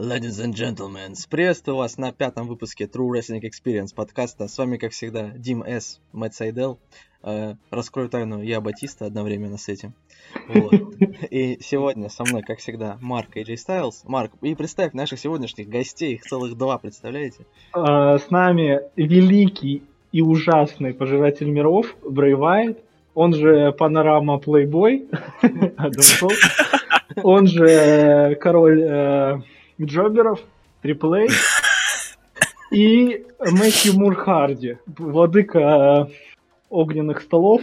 Ladies and gentlemen, приветствую вас на пятом выпуске True Wrestling Experience подкаста. С вами, как всегда, Дим С, Мэтт Сайдел. Э, раскрою тайну, я Батиста одновременно с этим. Вот. И сегодня со мной, как всегда, Марк и Джей Стайлз. Марк, и представь наших сегодняшних гостей, их целых два, представляете? А, с нами великий и ужасный пожиратель миров Брейвайт, он же Панорама Плейбой, он же король э, Джоберов, Триплей, и Мэтью Мурхарди, владыка э, огненных столов.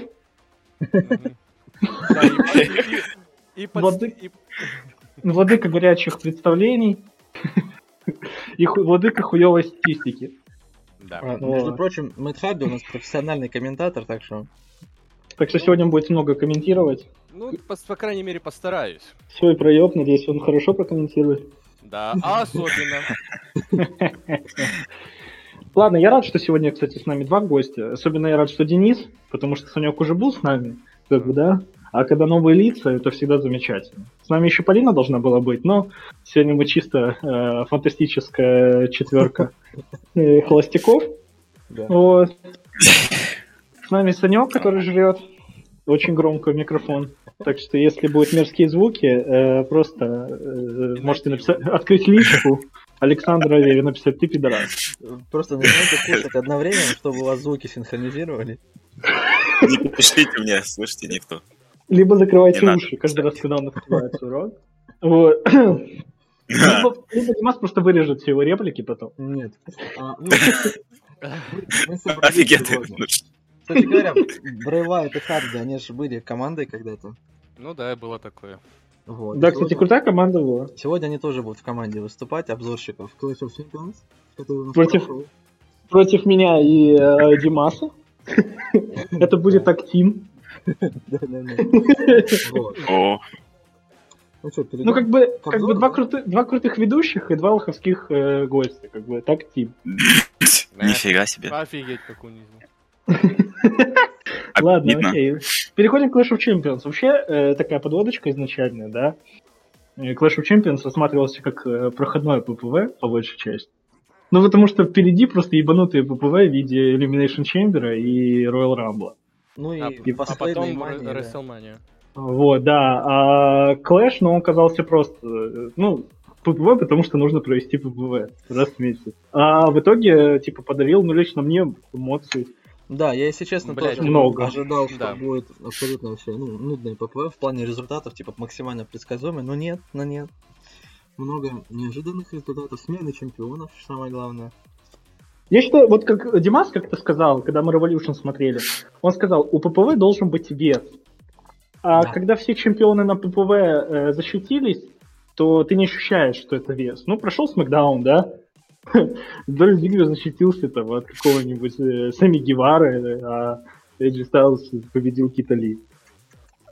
Владыка горячих представлений и владыка хуевой статистики. Да. А, между прочим, Мэтт Харди у нас профессиональный комментатор, так что... Так что сегодня будет много комментировать. Ну, по, по крайней мере, постараюсь. Свой проеб, надеюсь, он хорошо прокомментирует. Да, а особенно. Ладно, я рад, что сегодня, кстати, с нами два гостя. Особенно я рад, что Денис, потому что Санек уже был с нами, как бы, да. А когда новые лица, это всегда замечательно. С нами еще Полина должна была быть, но сегодня мы чисто э, фантастическая четверка э, холостяков. Да. Вот. С нами Санек, который жрет очень громко микрофон. Так что если будут мерзкие звуки, э, просто э, можете написать, открыть личку Александра Аверин написать, ты пидорас. Просто начинайте кушать одновременно, чтобы у вас звуки синхронизировали. Не пишите мне, слышите, никто. Либо закрывайте Не уши надо. каждый раз, когда он открывает свой рот. Вот. Либо, либо Димас просто вырежет все его реплики потом. Нет. А, ну, Офигеть. Кстати говоря, Брейвайт и Харди, они же были командой когда-то. Ну да, было такое. Вот. Да, кстати, крутая команда была. Сегодня они тоже будут в команде выступать, обзорщиков Clash of Champions. Против, против меня и э, Димаса. Это будет так тим. Ну, как бы, как бы два, крути, два крутых ведущих и два лоховских э, гостя, как бы, так тим. Нифига себе. Офигеть, как унизил. Ладно, окей. Переходим к Clash of Champions. Вообще, э, такая подводочка изначальная, да? Э, Clash of Champions рассматривался как э, проходное ППВ, по большей части. Ну, потому что впереди просто ебанутые ППВ в виде Elimination Chamber и Royal Rumble. Ну и, а, и а потом WrestleMania. Вот, да. А Clash, ну, он оказался просто, ну, ППВ, потому что нужно провести ППВ раз в месяц. А в итоге, типа, подарил, ну, лично мне эмоции. Да, я, если честно, Блядь, тоже много. ожидал, что да. будет абсолютно все ну, нудное ППВ в плане результатов, типа максимально предсказуемый, но нет, но нет. Много неожиданных результатов, смены чемпионов, самое главное. Я считаю, вот как Димас как-то сказал, когда мы Revolution смотрели, он сказал, у ППВ должен быть вес. А да. когда все чемпионы на ППВ э, защитились, то ты не ощущаешь, что это вес. Ну, прошел Смакдаун, да? Дольф Зиглер защитился там от какого-нибудь э, Сами Гевары, а Эджи Стайлз победил Кита Ли.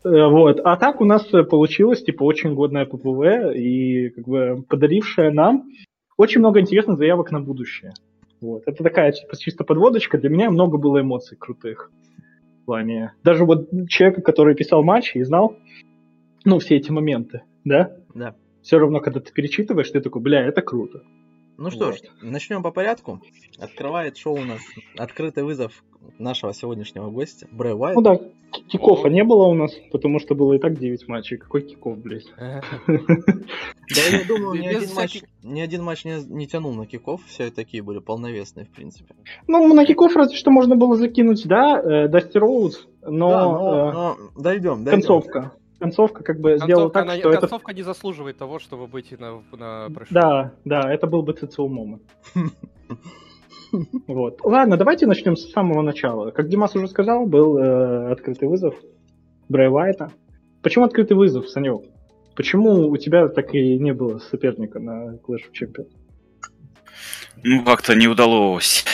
Э, вот. А так у нас получилось, типа, очень годная ППВ и как бы подарившая нам очень много интересных заявок на будущее. Вот. Это такая типа, чисто подводочка. Для меня много было эмоций крутых. В плане. Даже вот человека, который писал матч и знал, ну, все эти моменты, да? Да. Все равно, когда ты перечитываешь, ты такой, бля, это круто. Ну что вот. ж, начнем по порядку. Открывает шоу у нас открытый вызов нашего сегодняшнего гостя, Брэй Уайт. Ну да, kickoff а не было у нас, потому что было и так 9 матчей. Какой kickoff, блядь? Да я думаю, ни один матч, ни один матч не, не тянул на kickoff, все такие были полновесные, в принципе. Ну, на киков разве что можно было закинуть, да, Дасти Роуз, но... Да, но, э, но дойдем, дойдем. Концовка концовка как бы концовка, сделала так, она, что концовка это... не заслуживает того, чтобы быть на, на Да, да, это был бы ЦЦУ момент. Вот. Ладно, давайте начнем с самого начала. Как Димас уже сказал, был э, открытый вызов Брэй Уайта. Почему открытый вызов, Санек? Почему у тебя так и не было соперника на Clash of Champions? Ну, как-то не удалось.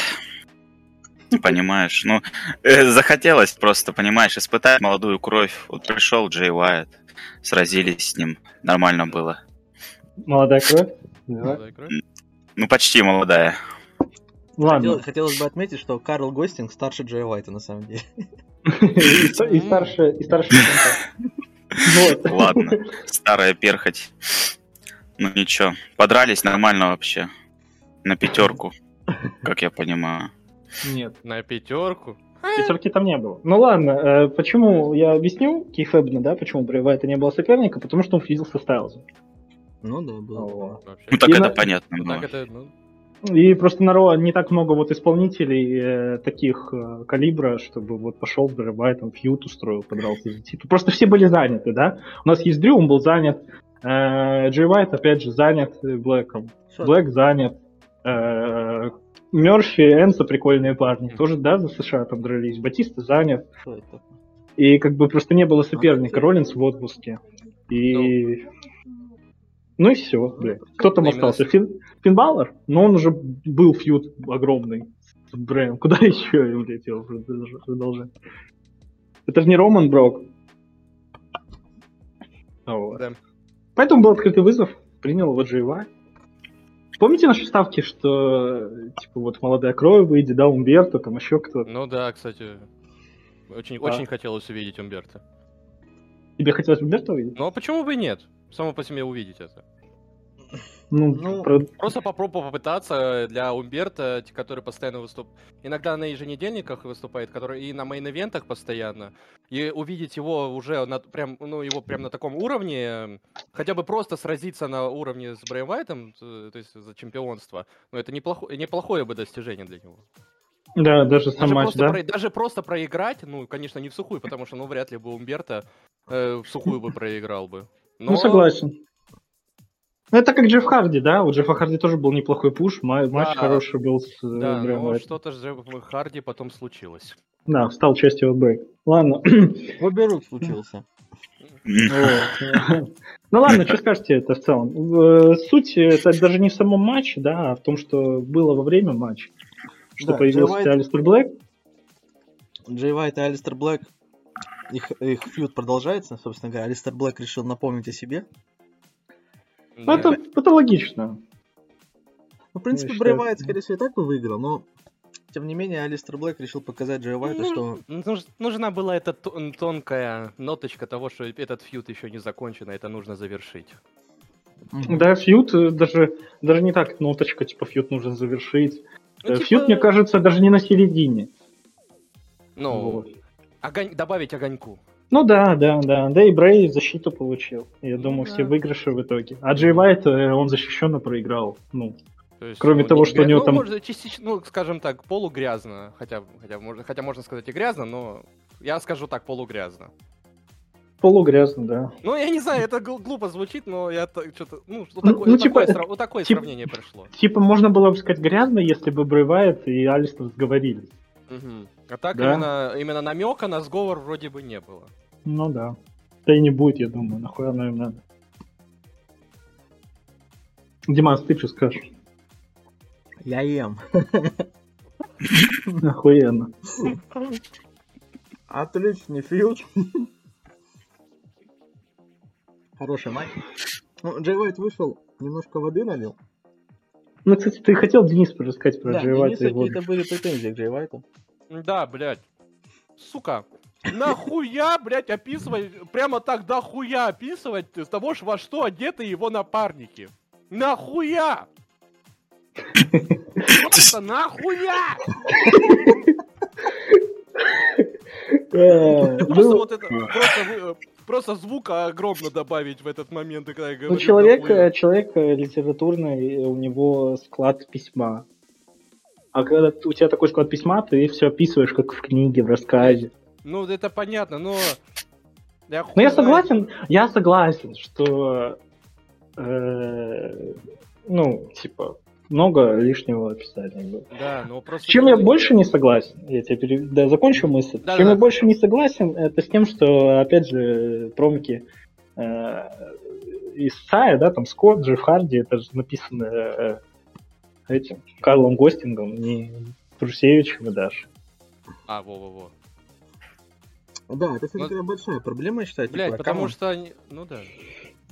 Понимаешь, ну, э, захотелось просто, понимаешь, испытать молодую кровь. Вот пришел Джей Уайт, сразились с ним, нормально было. Молодая кровь? Молодая кровь? Ну, почти молодая. Ладно. Хотелось, хотелось бы отметить, что Карл Гостинг старше Джей Уайта, на самом деле. И старше... И старше Ладно, старая перхоть. Ну ничего, подрались нормально вообще. На пятерку, как я понимаю. Нет. На пятерку? Пятерки там не было. Ну ладно, э, почему, я объясню кейфебно, да, почему Брейвайта не было соперника, потому что он физился Стайлзом. Ну да, было. Ну так и это на... понятно. Ну, так это, ну... И просто народ не так много вот исполнителей э, таких э, калибра, чтобы вот пошел в Брейвайт, там фьют устроил, подрался за титул. Просто все были заняты, да? У нас есть Дрю, он был занят. Э, Джей Вайт, опять же, занят Блэком. Блэк занят. Э, Мерфи, Энса прикольные парни. Mm-hmm. Тоже, да, за США там дрались. Батиста занят. И как бы просто не было соперника. А, Роллинс в отпуске. И... Ну, ну и все, блядь. Кто там ну, остался? Фин... Финбаллер? Но он уже был фьюд огромный с Брэем. Куда еще им летел продолжать? Это же не Роман Брок. Вот. Да. Поэтому был открытый вызов. Принял его Джейва. Помните наши ставки, что типа вот молодая кровь выйдет, да, Умберто, там еще кто-то? Ну да, кстати. Очень, а. очень хотелось увидеть Умберто. Тебе хотелось Умберто увидеть? Ну а почему бы и нет? Само по себе увидеть это. Ну, ну про... просто попробовать попытаться для Умберта, который постоянно выступает. Иногда на еженедельниках выступает, который и на мейн-ивентах постоянно. И увидеть его уже на, прям, ну, его прям на таком уровне, хотя бы просто сразиться на уровне с Брэем Вайтом, то, есть за чемпионство, ну, это неплохое, неплохое бы достижение для него. Да, даже сам даже матч, да? Про, даже просто проиграть, ну, конечно, не в сухую, потому что, ну, вряд ли бы Умберто э, в сухую бы проиграл бы. Ну, Но... Ну, согласен. Ну, это как Джефф Харди, да? У Джеффа Харди тоже был неплохой пуш, матч да. хороший был с э, Да, но что-то с Джеффом Харди потом случилось. Да, стал частью ОБ. Ладно. Оберук случился. Ну ладно, что скажете это в целом? Суть это даже не в самом матче, да, а в том, что было во время матча. Что появился Алистер Блэк. Джей Вайт и Алистер Блэк, их, их фьюд продолжается, собственно говоря. Алистер Блэк решил напомнить о себе. Ну, это, это логично. Ну, в принципе, Брэй Вайт, скорее всего, и так бы выиграл, но тем не менее, Алистер Блэк решил показать Джей Уайта, ну, что... Нуж, нужна была эта тонкая ноточка того, что этот фьют еще не закончен, а это нужно завершить. Mm-hmm. Да, фьют э, даже, даже не так ноточка, типа фьют нужно завершить. Ну, типа... Фьют, мне кажется, даже не на середине. Ну, вот. огонь... добавить огоньку. Ну да, да, да. Да и Брей защиту получил. Я думаю, да. все выигрыши в итоге. А Джей Вайт, э, он защищенно проиграл. Ну, то есть, Кроме ну, того, что гряз... у него ну, там... Может, частично, ну, скажем так, полугрязно. Хотя, хотя, можно, хотя можно сказать и грязно, но я скажу так, полугрязно. Полугрязно, да. Ну, я не знаю, это глупо звучит, но я что-то... Ну, что ну, такое, ну, типа, такое, вот такое тип, сравнение пришло. Типа, можно было бы сказать грязно, если бы Брейвайт и Алистер сговорились. Угу. А так да? именно, именно намека на сговор вроде бы не было. Ну да. Да и не будет, я думаю, нахуй оно им надо. Димас, ты что скажешь? Я ем. Охуенно. Отличный фьюд. Хороший матч. Ну, Джей Уайт вышел, немножко воды налил. Ну, кстати, ты хотел, Денис, рассказать про да, Джей Уайта. Да, какие-то были претензии к Джей Уайту. Да, блядь. Сука, Нахуя, блядь, описывать, прямо так дохуя описывать с того, во что одеты его напарники? Нахуя? Просто нахуя? Э, просто ну, вот это, просто, просто звука огромно добавить в этот момент, когда я говорю. Ну, человек, человек литературный, у него склад письма. А когда у тебя такой склад письма, ты все описываешь, как в книге, в рассказе. Ну, это понятно, но... Я ну, я согласен, я согласен, что... Э, ну, типа, много лишнего описания было. Да, но просто... С чем я больше не согласен, я тебе пере... да, закончу мысль. Да, с чем да. я больше не согласен, это с тем, что, опять же, промки э, из Сая, да, там Скотт, Джефф Харди, это же написано э, этим Карлом Гостингом, не Трусевичем и даже. А, во-во-во. Да, это, кстати, ну, большая проблема, я считаю. Блять, типа, потому что они... Ну да.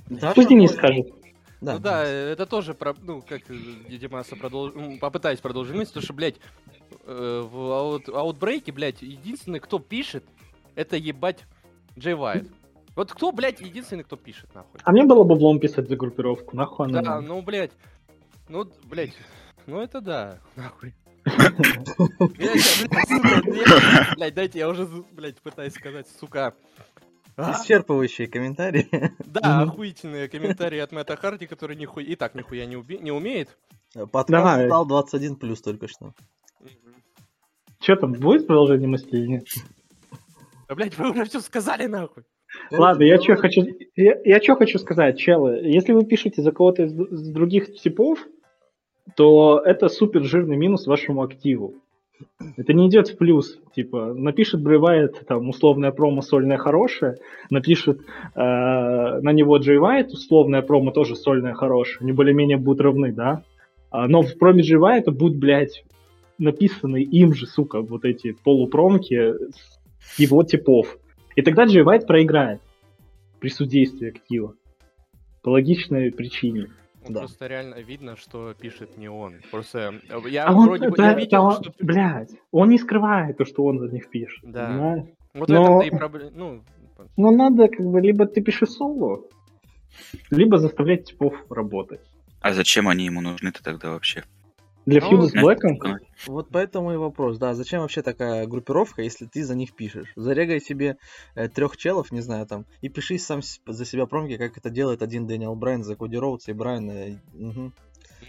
да Пусть не скажет. Да, ну да, это тоже, про, ну, как Димаса продолж... попытаюсь продолжить мысль, потому что, блядь, э, в аут... Outbreak е, блядь, единственный, кто пишет, это ебать Джей Вайт. Вот кто, блядь, единственный, кто пишет, нахуй? А мне было бы влом писать за группировку, нахуй она Да, ну, блядь. Ну, блядь. Ну, это да, нахуй. Блядь, дайте, я уже, блядь, пытаюсь сказать, сука. А, Исчерпывающие комментарии. Да, охуительные комментарии от Мэтта Харди, который нихуя, и так нихуя не, уби- не умеет. Подкаст стал 21 плюс только что. Че там, будет продолжение мысли или нет? Да, блядь, вы уже все сказали, нахуй. Ладно, я что хочу, я, я хочу сказать, челы. Если вы пишете за кого-то из, из других типов, то это супер жирный минус вашему активу. Это не идет в плюс. Типа, напишет Брейвайт, там, условная промо сольная хорошая, напишет э, на него Джей условная промо тоже сольная хорошая. Они более-менее будут равны, да? А, но в проме Джей Вайта будут, блядь, написаны им же, сука, вот эти полупромки его типов. И тогда Джей проиграет при судействе актива. По логичной причине. Ну, Да. Просто реально видно, что пишет не он. Просто э, я А он, вроде бы да, я да, видел, он- что... блядь, он не скрывает то, что он за них пишет. Да. понимаешь? Вот но- этом-то и проблема. Ну, Но надо, как бы, либо ты пишешь соло, либо заставлять типов работать. А зачем они ему нужны-то тогда вообще? Для Ну, фьюда с Знаешь, Блэком Вот поэтому и вопрос, да, зачем вообще такая группировка, если ты за них пишешь? Зарегай себе трех челов, не знаю, там, и пиши сам с- за себя промки, как это делает один Дэниел Брайан за Коди Роудса и Брайана. и- мгм.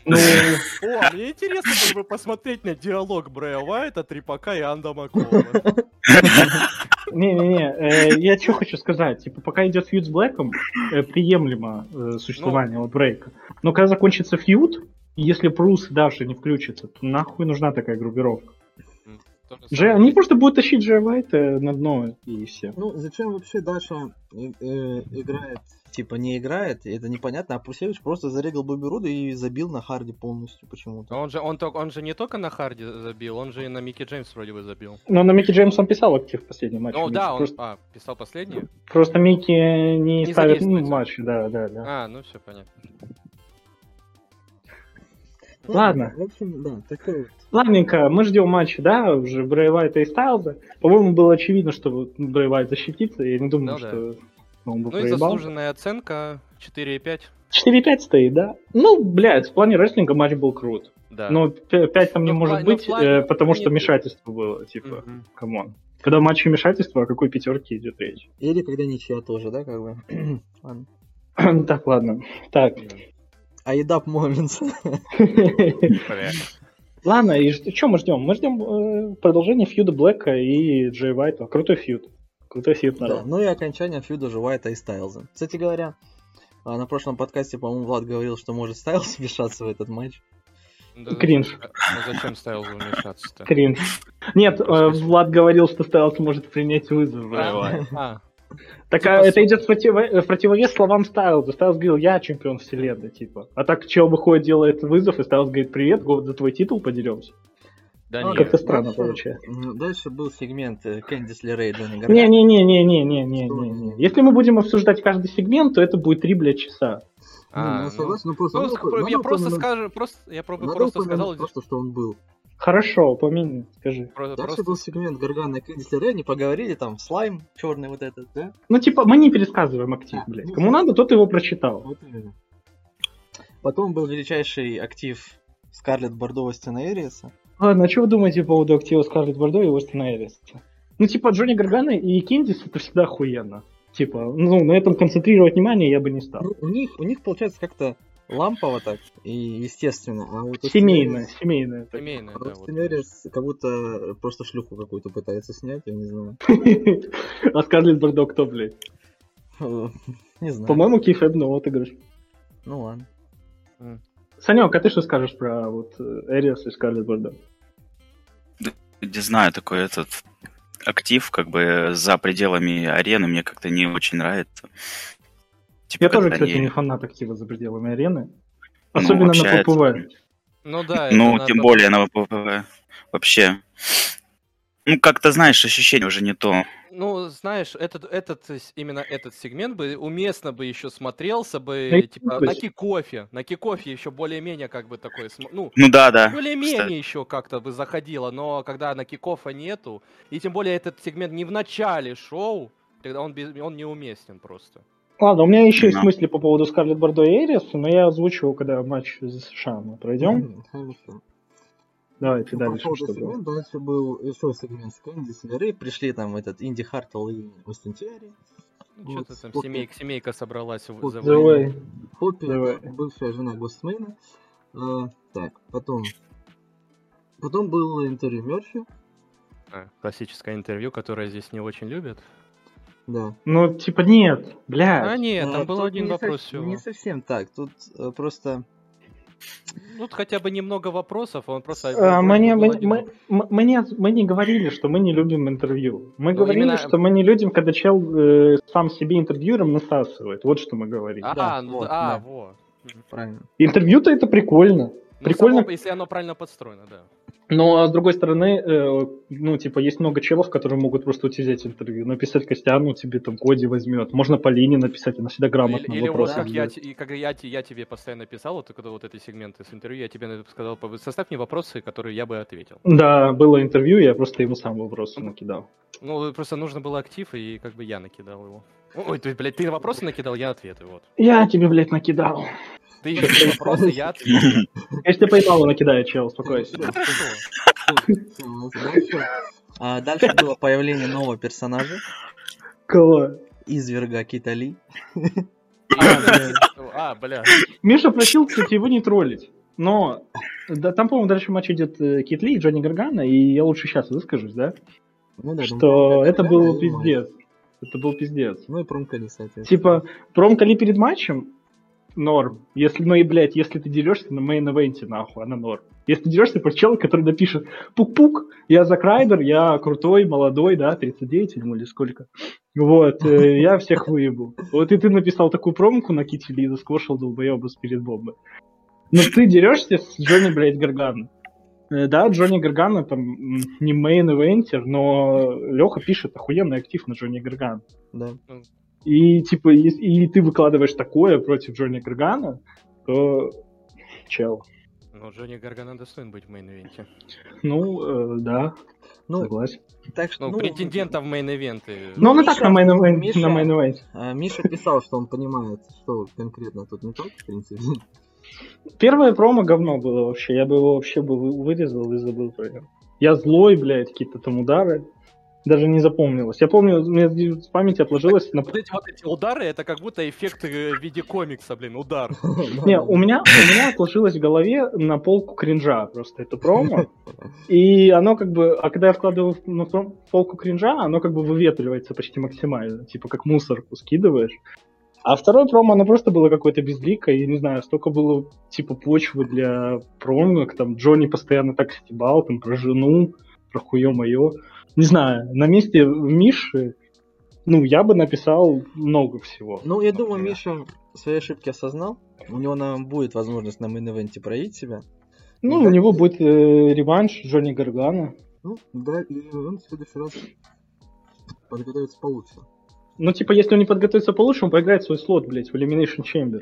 Ну, О, мне интересно было бы посмотреть на диалог Брэя Уайта, Трипака и Анда Маккола. не-не-не, э, я что хочу сказать, типа, пока идет фьюд с Блэком, э, приемлемо э, существование вот брейка. Но когда закончится фьюд, если Прус даже не включится, то нахуй нужна такая группировка. Же они просто будут тащить Джей Вайта на дно и все. Ну, зачем вообще Даша э, э, играет, типа, не играет, это непонятно, а Прусевич просто зарегал Бобби Руда и забил на Харди полностью почему-то. Он же, он, он же не только на Харди забил, он же и на Микки Джеймс вроде бы забил. Но на Микки Джеймс он писал актив в последнем матче. Ну да, он просто, а, писал последний. просто Микки не, Не ставит ну, матч, да, да, да. А, ну все понятно. Ладно. В общем, да, такой вот. Ладненько, мы ждем матча, да, уже Брэй Вайта и Стайлза. По-моему, было очевидно, что вот Брэй Вайт защитится, я не думаю, Ну да. что он бы Ну и проебал. заслуженная оценка 4,5. 4-5 стоит, да? Ну, блядь, в плане рестлинга матч был крут. Да. Но 5 там не Ну, в может ну, в быть, плане- э, потому нет. что вмешательство было, типа, come on. Когда в матче вмешательство, о какой пятерке идет речь? Или когда ничья тоже, да, как бы. Ладно. так, ладно. Так. Айдап Моментс. Ладно, и что мы ждем? Мы ждем э, продолжения фьюда Блэка и Джей Вайта. Крутой фьюд. Крутой фьюд, Да, народ. ну и окончание фьюда же Уайта и Стайлза. Кстати говоря, а, на прошлом подкасте, по-моему, Влад говорил, что может Стайлз вмешаться в этот матч. Да Кринж. зачем- Ну зачем ставил вмешаться-то? Кринж. Нет, э, Влад говорил, что Стайлз может принять вызов. А, а, Так Типа а, это идет в, противо- в противовес словам Стайлза. Стайлз говорил, я чемпион вселенной, типа. А так чел выходит, делает вызов, и Стайлз говорит, привет, год за твой титул подеремся. да Ну, как-то странно Дальше- получается. Дальше был сегмент Кэндис Лерей Джонни Гаргано. Не-не-не-не-не-не-не. Если мы будем обсуждать каждый сегмент, то это будет три, блядь, часа. А, ну, ну, согласен, ну просто ну, надо я надо просто скажу, просто, я надо просто сказал, просто, что он был. Хорошо, упомяни, скажи. про- Дальше просто был сегмент Гаргана и Кэндис Лерей, они поговорили, там, слайм черный вот этот, да? Ну, типа, мы не пересказываем актив, А, блядь. ну, Кому надо, тот его прочитал. Вот именно. Потом был величайший актив Скарлетт Бордо Остина Эриеса. Ладно, а что вы думаете по поводу актива Скарлетт Бордо и Остина Эриса? Ну, типа, Джонни Гаргана и Кендис это всегда охуенно. Типа, ну, на этом концентрировать внимание я бы не стал. Ну, у них, у них получается как-то лампово так и естественно. А вот Эриес- семейное. так. семейная, а да, вот. Эриес как будто просто шлюху какую-то пытается снять, я не знаю. А Скарлетт Бордо кто, блядь? Не знаю. По-моему, Кейф Эбно отыгрыш. Ну ладно. Санек, а ты что скажешь про вот э, Эриас и Скарлетт Бордо? Не знаю, такой этот актив, как бы за пределами арены мне как-то не очень нравится. Типа, Я тоже, когда кстати, они, не фанат актива за пределами арены. ну, Особенно на общаются ППВ. там. Ну да, Ну, надо- тем более на ВПВ. Вообще. Ну, как-то, знаешь, ощущение уже не то. Ну, знаешь, этот, этот, именно этот сегмент бы уместно бы еще смотрелся бы, На типа, на кикофе. На кикофе еще более-менее как бы такой, ну, Ну да, да. более-менее еще как-то бы заходило, но когда на кикофа нету, и тем более этот сегмент не в начале шоу, Тогда он, без, он неуместен просто. Ладно, у меня еще есть мысли по поводу Скарлетт Бордо и Эриса, но я озвучу, когда матч за США мы пройдем. Хорошо. Давайте Ну, дальше, пошел что было. сегмент, дальше был еще сегмент с Кэнди, с Лерой. Пришли там этот Инди Хартл и Остин Терри. Ну, Вот, Что-то там вот семейка, семейка собралась в- Вот войну. Way. Поппи, Давай. бывшая жена Гостмейна. Э, так, потом... Потом было интервью Мерфи. А, классическое интервью, которое здесь не очень любят. Да. Ну, типа, нет, блядь. А нет, там был тут один вопрос сов- всего. Не совсем так. Тут э, просто... Тут хотя бы немного вопросов, он просто... А, мы, не, был мы, мы, мы, мы не, мы не говорили, что мы не любим интервью. Мы Ну, говорили, именно- что мы не любим, когда чел э, сам себе интервьюером насасывает. Вот что мы говорили. А, Да, ну, вот, а, да. во. Правильно. Интервью-то это прикольно. Ну, Прикольно. само, если оно правильно подстроено, да. Но а с другой стороны, э, ну, типа, есть много челов, которые могут просто у тебя взять интервью. Написать Костяну тебе там Коди возьмет. Можно Полине написать, она всегда грамотно Или, или вот вопросы как я, и как я, я тебе постоянно писал, вот когда вот эти сегменты с интервью, я тебе сказал, по- составь мне вопросы, которые я бы ответил. Да, было интервью, я просто ему сам вопросы накидал. Ну, просто нужно было актив, и как бы я накидал его. Ой, есть, блядь, ты вопросы накидал, я ответы, вот. Я тебе, блядь, накидал. Ты ищешь вопросы, я ответы. Я тебе поебалу накидаю, чел, успокойся. Хорошо. Всё, у нас Дальше, А, дальше было появление нового персонажа, Кого? изверга Китали. А, блядь. А, бля. Миша просил, кстати, его не троллить. Но да, там, по-моему, дальше матч идет э, Кит Ли и Джонни Гаргана, и я лучше сейчас выскажусь, да? Ну да, Что это был пиздец. Это был пиздец. Ну и промкали, соответственно. Типа, промкали перед матчем норм. Если, ну и, блядь, если ты дерешься на мейн-эвенте, нахуй, она норм. Если ты дерешься по человеку, который напишет «Пук-пук, я Зак Райдер, я крутой, молодой, да, 39 ему или сколько». Вот, э, я всех выебу. Вот и ты написал такую промку на Китти Ли и засквошил долбоеба перед бомбой. Но ты дерешься с Джонни, блядь, Гарганом. Э, Да, Джонни Гаргана там не main eventer, но Леха пишет охуенный актив на Джонни Гаргана. Да. И типа, и, и ты выкладываешь такое против Джонни Гаргана, то чел. Ну, Джонни Гаргана достоин быть в main event е. Ну, э, да, Ну, согласен. так что... Ну, претендентов в main event ы. Но он и так на main Миша- на event. А, Миша писал, что он понимает, что конкретно тут не так, в принципе. Первое промо говно было вообще. Я бы его вообще бы вы- вырезал и забыл про него. Я злой, блядь, какие-то там удары. Даже не запомнилось. Я помню, у меня в памяти отложилось на Вот эти вот эти удары, это как будто эффект э, в виде комикса, блин, удар. Не, у меня, у меня отложилось в голове на полку кринжа просто это промо. И оно как бы, а когда я вкладываю на полку кринжа, оно как бы выветривается почти максимально. Типа как мусорку скидываешь. А второе промо, оно просто было какое-то безликое, и не знаю, столько было типа почвы для промо, как там Джонни постоянно так стебал, там про жену, про хуе мое. Не знаю, на месте Миши, ну, я бы написал много всего. Ну, я думаю, Например. Миша свои ошибки осознал. У него нам будет возможность на мейн-эвенте проявить себя. Ну, у него будет э, реванш Джонни Гаргана. Ну, да, и он в следующий раз подготовится получше. Ну, типа, если он не подготовится получше, он проиграет свой слот, блядь, в Elimination Chamber.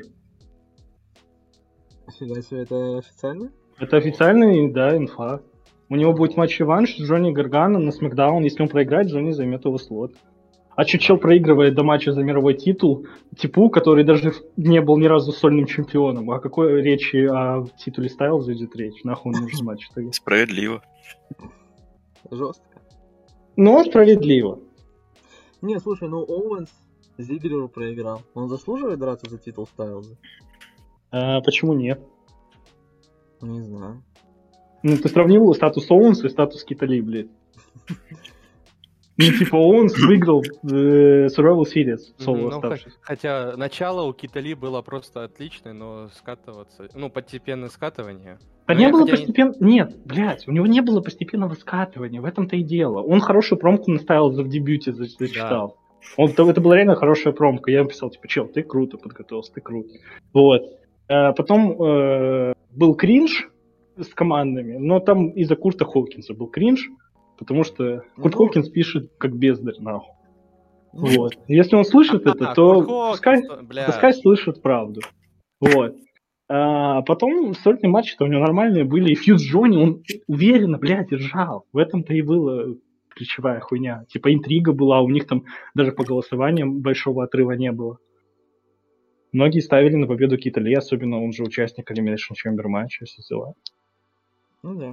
Фига себе, это официально? Это официальный, да, инфа. У него будет матч-реванш с Джонни Гаргана на Смакдаун. Если он проиграет, Джонни займет его слот. А чё чел проигрывает до матча за мировой титул типу, который даже не был ни разу сольным чемпионом. О какой речи о титуле Стайлз идет речь? Нахуй он нужен матч? Справедливо. Жестко. Но справедливо. Не, слушай, ну Оуэнс Зиглеру проиграл. Он заслуживает драться за титул Стайлза? А, почему нет? Не знаю. Ну, ты сравнил статус Оуэнса и статус Китали, блядь. Ну, типа, Оуэнс выиграл э, Survival Series, соло Ну, оставшись. хотя начало у Китали было просто отличное, но скатываться, ну, постепенное скатывание. Да Ну, не было хотя постепенно... Нет, блядь, у него не было постепенного скатывания, в этом-то и дело. Он хорошую промку наставил за в дебюте, за- зачитал. Он, это, это была реально хорошая промка. Я ему писал, типа, чел, ты круто подготовился, ты круто. Вот. Э, потом э, был кринж с командами, но там из-за Курта Хокинса был кринж, потому что Курт Ну. Хокинс пишет как бездарь, нахуй. Ну, Вот. Если он слышит это, А, то пускай слышит правду. Вот. А потом сольные матчи-то у него нормальные были. И фьюз Джонни, он уверенно, блядь, держал. В этом-то и было ключевая хуйня. Типа интрига была, у них там даже по голосованиям большого отрыва не было. Многие ставили на победу Кита Ли, особенно он же участник Elimination Chamber матча, все дела. Ну да.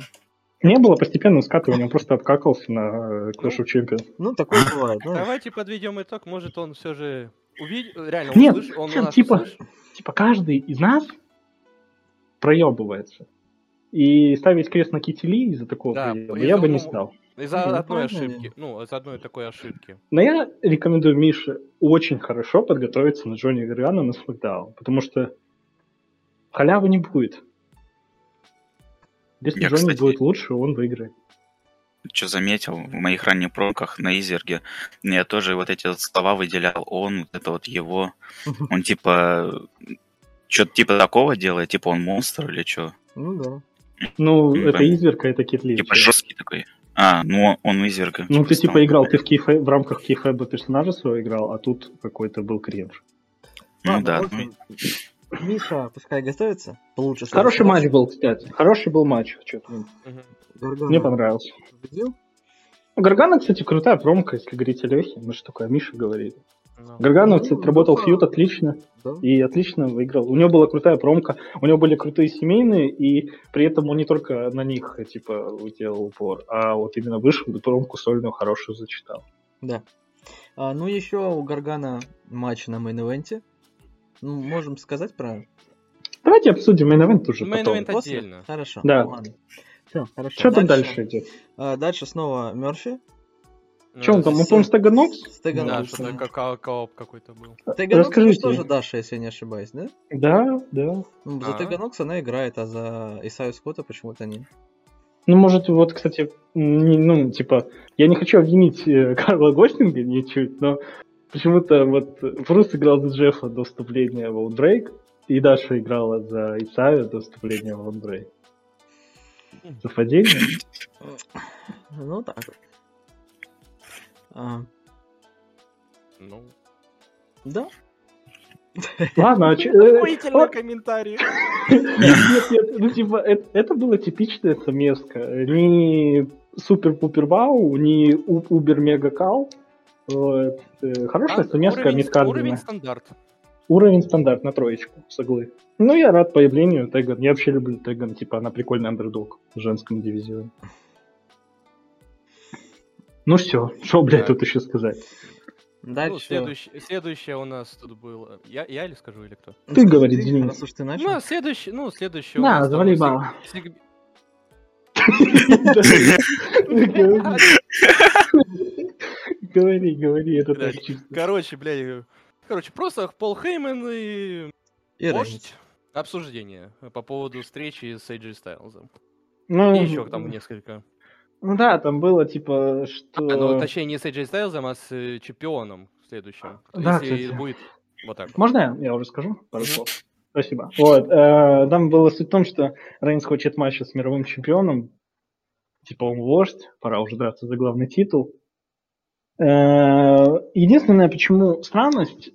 Не было постепенного скатывания, он просто обкакался на Clash of Champions. Ну, такое бывает. ну. Давайте подведем итог. Может, он все же увидел, реально Нет, услышал, он нас типа? Типа каждый из нас проебывается. И ставить крест на Кити Ли из-за такого Да, проеба из-за, я бы не ну, стал. Из-за ну, одной правильно ошибки. Ну, из-за одной такой ошибки. Но я рекомендую Мише очень хорошо подготовиться на Джонни Гаргана на Смакдаун, потому что халявы не будет. Если Я, Джонни кстати, будет лучше, он выиграет. Что заметил, в моих ранних промках на Изерге я тоже вот эти вот слова выделял. Он, вот это вот его. Он типа... Что-то типа такого делает, типа он монстр или что? Ну да. Ну, Ну, это изверка, это Кит. Типа жесткий такой. А, ну он Изерга. Ну, ты стал. типа играл, ты в, кейфе, в рамках кейфеба персонажа своего играл, а тут какой-то был кринж. Ну Ладно, да. общем, Миша, пускай готовится. Получше. Хороший матч был, кстати. Хороший был матч. Мгм. Гаргана Мне понравился. победил. Гаргана, кстати, крутая промка, если говорить о Лехе. Ну, что такое, Миша говорит. Ну. Гаргана, Ну, кстати, работал ну, feud отлично. Да. И отлично выиграл. У него была крутая промка, у него были крутые семейные, и при этом он не только на них, типа, делал упор, а вот именно вышел и промку сольную хорошую зачитал. Да. А, ну, еще у Гаргана матч на main event е. Ну, можем сказать про Давайте обсудим main уже Main потом. event после? отдельно. Хорошо. Да. Ладно. Все, хорошо. Что там дальше идет? а, дальше снова Мерфи. Ну, это там, мы помним? Да, Стеганокс. что-то как ко- кооп какой-то был. Стеганокс Расскажите. тоже Даша, если я не ошибаюсь, да? Да, да. Ну, за А. Теганокс она играет, а за Исаю Скотта почему-то нет. Ну, может, вот, кстати, не- ну, типа, я не хочу обвинить э, Карла Гостинга ничуть, но почему-то вот Брус играл за Джеффа до вступления в Outbreak, и Даша играла за Исаю до вступления в Outbreak. Совпадение? Ну, так. А, Ну, да. Ладно, а чё- э, охуительный вот- комментарий. Нет, нет, ну типа, это, было типичная смеска. Не супер-пупер-вау, не убер-мега-кал. Вот. Э, Хорошая А, смеска уровень, уровень стандарт. Уровень стандарт на троечку, соглы. Ну, я рад появлению Теган. Я вообще люблю Теган, типа, она прикольный андердог в женском дивизионе. Ну все, что, блядь, тут еще сказать? Ну, Дальше. следующее, следующее у нас тут было. Я, я или скажу, или кто? Ты говори, Денис. Раз уж ты начал. Ну, а следующий, ну, следующий у Да, нас там завали сиг- бал. Говори, говори, это так чисто. Короче, блядь, короче, просто Пол Хейман и И вождь. Рейнс. Обсуждение по поводу встречи с AJ Стайлзом. Ну, И еще там несколько. Ну да, там было типа, что... А, ну, точнее, не с AJ Стайлзом, а с э, чемпионом следующим. Да, Если кстати. будет вот так. вот. Можно я, я уже скажу пару слов? Спасибо. Вот, э, там было суть в том, что Рейнс хочет матча с мировым чемпионом. Типа он вождь, пора уже драться за главный титул. Э, единственное, почему странность,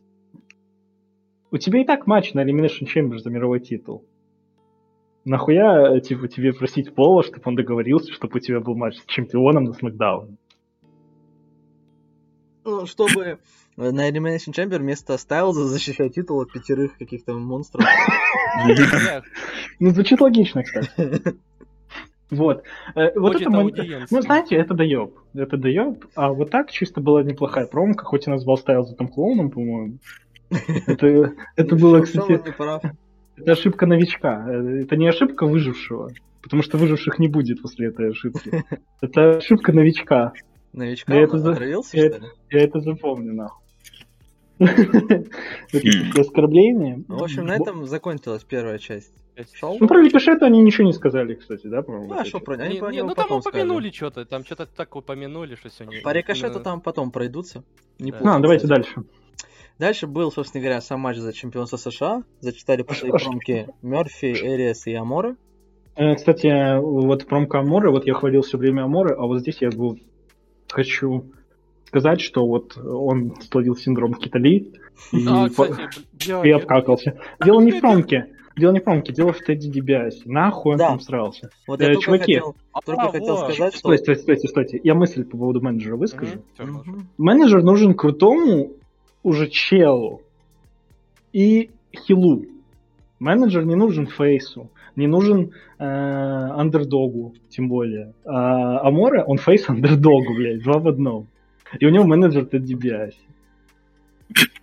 у тебя и так матч на Elimination Chamber за мировой титул. Нахуя, типа, тебе просить Пола, чтобы он договорился, чтобы у тебя был матч с чемпионом на Смакдаун? Ну, чтобы на Elimination Chamber вместо Стайлза защищать титул от пятерых каких-то монстров. Ну, звучит логично, кстати. Вот. Э, Вот это аудиенции. Ну, знаете, это доеб. Это доеб. А вот так чисто была неплохая промка, хоть и назвал Стайлза там клоуном, по-моему. Это, это было, кстати, это ошибка новичка. Э, Это не ошибка выжившего. Потому что выживших не будет после этой ошибки. Это ошибка новичка. Новичка Я это за- отравился, я что ли? Я это запомню, нахуй. Это такие оскорбления. Ну, В общем, на этом закончилась первая часть шоу. Ну, про Рикошета они ничего не сказали, кстати, да, по-моему? Ну, а этой что про они Не- про не, ну там упомянули что-то, там что-то так упомянули, что сегодня. По рикошету там потом пройдутся. Не Да. путать, А, давайте кстати. дальше. Дальше был, собственно говоря, сам матч за чемпионство США. Зачитали по своей промке Мерфи, Эриас и Амора. Э, Кстати, вот промка Аморы, вот я хвалил все время Аморы, а вот здесь я бы хочу сказать, что вот он словил синдром Китали и, А, по- кстати, бля, и я- обкакался. Дело не в промке. Дело не в промке, дело в Тедди Дибиасе. Нахуй он Да. там срался. Вот Э, я только чуваки. хотел, только А, хотел вот. сказать, что... Стойте, стойте, стойте, стойте. Я мысль по поводу менеджера выскажу. Хорошо. Мгм. Менеджер нужен крутому уже челу и хилу. Менеджер не нужен фейсу, не нужен э, андердогу, тем более. А Аморе, он фейс андердогу, блядь, два в одном. И у него менеджер Тедди Биаси.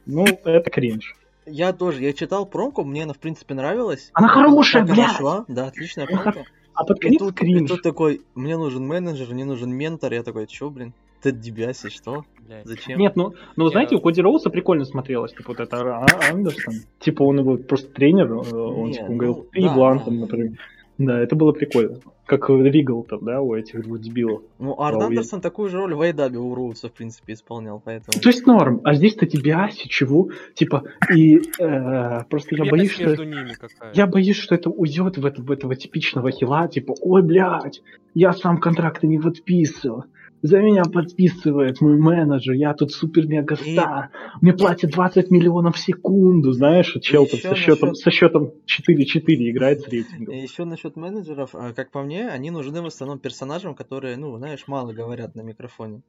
Ну, это кринж. Я тоже, я читал промку, мне она в принципе нравилась. Она хорошая, Как она шла, да, отличная промка. А под И конец тут, и кринж. тут такой, мне нужен менеджер, мне нужен ментор. Я такой, чё, блин, Тед Дибиаси, что? Блядь. Зачем? Нет, ну, ну Я- знаете, у Коди Роуса прикольно смотрелось, типа вот это а, Андерсон. Типа он его просто тренер, э, он Не, типа он ну, говорил, ты да, Блантон, да. например. Да, это было прикольно. Как Ригл там, да, у этих двух дебилов. Ну, Арн Да, Андерсон такую же роль в Айдабе у Роудса, в принципе, исполнял, поэтому... То есть норм, а здесь-то Дибиаси, чего? Типа, и э, просто я боюсь, что... между ними какая. Я боюсь, что это уйдет в, это, в этого типичного хила, типа, ой, блядь, я сам контракты не подписывал. За меня подписывает мой менеджер, я тут супер-мега-стар. Мне платят 20 миллионов в секунду, знаешь, чел там со счетом, насчёт- со счетом 4-4 играет с рейтингом. И еще насчет менеджеров, а, как по мне, они нужны в основном персонажам, которые, ну, знаешь, мало говорят на микрофоне.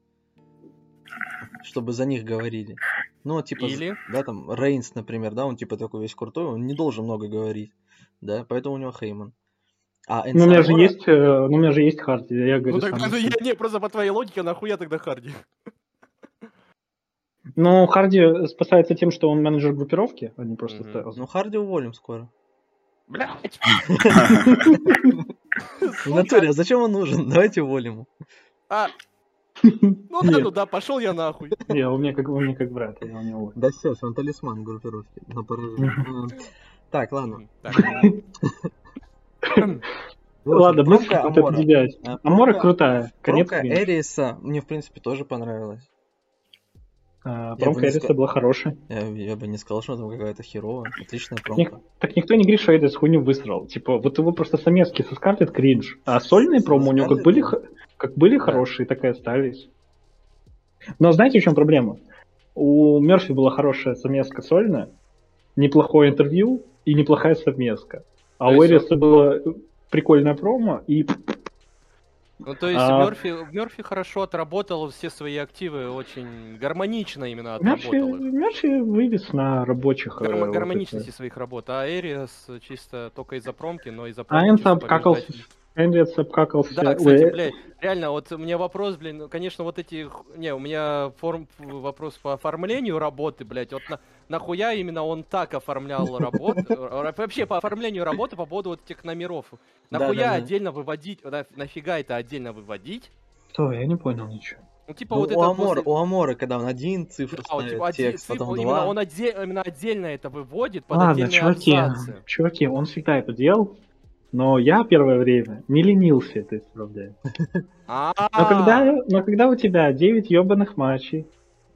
Чтобы за них говорили. Ну, типа, Или? да, там, Рейнс, например, да, он типа такой весь крутой, он не должен много говорить, да, поэтому у него Хейман. А Ну, у меня же есть, э, ну, у меня же есть Харди, я говорю Ну так, сам. ну, я, не, просто по твоей логике, нахуя тогда Харди? Ну, Харди спасается тем, что он менеджер группировки, а не просто Мгм. Стайлз. Ну, Харди уволим скоро. Блядь. В натуре, а зачем он нужен? Давайте уволим его. А, ну да, ну да, пошел я нахуй. Не, у меня как, у меня как брат, я у него. Да сейчас, он талисман группировки на поражение. Так, ладно. Общем, Ладно, промка вот это Амора. крутая. Промка. Эриса мне, в принципе, тоже понравилась. А, Промка Эриса ска- была хорошая. Я, я бы не сказал, что там какая-то херовая. Отличная промка. Так никто не говорит, что Эдис хуйню высрал. Типа, вот его просто самецки со Скарлетт кринж. А сольные Со промо у него как были, как были Да. хорошие, так и остались. Но знаете, в чем проблема? У Мерфи была хорошая совместка сольная, неплохое интервью и неплохая совместка. А у Эриса было прикольное промо и Ну, то есть А- Мерфи, Мерфи хорошо отработал все свои активы, очень гармонично именно Мерфи, отработал их. Мерфи вывез на рабочих. э, Гармо- вот гармоничности это. своих работ. А Эриас чисто только из-за промки, но из-за А промки Энса чисто обкакался. Эндриас обкакался. Да, кстати, Ой, блядь, реально, вот у меня вопрос, блин, ну, конечно, вот эти, не, у меня форм, вопрос по оформлению работы, блядь, вот на, нахуя именно он так оформлял работу, э, вообще по оформлению работы по поводу вот этих номеров, нахуя отдельно выводить, на- нафига это отдельно выводить? Что, я не понял ничего. Ну, типа Ну, вот у, это Амора, после- у Амора, когда он один цифру Да, ставит, типа, оде- текст, цифру- потом именно два. он отде- именно отдельно это выводит под Ладно, отдельные чуваки, абзацы. чуваки, он всегда это делал, но я первое время не ленился это исправлять. А, Но когда, но когда у тебя 9 ебаных матчей,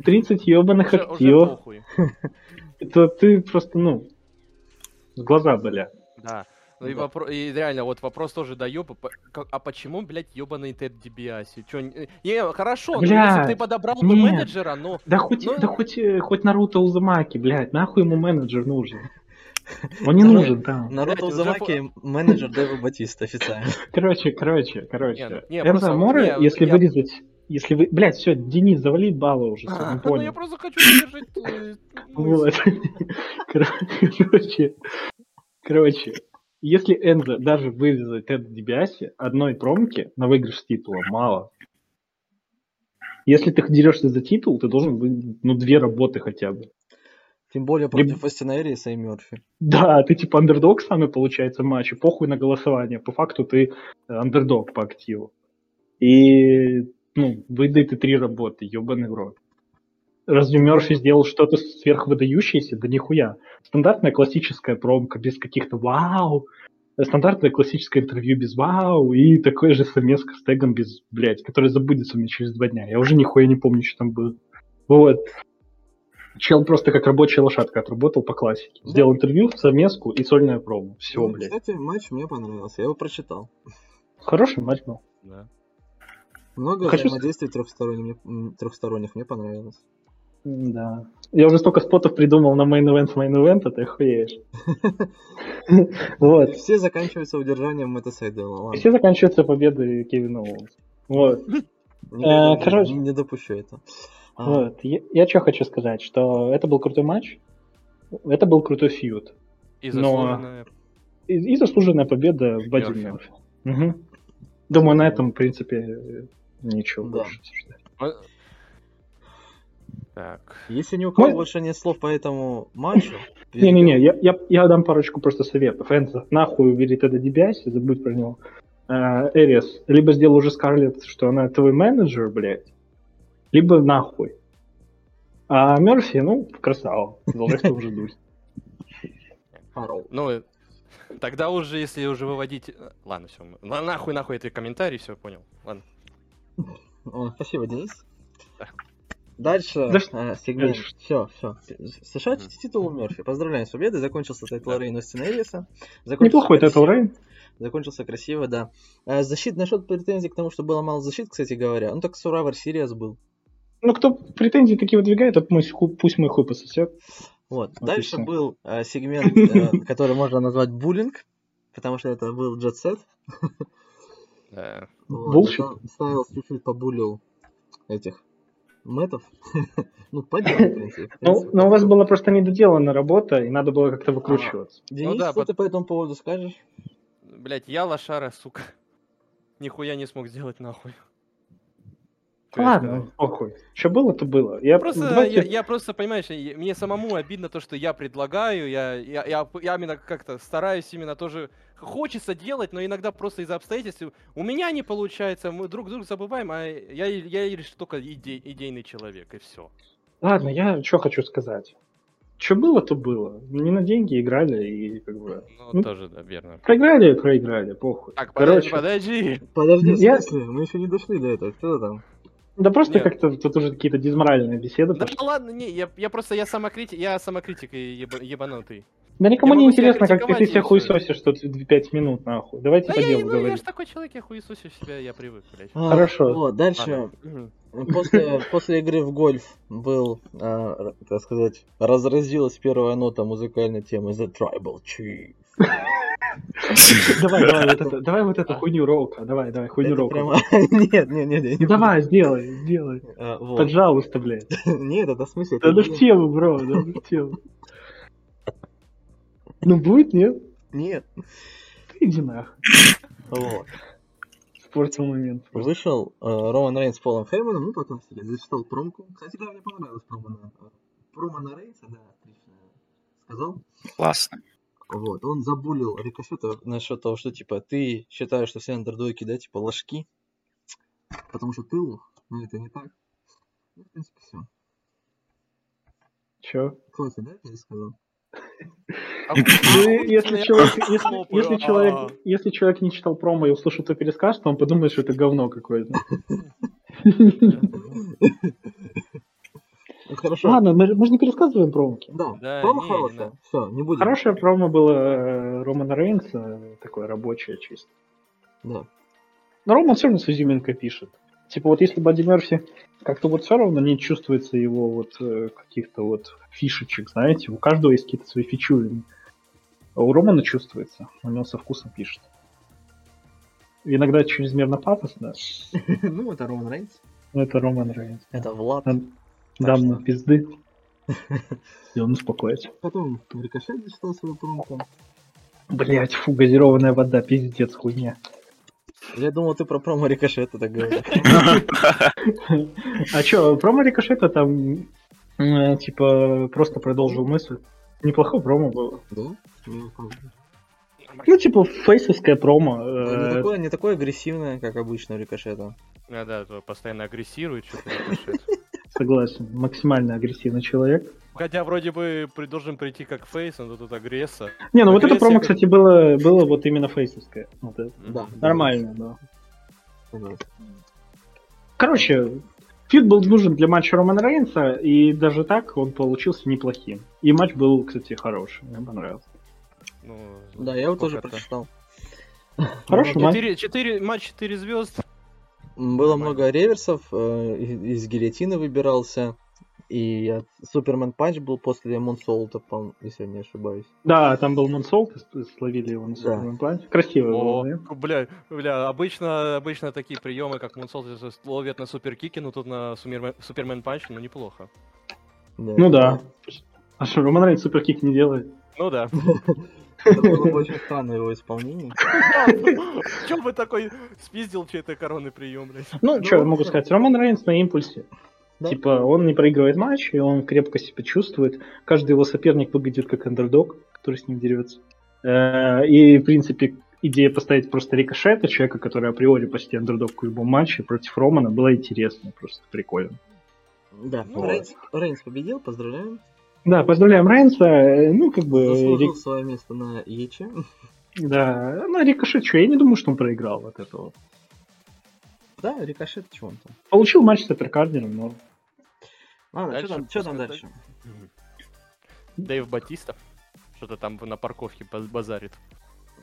30 ебаных активов, то ты просто, ну, глаза болят. Да. Ну и, вопро- и реально, вот вопрос тоже до ёба. А почему, блядь, ёбаный Тед Дибиаси? Чё, не, хорошо, ну если Блядь, ты подобрал бы менеджера, ну... Да хоть, Ну- да хоть, э, хоть Наруто Узумаки, блядь, нахуй ему менеджер нужен. Он не нужен там. Наруто Узамаки менеджер Дэва Батиста официально. Короче, короче, короче. Ну, Аморе, не, если вырезать, если вы, блядь, все, Денис, завали баллы уже, А, не ну понял. я просто хочу задержать... э, Вот. Короче, короче, если Энзо даже вырезать Тед Дибиаси, одной промки на выигрыш титула мало. Если ты дерешься за титул, ты должен быть, ну, две работы хотя бы. Тем более Либо- против Остина Эриса и Мерфи. Да, ты типа андердог самый, получается, в матче, похуй на голосование. По факту ты э, андердог по активу. И, ну, выдай ты три работы, ебаный рот. Разве Мерфи сделал что-то сверхвыдающееся? Да нихуя. Стандартная классическая промка без каких-то вау. Стандартное классическое интервью без вау. И такое же совместка с тегом без, блядь, который забудется мне через два дня. Я уже нихуя не помню, что там было. Вот. Чел просто как рабочая лошадка отработал по классике. Да. Сделал интервью, совместку и сольное промо. Все, Ну, блядь. Кстати, матч мне понравился, я его прочитал. Хороший матч был. Да. Много Хочу взаимодействий трехсторонних мне, трехсторонних мне понравилось. Да. Я уже столько спотов придумал на main event, main event, ты охуеешь. Вот. Все заканчиваются удержанием Мэтта Сайдела. Все заканчиваются победой Кевина Оуэнса. Вот. Э, короче. не, не допущу это. А, Вот. Я, я что хочу сказать, что это был крутой матч, это был крутой фьюд. И Но- заслуженная. И, и заслуженная победа в Бадди. Мгм. Думаю, на этом, в принципе, ничего Да. больше обсуждать. А- Так. Если ни у кого Мы- больше нет слов по этому матчу... Не-не-не, я, я, я дам парочку просто советов. Энзо, нахуй убери Теда Дибиаси, забудь про него. Э, Эрис, либо сделай уже Скарлетт, что она твой менеджер, блядь, либо нахуй. А Мерфи, ну, красава. Что уже дуть. Фаррелл. Ну, тогда уже, если уже выводить... э, Ладно, все. Нахуй, нахуй эти комментарии, все, понял. Ладно. Спасибо, Денис. Да. Дальше Да э, сегмент. дальше? Все, все. США титул Мерфи. Поздравляем с победой. Закончился title Да. Reign Остина Эриса. Неплохой Title reign. Закончился красиво, да. Э, Защит насчет претензий к тому, что было мало защит, кстати говоря. Ну так Survivor Series был. Ну, кто претензии такие выдвигает, то пусть, ху- пусть мой хуй пососет. Вот. Вот и Дальше был э, сегмент, э, который можно назвать буллинг, потому что это был Jet Set. Да. Вот, Стайлс чуть-чуть побулил этих мэтов. ну, поддержал, в принципе. в Ну, но у вас была просто недоделана работа, и надо было как-то выкручиваться. Денис, Ну да, что под- ты по этому поводу скажешь? Блять, я лошара, сука. Нихуя не смог сделать нахуй. Что я Ладно, сказал? похуй. Что было, то было. Я Просто, давайте- я, я просто, понимаешь, мне самому обидно то, что я предлагаю, я, я, я, я именно как-то стараюсь именно тоже, хочется делать, но иногда просто из-за обстоятельств у меня не получается, мы друг друга забываем, а я, я лишь только иде- идейный человек, и все. Ладно, я что хочу сказать. Что было, то было. Не на деньги играли и как бы... Ну, Ну, тоже, да, верно. Проиграли, проиграли, похуй. Так, подожди, Короче, подожди. Подожди, в Я- смысле? Мы еще не дошли до этого. Что там? Да просто Нет. как-то тут уже какие-то дизморальные беседы Да пошли. ладно, не, я, я просто, я самокритик, я самокритик и еба- ебанутый. Да никому я не интересно, как ты, ты себя всё. хуесосишь тут 5 минут, нахуй. Давайте Да по я, делу ну, я говорить. же такой человек, я хуесосю себя, я привык, блядь. А, Хорошо. Вот, дальше. Ладно. После, после игры в гольф был, а, так сказать, разразилась первая нота музыкальной темы The Tribal Chief. Давай, давай вот это, давай вот эту хуйню роука, давай, давай, хуйню роука. Нет, нет, нет, нет. Ну давай, сделай, сделай. А. Пожалуйста, блядь. Нет, это в смысле... Да это ну в тему, бро, да ну в тему. Ну будет, нет? Нет. Ты Иди нахуй. Вот. Испортил момент. Вышел э, Роман Рейнс с Полом Хейманом, ну потом себе зачитал промку. Кстати, да, мне понравилось промо на, э, промо на Рейнса, да, отлично сказал. Классно. Вот, он забулил Рикошета насчет того, что, типа, ты считаешь, что все андердоги, да, типа, ложки, потому что ты лох, но это не так. Ну, в принципе, все. Чё? Классно, да, я сказал? А Ну, если человек, если, хлопаю, если а. человек, если человек не читал промо и услышал твой пересказ, то он подумает, что это говно какое-то. Ну, хорошо. Ладно, мы, же- мы же не пересказываем промки. Да, Да, промо не, не хорошее. надо. Все, не будем. Хорошее промо было э, Романа Рейнса, такое рабочее чисто. Да. Но Роман все равно с изюминкой пишет. Типа вот если Бадди Мерфи как-то вот все равно не чувствуется его вот э, каких-то вот фишечек, знаете, у каждого есть какие-то свои фичурины. А у Романа чувствуется, у него со вкусом пишет. Иногда чрезмерно пафосно, Ну, это Роман Рейнс. это Роман Рейнс. Это Влад. Дам дам что- ему пизды. И он успокоится. Потом Рикошет зачитал свою промку. Блять, фу, газированная вода, пиздец, хуйня. Я думал, ты про промо Рикошета так говоришь. А чё, промо Рикошета там, э, типа, просто продолжил мысль. Неплохое промо было. Да? Ну. Ну, типа, фейсовское промо. Не э, такое, не такое агрессивное, как обычно у Рикошета. А, да, то постоянно агрессирует, что-то Рикошет. Согласен, максимально агрессивный человек. Хотя вроде бы должен прийти как фейс, но тут агресса. Не, ну вот это Агрессия промо, как- кстати, было, было вот именно фейсовское. Вот это. Да. Нормально, да. Согласен. Короче, feud был нужен для матча Романа Рейнса, и даже так он получился неплохим. И матч был, кстати, хороший, мне понравился. Ну, Да, я его тоже сколько-то? прочитал. Хороший матч. Четыре, четыре, матч 4 звезд. Было много реверсов, э, из гильотины выбирался. И Superman Punch был после Moonsault а, по если я не ошибаюсь. Да, там был Moonsault, словили его на. Супермен плане. Красивый был, О, да? бля, бля, обычно, обычно такие приемы, как Moonsault, ловят на superkick е, но тут на Superman, Superman Punch, ну неплохо. Ну да. А что, Роман Рейнс superkick не делает? Ну да. Это было бы очень странное его исполнение. Чё бы такой спиздил чей-то коронный прием, блядь? Ну, что я могу сказать? Роман Рейнс на импульсе. Да. Типа, он не проигрывает матч, и он крепко себя чувствует. Каждый его соперник выглядит как андердог, который с ним дерется. Э, И, в принципе, идея поставить просто рикошета, человека, который априори почти андердог в любом матче против Романа, была интересна, просто прикольно. Да, Ну, Рейнс, Рейнс победил, поздравляем. Да, поздравляем Рейнса. э, Ну, как бы, Заслужил Рик- свое место на Ече. да, ну, рикошет, что, я не думаю, что он проиграл от этого. Да, рикошет, чего он там? Получил матч с Апперкардером, но Ладно, Дальше что там, чё там дальше? Дэйв Батиста. Что-то там на парковке баз- базарит.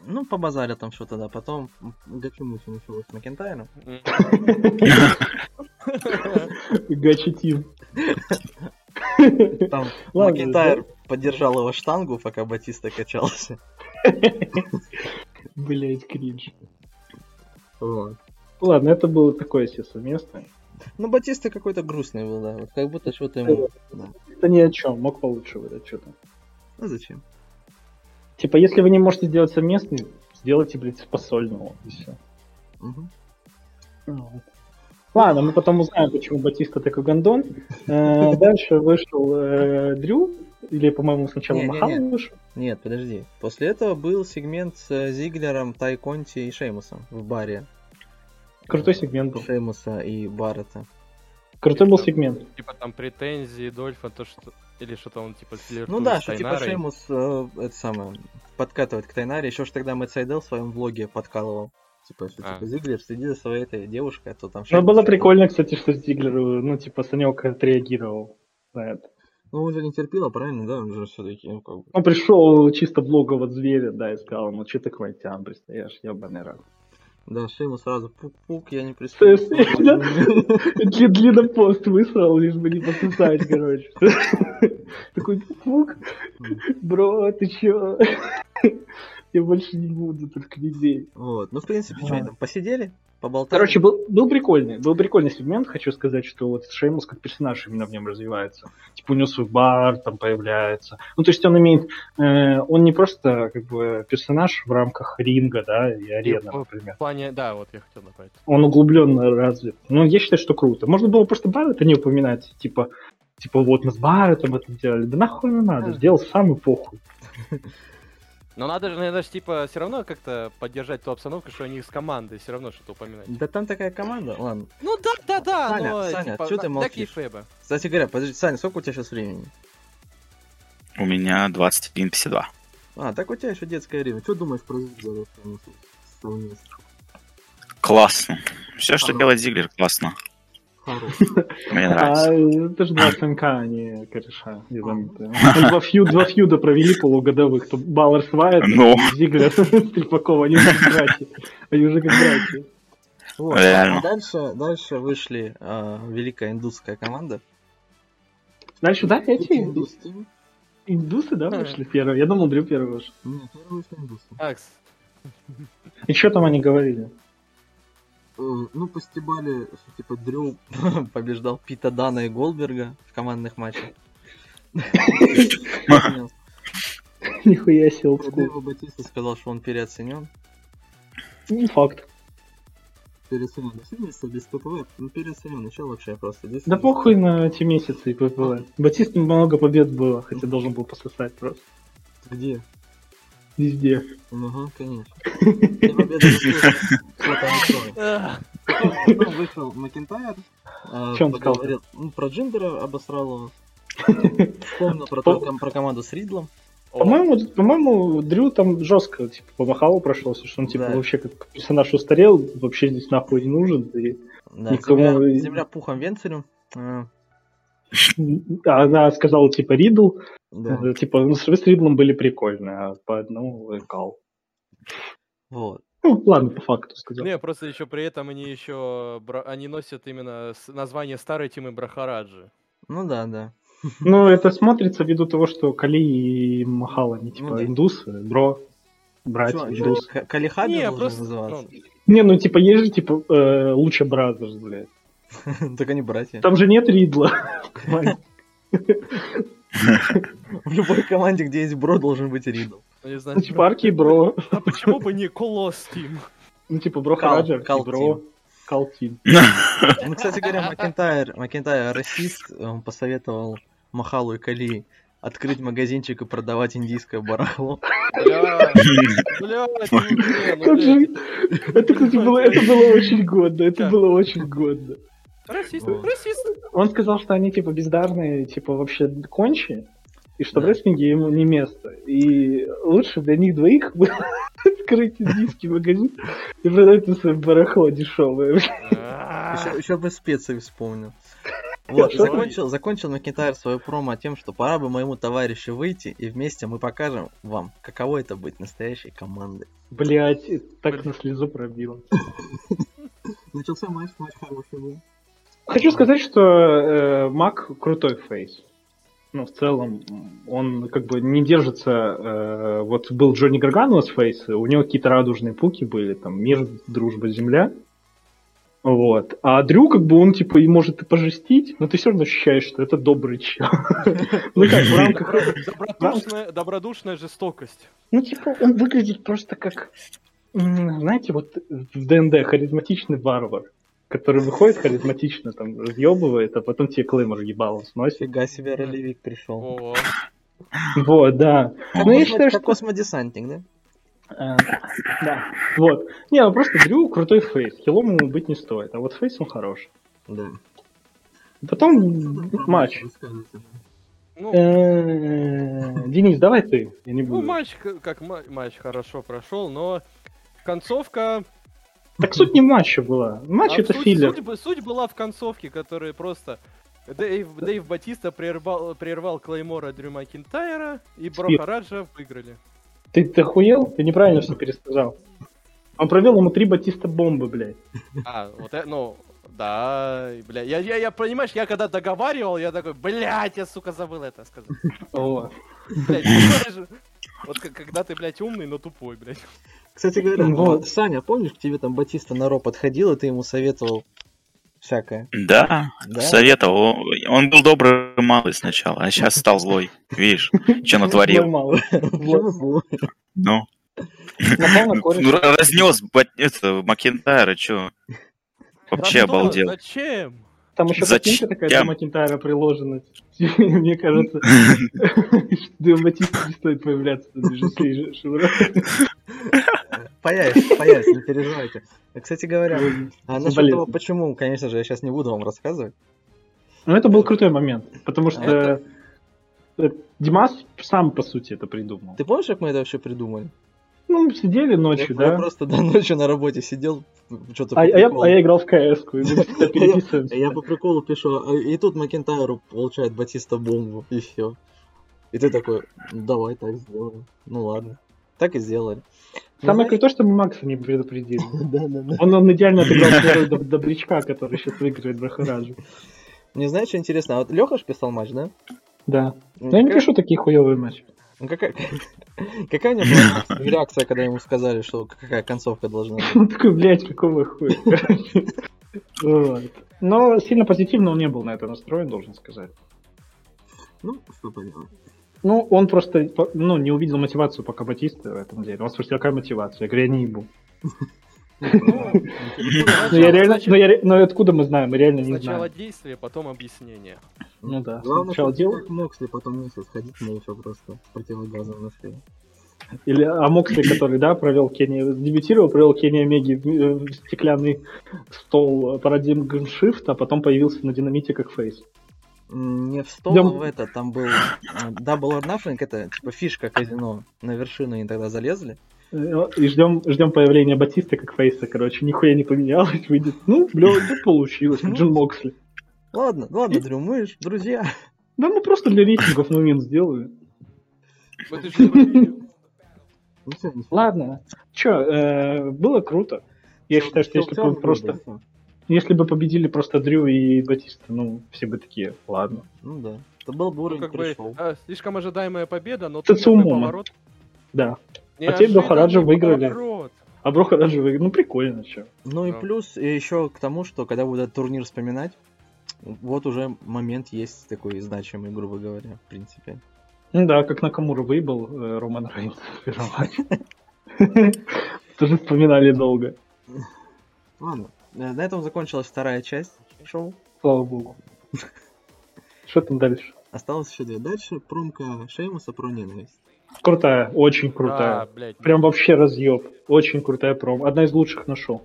Ну, побазарят там что-то, да. Потом м, Гачимучи началось с Макентайром. Гачи Тим. Там Макентайр поддержал его штангу, пока Батиста качался. Блять, кринж. Вот. Ладно, это было такое себе совместное. Ну, Батиста какой-то грустный был, да. Вот как будто что-то ему... Да. Это ни о чем, мог получше выдать что-то. Ну, зачем? Типа, если вы не можете сделать совместный, сделайте, блядь, посольного, и все. Мгм. Ладно, мы потом узнаем, почему Батиста такой гондон. Э, Дальше вышел э, Дрю, или, по-моему, сначала. Махал вышел. Нет, подожди. После этого был сегмент с э, Зиглером, Тайконти и Шеймусом в баре. Крутой сегмент был. Шеймуса и Баррета. Крутой был сегмент. Типа там претензии Дольфа, то что... Или что-то он типа Ну да, что типа. Шеймус это самое, подкатывает к Тайнаре. Еще ж тогда Мэтт Сайдел в своем влоге подкалывал. Типа, что А. типа Зиглер, следи за своей этой девушкой, а то там Шеймус- было прикольно, кстати, что Зиглер, ну, типа, Санек отреагировал на это. Ну, он же не терпела, правильно, да? Он же все-таки, ну, как бы... Он пришел чисто в логово от зверя, да, и сказал, ну, что ты к Вантян пристаешь, ебаный рад. Да, Шеймус сразу пук-пук, я не То есть, пристаю. Дли- Длиннопост высрал, лишь бы не пососать, короче. Такой пук, бро, ты чё? Я больше не буду, только бей. Вот, ну, в принципе, что, они там посидели, поболтали. Короче, был, был прикольный, был прикольный сегмент, хочу сказать, что вот Шеймус как персонаж именно в нем развивается. Типа у него свой бар там появляется. Ну, то есть он имеет, э, он не просто как бы персонаж в рамках ринга, да, и арены, например. В плане, да, вот я хотел добавить. Он углубленно развит. Ну, я считаю, что круто. Можно было просто Баррета не упоминать, типа, типа вот мы с Барреттом это делали. Да нахуй не надо, сделал сам и похуй. Но надо же, надо же, типа, все равно как-то поддержать ту обстановку, что они с командой все равно что-то упоминать. Да там такая команда, ладно. Ну да, да, да, Саня, но, Саня, типа, чё ты молчишь? Кстати говоря, подожди, Саня, сколько у тебя сейчас времени? У меня 21.52. А, так у тебя еще детское время. Что думаешь про Зиглера? Классно. Все, что Ага. делает Зиглер, классно. Хорош. Мне А нравится. это же два СНК, а не кореша. Там Два, фью, два фьюда провели полугодовых. То Баллар с Вайетом, Ну. Зиглер с Стрельпаком, они уже как братья. Они уже как братья. Вот. Реально. а Дальше, дальше вышли а, великая индусская команда. Дальше, да, эти Индус Team. индусы, да, вышли первые? Я думал, Дрю первый вышел. Нет, вышли индусы. Акс, И что там они говорили? Э, Ну, постебали, что типа Дрю побеждал Пита Дана и Голдберга в командных матчах. Нихуя себе. Дэйва Батиста сказал, что он переоценен. Ну, Факт. Переоценен. На 7 месяцев без ППВ, ну переоценен, еще вообще просто. Да похуй на эти месяцы и ППВ. Батист много побед было, хотя должен был пососать просто. Где? Везде. Ага, конечно. Потом вышел Макентайр. э, сказал? поговорил- Ну, про Джиндера обосрал его. Вспомнил про, ком- про команду с Ридлом. По-моему, по-моему, Дрю там жестко, типа, по Махалу прошелся, что он, типа, Да. вообще как персонаж устарел, вообще здесь нахуй не нужен. И... Да, Никому- земля, земля пухом венцелем. Э, она сказала, типа, Ридл, Да, э, типа, ну, с вы с Ридлом были прикольные, а по одному кал. вот. Ну, ладно, по факту сказал. Не, просто еще при этом они еще они носят именно название старой Тимы Брахараджи. Ну да, да. Ну, это смотрится ввиду того, что Кали и Махал, они типа Ну да. индусы, бро, братья, Чё, индусы. К- Калихаби Не, просто... называться? ну, Не, ну типа есть же типа э, Луча Бразерс, блядь. Так они братья. Там же нет Ридла. В любой команде, где есть бро, должен быть Ридл. ну. Ну, типа Арки и Бро. А почему бы не Колос Тим? Ну, типа Бро Кал и Бро, Калтин. Ну, кстати говоря, Макентайр, Макентайр расист, он посоветовал Махалу и Кали открыть магазинчик и продавать индийское барахло. Бля, бля, это кстати, было, это было очень годно, это было очень годно. Расист, Вот. расист. Он сказал, что они типа бездарные, типа вообще кончи, и что в Да. рестлинге ему не место. И лучше для них двоих было открыть индийский магазин и продать на свое барахло дешевое. А, Еще, еще бы специи вспомнил. Вот, закончил, закончил Макентайр свою промо тем, что пора бы моему товарищу выйти, и вместе мы покажем вам, каково это быть настоящей командой. Блять, так на слезу пробило. Начался матч, матч хороший был. Хочу сказать, что э, Мак крутой фейс. Ну, в целом, он как бы не держится... э, вот был Джонни Гаргано с фейса, у него какие-то радужные пуки были, там, мир, дружба, земля. Вот. А Дрю, как бы, он, типа, и может и пожестить, но ты все равно ощущаешь, что это добрый чел. Ну как, в рамках... Добродушная, жестокость. Ну, типа, он выглядит просто как... Знаете, вот в ДНД харизматичный варвар, который выходит харизматично, там, разъебывает, а потом тебе клеймор ебало сносит. Фига себе ролевик пришел. Вот, да. Ну, я считаю, что... космодесантник, да? э, Да, вот. Не, ну просто Дрю крутой фейс. Хилом ему быть не стоит, а вот фейс он хороший. Да. Потом матч. ну, Э, Денис, давай ты. Я не ну, буду. матч, к- как ма- матч хорошо прошел, но концовка... Так суть не в матче была. Матч а это суть- филлер. Суть, суть была в концовке, которая просто... Дэйв, Дэйв Батиста прервал, прервал Клеймора Дрю Макинтайра, и Спир. Брохараджа выиграли. Ты, ты охуел? Ты неправильно все пересказал. Он провел ему три батиста бомбы, блядь. А, вот это, ну, да, бля, я, я, я, понимаешь, я когда договаривал, я такой, блядь, я, сука, забыл это сказать. О. Блядь, же. Вот когда ты, блядь, умный, но тупой, блядь. Кстати говоря, Вот. Саня, помнишь, к тебе там Батиста на Ро подходил, и ты ему советовал всякое? Да, Да? советовал. Он был добрый малый сначала, а сейчас стал злой. Видишь, что натворил. Ну, кореш. ну разнес Макентайра, что? Вообще обалдел. Зачем? Там еще Зачем? картинка такая до Макинтайра приложена. Мне кажется, что Батиста не стоит появляться. Появится, появится, не переживайте. А, Кстати говоря, а насчет того, почему, конечно же, я сейчас не буду вам рассказывать. Ну, это был крутой момент, потому что э, Димас сам, по сути, это придумал. Ты помнишь, как мы это вообще придумали? Ну, сидели ночью, я, я да? просто до ночи на работе сидел, что-то А, а я, а я играл в кс и. Я по приколу пишу, а, и тут Макентайру получает Батиста бомбу, и все. И ты такой, «Ну, давай так сделаем. Ну ладно. Так и сделали. Ну, Самое крутое, что мы Макса не предупредили. Он, он идеально отыграл первого доб- добрячка, который сейчас выиграет Брахараджу. Мне знаешь, что интересно? А вот Леха ж писал матч, да? Да. Ну, Но я не пишу такие хуевые матчи. ну, какая... какая у него была реакция, когда ему сказали, что какая концовка должна быть? Он такой, блядь, какого хуя. Но сильно позитивно он не был на это настроен, должен сказать. Ну, что поделать. Ну, он просто ну, не увидел мотивацию пока Батиста в этом деле. Он спросил, какая мотивация? Я говорю, я не ебу. Ну, я реально, ну, я, ре- ну, откуда мы знаем? Мы реально не Сначала знаем. действие, потом объяснение. Ну да, Главное, сначала как Моксли потом месяц ходить на еще просто с противогазом на шее. Или а Моксли, который, да, провел Кенни, дебютировал, провел Кенни Омеги в, э, стеклянный стол парадигм Shift, а потом появился на динамите как фейс. Не в стол, а в это, там был э, Double or Nothing, это типа фишка казино. На вершину они тогда залезли. Э, И ждем, ждем появления Батиста как фейса, короче, нихуя не поменялось, выйдет. Ну, бля, ну получилось, как Джон Моксли. Ладно, ладно, Дрю, мы ж друзья. Да мы просто для рейтингов момент сделали. Ну Ладно. Чё, э, было круто. Я считаю, что если бы просто... Если бы победили просто Дрю и Батиста, ну, все бы такие, ладно. Ну да. Это был бы Ну, уровень как бы, пришел. а, слишком ожидаемая победа, но Это тут такой поворот. Да. А те Бахараджа выиграли. поворот. А Броха даже выиграл. Ну, прикольно, чё. Ну и Да. плюс еще к тому, что когда будет этот турнир вспоминать, вот уже момент есть такой значимый, грубо говоря, в принципе. Ну да, как Накамура выебал э, Роман Рейнс в первом матче. Тоже вспоминали долго. Ладно, на этом закончилась вторая часть шоу. Слава богу. Что там дальше? Осталось еще две. Дальше промка Шеймуса про ненависть. Крутая, очень крутая. Да, блядь. Прям вообще разъеб. Очень крутая пром. Одна из лучших на шоу.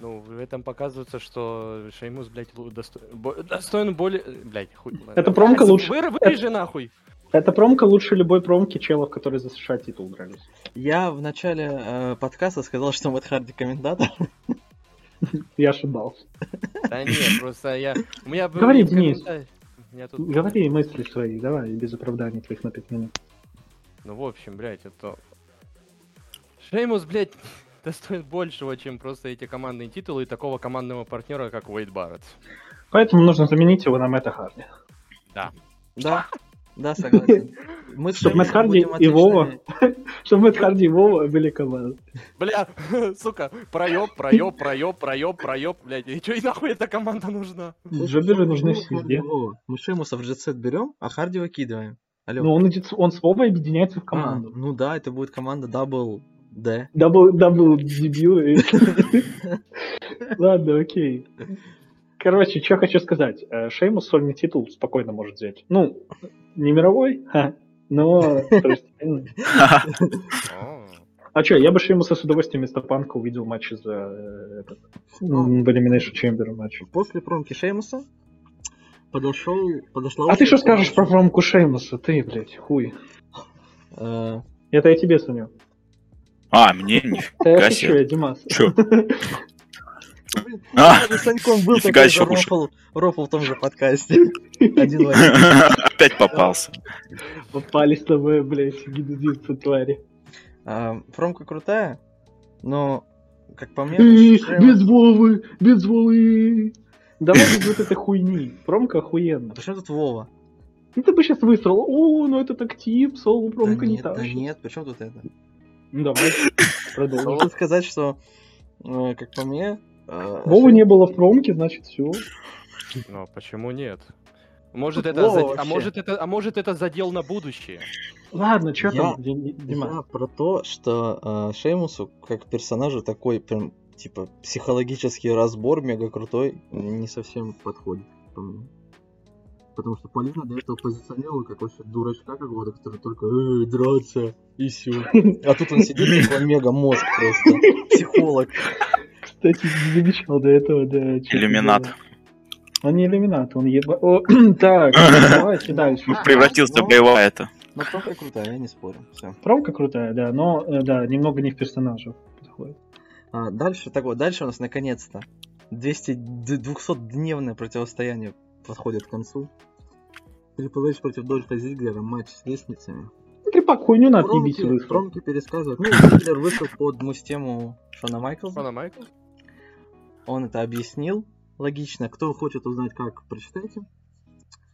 Ну, в этом показывается, что Шеймус, блядь, досто- бо- достоин более... Блядь, хуй. Это промка лучше. Вы, вырежи нахуй. Эта промка лучше любой промки челов, которые за США титул дрались. Я в начале э, подкаста сказал, что Мэтт Харди комментатор. Я ошибался. Да нет, просто я... У меня был Говори, Денис. тут... Говори мысли свои, давай, без оправданий твоих на 5 минут. Ну, в общем, блядь, это... Шеймус, блядь, достоин большего, чем просто эти командные титулы и такого командного партнера, как Уэйд Барретт. Поэтому нужно заменить его на Мэтта Харди. Да, да, согласен. Мы с Чтоб Шеймусом Мэтт Харди и Вова. Чтобы Мэтт Харди и Вова были командой. Бля, сука, проеб, проеб, проеб, проеб, проеб, блядь, и чё и нахуй эта команда нужна? Джоберы нужны Ну, Вова. Мы Шеймуса в Jet Set берем, а Харди выкидываем. Алло. Но он, идет он с Вовой объединяется в А, команду. ну да, это будет команда Double D. Double, double дебил. и- Ладно, окей. Короче, что хочу сказать. Э, Шеймус сольный титул спокойно может взять. Ну, не мировой, ха, но второстепенный. О, А что, я бы Шеймуса с удовольствием вместо Панка увидел матч за э, этот, м, в Elimination Chamber матч. После промки Шеймуса подошел, подошла... А ты что скажешь про промку Шеймуса? Ты, блядь, хуй. Э, Это я тебе, Саня. А, мне Да я шучу, себе. я Димас. Чё? блин, А, с Саньком был нифига такой уж. рофл, рофл в том же подкасте. Один в один. Опять попался. Попали с тобой, блядь, гидудицы твари. А, Промка крутая, но, как по мне, Без Вовы, без Вовы. Давай без вот этой хуйни. Промка охуенно. А почему тут Вова? Ну ты бы сейчас высрал, о, ну это так тип, соло Да промка не нет, да нет, почему тут это? Ну давай, продолжим. Сказать, что, э, как по мне... э, Вовы Шеймус- не было в промке, значит все. Ну, а почему нет? Может Тут это, Вова зад- а может это, а может это задел на будущее? Ладно, что Я- там, Ди- Ди- Дима? Я про то, что э, Шеймусу, как персонажу, такой прям, типа, психологический разбор мега крутой, не совсем подходит по мне. Потому что Полина до этого позиционировала как вообще дурачка какого-то, который только «Эй, драться и все. А тут он сидит, такой мега мозг просто. Психолог. Кстати, не замечал до этого, да. Иллюминат. Он не иллюминат, он еба... О, так, давайте дальше. Превратился в боевая это. Ну, промка крутая, я не спорю. Все. Промка крутая, да, но, э, да, немного не в персонажа подходит. А, дальше, так вот, дальше у нас наконец-то 200, д- 200-дневное противостояние подходит к концу. Трипл Эйч против Дольфа Зиглера, матч с лестницами. Ну, Трипак хуйню надо высрал. промки пересказывают. Ну, Зиглер вышел под мустему Шона Майклса. Шона Майкл? Он это объяснил. Логично. Кто хочет узнать, как, прочитайте.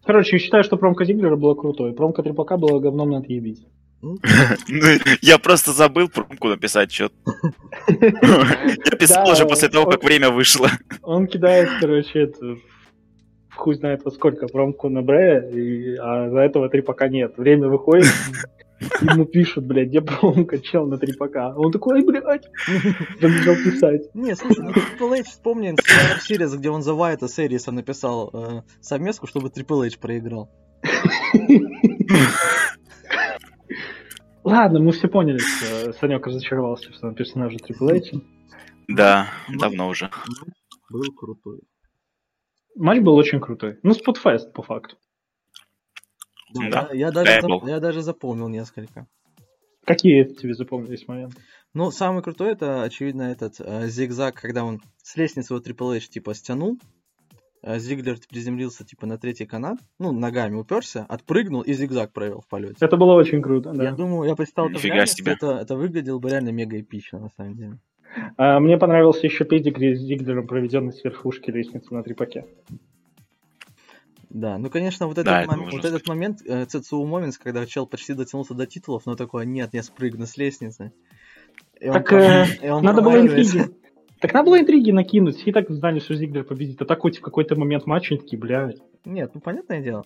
Короче, я считаю, что промка Зиглера была крутой. Промка Трипака была говном надо ебить. Ну, Ну, Я просто забыл промку написать что Я писал уже после того, как время вышло. Он кидает, короче, это, хуй знает во сколько, промку на Брея, и- а за этого Трипака нет. Время выходит, ему пишут, блядь, где промка, чел на Трипака. Он такой, ай, блядь, побежал писать. Не, слушай, ну Triple H вспомни Survivor Series, где он за Вайта с Эрисом написал э, совместку, чтобы Triple H проиграл. Ладно, мы все поняли, что Санек разочаровался в своем персонаже Triple H. Да, давно уже. Был крутой. Матч был очень крутой. Ну, спотфест, по факту. Да, Да. Я, я даже, Да, зап- я даже запомнил несколько. Какие тебе запомнились моменты? Ну, самый крутой это, очевидно, этот э, зигзаг, когда он с лестницы его Triple H типа стянул. э, Зиглер приземлился типа на третий канат, ну, ногами уперся, отпрыгнул и зигзаг провел в полете. Это было очень круто, Я да. думаю, я представил это Нифига реальности, себе. это, это выглядело бы реально мега эпично, на самом деле. А, мне понравился еще педигри с Зиглером, проведенный с верхушки лестницы на трипаке. Да, ну, конечно, вот этот, Да, мом- вот этот момент, э, ЦЦУ момент, когда чел почти дотянулся до титулов, но такой, нет, я спрыгну с лестницы. И он Так про- э, и он надо было интриги. Так надо было интриги накинуть. И так знали, что Зиглер победит. А так хоть в какой-то момент матча они такие, блядь. Нет, ну понятное дело.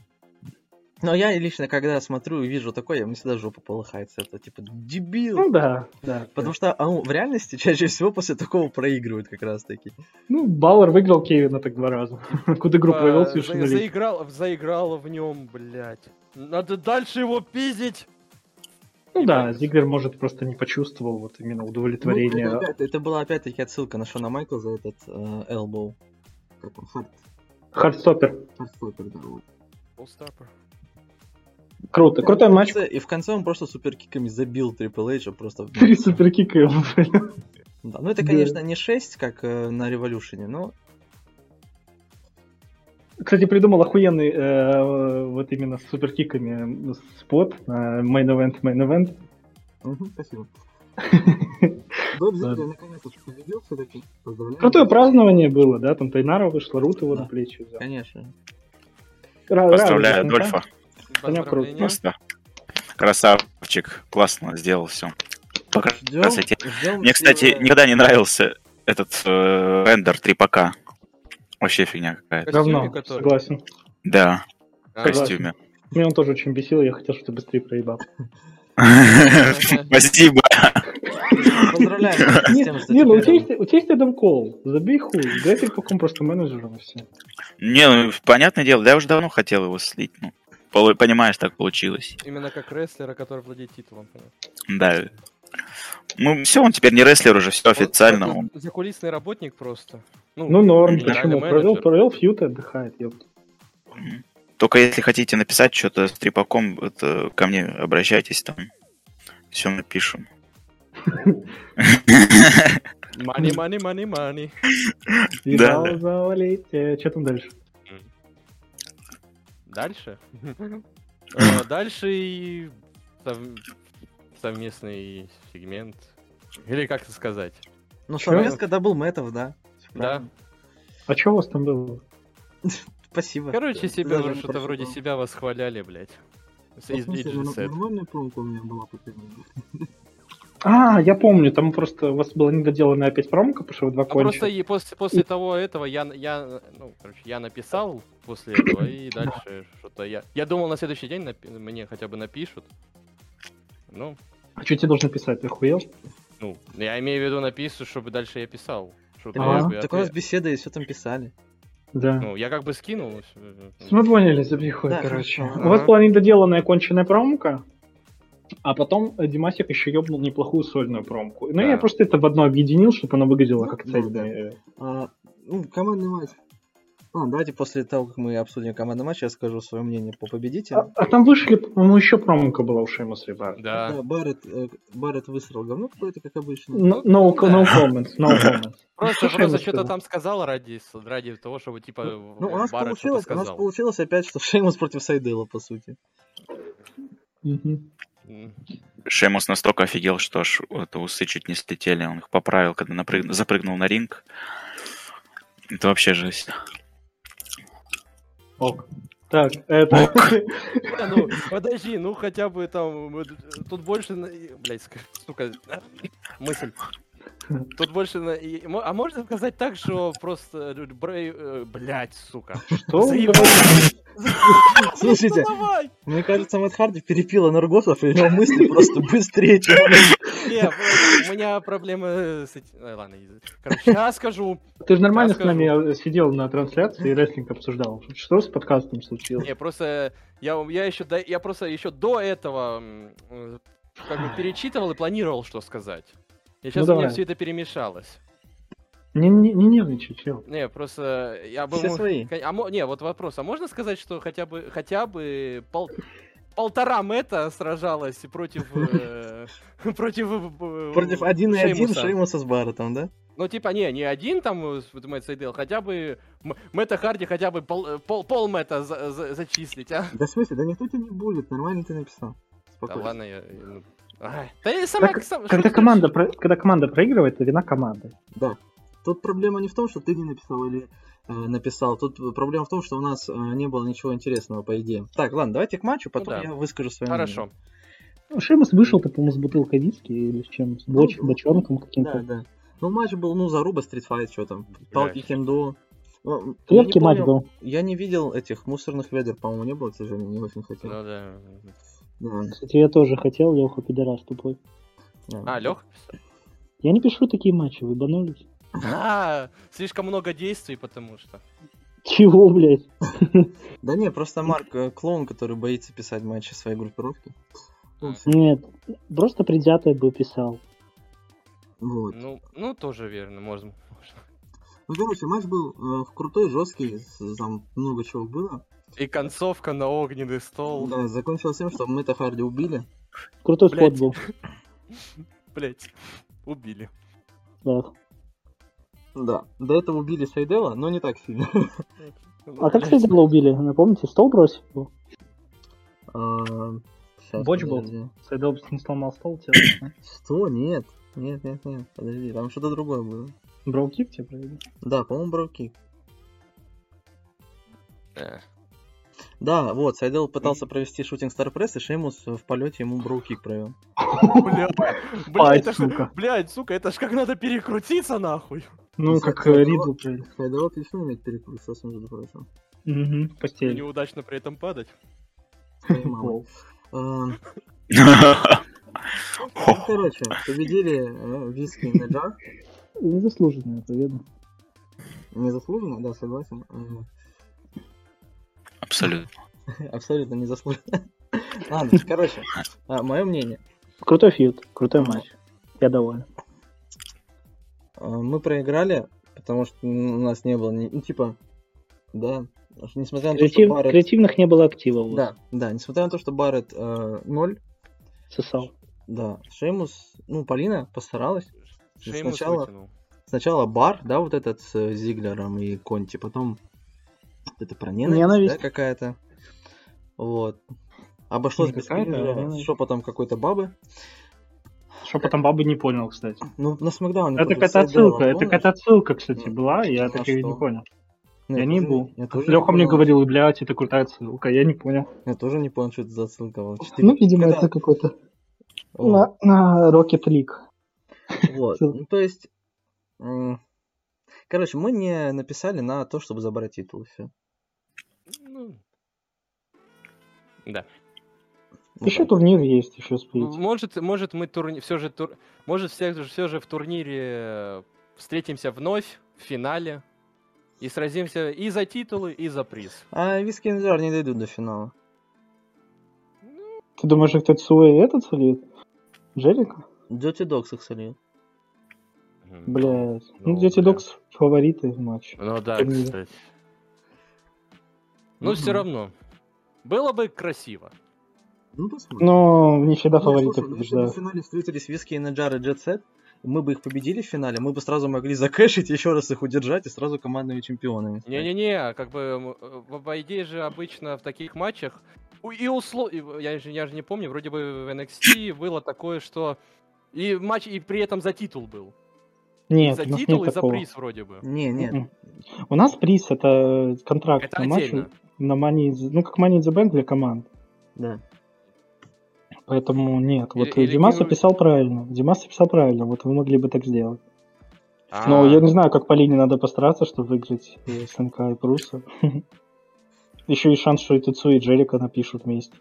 Но я лично, когда смотрю и вижу такое, я мне всегда жопа полыхает с этого, типа, дебил. Ну да, да. Потому что а, ну, в реальности чаще всего после такого проигрывают как раз таки. Ну, Баллар выиграл Кевина так два раза. Куда игру провел А, за- совершенно заиграл, заиграл в нем, блядь. Надо дальше его пиздить. Ну да, Зиглер, может, просто не почувствовал вот именно Ну, удовлетворение. это, опять- это была опять-таки отсылка на Шона Майкла за этот э, элбоу. Как он? Хард. Хардстоппер. Хардстоппер, да, вот. Круто. Крутой И в матч. конце- И в конце он просто суперкиками забил Трипл Эйджа просто. Три суперкика были. Да. Ну это, Да. конечно, не 6, как э, на Революшене, но Кстати, придумал охуенный э, вот именно с суперкиками спот на main event, main event. Мгм, спасибо. Боб Зиглер наконец-то победил все-таки. Поздравляю. Крутое празднование было, да, там Тайнара вышла, Рут его Да. на плечи взял. Конечно. Ра- Поздравляю, радостно, Дольфа. Коня круто. Поздравления. Просто красавчик. Классно сделал все. Ждем, красоте. ждем Мне, кстати, первое- никогда не нравился этот э, рендер 3ПК. Вообще фигня какая-то. да. Равно, который. согласен. Да, в А, костюме. Меня он тоже очень бесил, я хотел, чтобы ты быстрее проебал. Спасибо. Поздравляю Не, ну у тебя есть- Эдам Кол, забей хуй, играй ты каком просто менеджером и все. Не, ну, понятное дело, я уже давно хотел его слить. Ну, понимаешь, так получилось. Именно как рестлера, который владеет титулом. понятно. Да. Ну, все, он теперь не рестлер уже, все официально. Он Он- закулисный работник просто. Ну норм, генеральный почему? Провел, менеджер. провел фьют и отдыхает, ёпта. Только если хотите написать что-то с трипаком, это ко мне обращайтесь там. Все напишем. Money, money, money, money. Да. Что там дальше? Дальше? Э, Дальше совместный сегмент. Или как это сказать? Ну, совместка дабл мэтов, да. Да. А что у вас там было? Спасибо. Короче, себя не что-то вроде себя восхваляли, блядь. Ну, из ну, Сет. Нормальная промка у меня была по. А, я помню, там просто у вас была недоделанная опять промка, потому что вы два А просто и после, после того этого я, я, ну, короче, я написал после этого, и дальше что-то я... Я думал, на следующий день напи- мне хотя бы напишут. Ну, А что тебе должен писать, ты охуел? ну, я имею в виду напишут, чтобы дальше я писал. Чтобы А, я бы так у нас ответ- беседа и все там писали. Да. Ну, я как бы скинул. Мы поняли, забей хуй, Да, короче. хорошо. У вас была недоделанная конченая промка, а потом э, Димасик еще ёбнул неплохую сольную промку. Ну, Да. я просто это в одно объединил, чтобы оно выглядело Ну, как да, цельное. А, ну, командный матч. Ладно, давайте после того, как мы обсудим командный матч, я скажу свое мнение по А, победителю. а там вышли, по-моему, еще промка была у Шеймуса и Барретта. Да. Да, Барретт, э, Барретт высрал говно какое-то, как обычно. No, no, да. no comments, no comments. Просто, Шеймус что-то там сказал ради, ради того, чтобы типа Ну, у нас, Барретт что-то получилось, у нас получилось опять, что Шеймус против Сайдела, по сути. Мгм. Шеймус настолько офигел, что аж это усы чуть не слетели. Он их поправил, когда напрыг- запрыгнул на ринг. Это вообще жесть. Ок. Так, это... Не, ну, подожди, ну хотя бы там, тут больше, ск- сука, мысль. Тут больше, а можно сказать так, что просто, э, Брей, э, блядь, сука. Что? Слушайте, мне кажется, Мэтт Харди перепил энергосов, и у него мысли просто быстрее, чем... Не, у меня проблемы с этим, э, ладно, короче, я скажу, Ты же нормально с нами сидел на трансляции и рестлинг обсуждал. Что с подкастом случилось? не, просто, я, я еще, до- я просто еще до этого, как бы перечитывал и планировал, что сказать. И сейчас у меня все это перемешалось. Не, не, не нервничай, чел. Не, просто я бы... Все мо- свои. А, не, вот вопрос. А можно сказать, что хотя бы хотя бы пол- полтора мета сражалась против э, против э, Против один и один Шеймуса? С Барреттом, да? Ну типа не, не один там э, Мэтт Сейдел, хотя бы Мэтта Харди хотя бы пол э, пол, пол Мэтта за- за- зачислить, а? Да в смысле, да никто тебя не будет, нормально ты написал. Да Спокойно. ладно, я, ну, Ай, Да и сама... Так, сам- Когда команда, про- когда команда проигрывает, то вина команды. Да. Тут проблема не в том, что ты не написал или э, написал. Тут проблема в том, что у нас э, не было ничего интересного, по идее. Так, ладно, давайте к матчу, потом да. я выскажу свое Хорошо. Ну, Шеймус вышел-то, по-моему, с бутылкой виски или с чем? С боч- Ну, бочонком мнение. каким-то. Да, да. Ну, матч был, ну, заруба, стритфайт, что там. Палки кендо. Ну, Крепкий матч был. Я не видел этих мусорных ведер, по-моему, не было, к сожалению, не очень хотел. Ну да. Кстати, я тоже хотел, Леха, пидорас тупой. да. А, Лех? Я не пишу такие матчи, вы банулись. А, слишком много действий, потому что. Чего, блядь? Да не, просто Марк э, клоун, который боится писать матчи своей группировки. Ну, Нет, просто предвзятое бы писал. Вот. Ну, ну тоже верно, можно. Ну, короче, матч был э, крутой, жесткий, там много чего было. И концовка на огненный стол. Да, закончилось тем, что Мэтта Харди убили. Крутой спот был. Блять, убили. Да. Да. До этого убили Сайдела, но не так сильно. А как Блядь. Сейдела убили? Напомните, стол бросил? А, Боч был? Сейдел не сломал стол, тебе. Что? Нет. Нет, нет, нет. Подожди, там что-то другое было. Броукик тебе провели? Да, по-моему, броуки. Э, Да, вот, Сайдел пытался провести шутинг Star Press, и Шеймус в полете ему броукик провел. Бля, бля, Ай, это ж- сука. блядь, сука, это ж как надо перекрутиться нахуй. Ну, как э, Ридл. Сайдел отлично умеет перекрутить, сейчас между прочим. Угу, постель. неудачно при этом падать. А, Ну, короче, победили э, Виски и Наджар. Незаслуженная победа. Незаслуженно, да, согласен. Абсолютно. Абсолютно незаслуженно. Ладно, короче, мое мнение. Крутой фьюд, крутой матч. Я доволен. А, Мы проиграли, потому что у нас не было, ни- ну, типа, да, несмотря на то, что Барретт... Креативных не было активов. вот. Да, да, несмотря на то, что Барретт э, ноль, Сосал. да, Шеймус, ну, Полина постаралась. Шеймус Сначала- вытянул. Сначала бар, да, вот этот с Зиглером и Конти, потом это про ненависть, Ненависть. да, какая-то. Вот. Обошлось Не без кринжа, ненависть. шепотом какой-то бабы. Что потом бабы не понял, кстати. Ну, на Смакдауне Это какая-то отсылка, это какая-то отсылка, кстати, Ну, была, я а так и не что? понял. Ну, Я не был. Я тоже Леха не мне говорил, блядь, это крутая отсылка, я не понял. Я тоже не понял, что это за отсылка. была. Ну, видимо, когда- это какой-то О, на, на Rocket League. Вот. Ну, то есть... Короче, мы не написали на то, чтобы забрать титул. и Да. Ну, Еще турнир есть, еще сплить. Может, может мы турни... все же тур... может все же, все же в турнире э, встретимся вновь в финале и сразимся и за титулы, и за приз. А Виски и Наджар не дойдут до финала. Ты думаешь, их Тецуэ этот солит? Джерика? Dirty Dogs их солил. Мгм. Блядь. Ну, Ну, Дети бля. Докс фавориты в матче. Ну да, кстати. Ну, все равно. Было бы красиво. Ну, посмотрим. Но не всегда Нет, фавориты слушай, ну, если бы в побеждают. финале встретились Виски и Наджар и Джет Сет, мы бы их победили в финале, мы бы сразу могли закэшить, еще раз их удержать и сразу командными чемпионами. Не-не-не, как бы, э, в- по идее же обычно в таких матчах, и услов... и Я же, я же не помню, вроде бы в NXT было такое, что и матч, и при этом за титул был. И Нет, за у нас титул, нет и за такого. приз вроде бы. Не, нет. Мгм. У нас приз это контракт Это на матч отдельно. На Money in the- ну как Money in the Bank для команд. Да. Поэтому нет. Вот Или- Димас кинули- описал правильно. Димас описал правильно. Вот вы могли бы так сделать. А, Но я не знаю, как Полине надо постараться, чтобы выиграть СНК и Пруса. Еще и шанс, что и Тецу, и Джерика напишут вместе.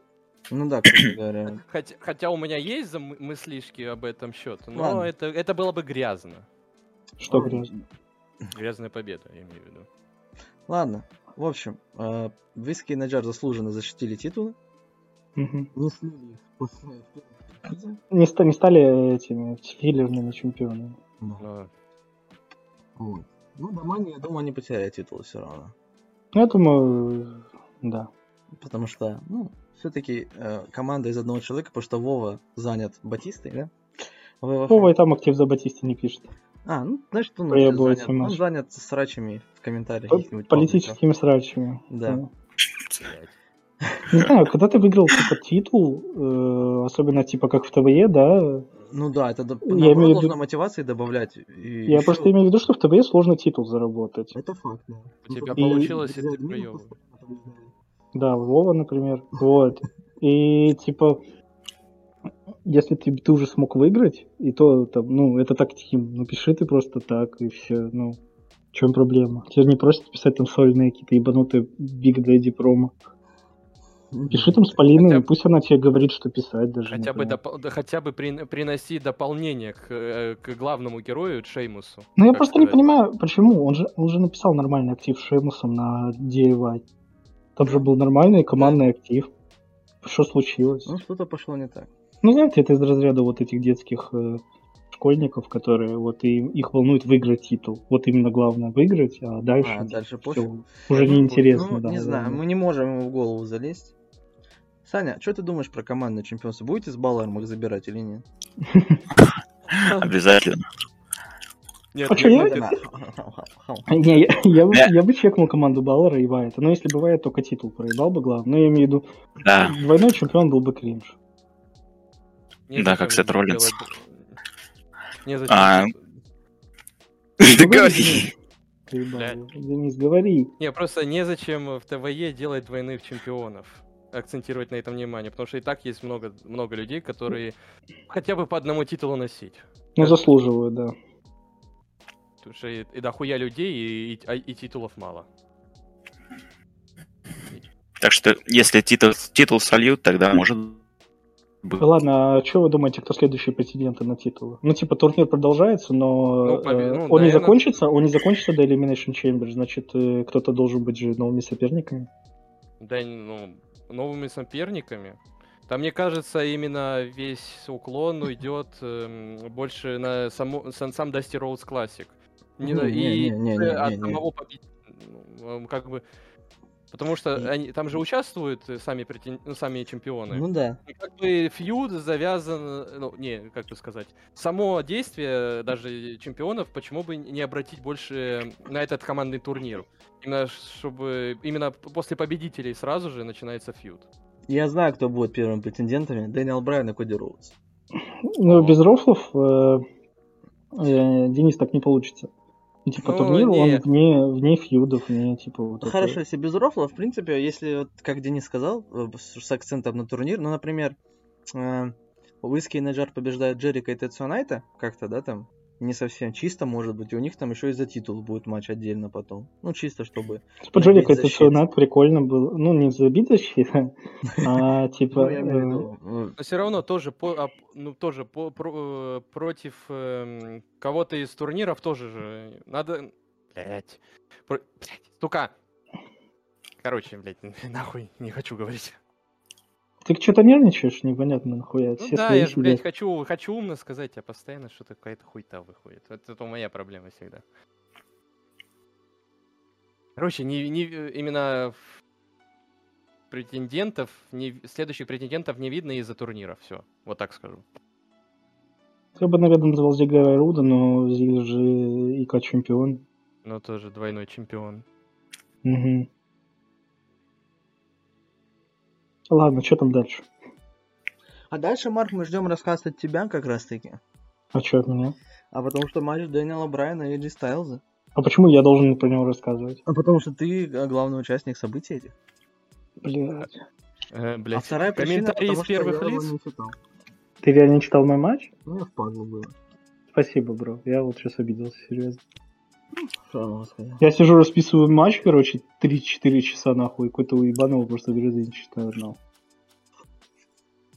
Ну да, кстати говоря. Хотя, хотя у меня есть зам- мыслишки об этом счет, но Ладно. это, это было бы грязно. Что грязно. Грязная победа, я имею в виду. Ладно. В общем, э, Виски и Наджар заслуженно защитили титулы. Мгм. Не слили их после первого приза. Не, ста- не стали этими филлерными чемпионами. Но Вот. Ну, до Мани, я думаю, они потеряют титул все равно. Ну, я думаю, да. Потому что, ну, все-таки команда из одного человека, потому что Вова занят Батистой, да? ВВФ. Вова и там актив за Батисти не пишет. А, ну, значит, он, занят. он занят срачами в комментариях. Политическими срачами. Да. Не знаю, когда ты выиграл типа титул, э, особенно типа как в ТВЕ, да, Ну да, это до- Я имею виду- мотивации добавлять. и я просто имею в виду, что в ТВЕ сложно титул заработать. Это факт, да. У тебя И- получилось, и Из-за ты побеждали. Да, Вова, например. Вот. И типа, если ты, ты уже смог выиграть, и то там, ну, это так тим, ну пиши ты просто так, и все, ну, в чем проблема? Тебе не просят писать там сольные какие-то ебанутые Big Daddy промо. Пиши там с Полиной, Хотя пусть она тебе говорит, что писать даже. Хотя бы, да хотя бы при- приноси дополнение к, э, к главному герою Шеймусу. Ну, я просто не сказать. понимаю, почему. Он же, он же написал нормальный актив с Шеймусом на DIY. Там же был нормальный командный актив. Что случилось? Ну, что-то пошло не так. Ну, знаете, это из разряда вот этих детских э, школьников, которые вот и, их волнует выиграть титул. Вот именно главное выиграть, а дальше, А, дальше пофиг. уже неинтересно. Ну, да, не да, знаю, да. мы не можем ему в голову залезть. Саня, что ты думаешь про командное чемпионство? Будете с Баларом их забирать или нет? Обязательно. Нет, А Не, я, я бы, Не. я бы чекнул команду Баллара и Вайта. Но если бы Вайт только титул проебал бы главное. Но я имею в виду, Да. двойной чемпион был бы кринж. Незачем Да, как Сет Роллинс. делать- Незачем. А, Ну, Ты говори. Денис. Говори. Не, просто незачем в ТВЕ делать двойных чемпионов. Акцентировать на этом внимание, потому что и так есть много, много людей, которые хотя бы по одному титулу носить. Ну, заслуживают, да. Потому что и, и дохуя людей, и, и- а- и титулов мало. Так что, если титул, титул сольют, тогда может быть. Ладно, а что вы думаете, кто следующие претенденты на титулы? Ну, типа, турнир продолжается, но Ну, побе- э, ну, он не наверное- закончится, он не закончится до Elimination Chamber, значит, э, кто-то должен быть же новыми соперниками. Да, ну, новыми соперниками. Там, мне кажется, именно весь уклон уйдет эм, больше на саму, сам, сам Dusty Rhodes Classic. Не, Не, не, и не, не, не, от не, не. самого победителя. Как бы. Потому что И- они, там же участвуют э, сами, претен- ну, сами чемпионы. Ну да. И как бы фьюд завязан, ну, не, как бы сказать, само действие даже чемпионов, почему бы не обратить больше на этот командный турнир? Именно чтобы, именно после победителей сразу же начинается фьюд. Я знаю, кто будет первыми претендентами. Дэниел Брайан и Коди Роудс. Ну, без рофлов э, э, Денис так не получится. Типа, Ну, турнир, он не. вне, вне фьюдов, вне, типа, вот Хорошо, этого. если без рофла, в принципе, если, вот, как Денис сказал, э, с, акцентом на турнир, ну, например, э, Уиски и Наджар побеждают Джерика и Тетсу Найта, как-то, да, там, не совсем чисто, может быть, и у них там еще и за титул будет матч отдельно потом. Ну, чисто, чтобы... Типа, забить это все прикольно было. Ну, не забить защита, а, типа... Ну, э, Но все равно тоже, а, ну, тоже э, против эм, кого-то из турниров тоже же надо... Блять. Блять, сука. Короче, блять, нахуй, не хочу говорить. Ты что-то нервничаешь? Непонятно, нахуя. Ну Все да, я же, блядь, хочу, хочу умно сказать, а постоянно что-то какая-то хуйта выходит. Это, это моя проблема всегда. Короче, не, не, именно претендентов, не, следующих претендентов не видно из-за турнира. Все, вот так скажу. Я бы, наверное, назвал Зигара Руда, но Зиг же ИК чемпион. Но тоже двойной чемпион. Мгм. Ладно, что там дальше? А дальше, Марк, мы ждем рассказ от тебя как раз-таки. А что от меня? А потому что матч Дэниела Брайана и Эджи Стайлза. А почему я должен про него рассказывать? А потому что ты э, главный участник событий этих. Блядь. Э, А блядь, вторая причина, комментарии потому из что первых я его лиц. не читал. Ты реально читал мой матч? Ну, я впадло было. Спасибо, бро. Я вот сейчас обиделся, серьезно. Что я могу сказать? Я сижу, расписываю матч, короче, 3-4 часа нахуй. Какой-то уебанул просто грязы не читаю, но.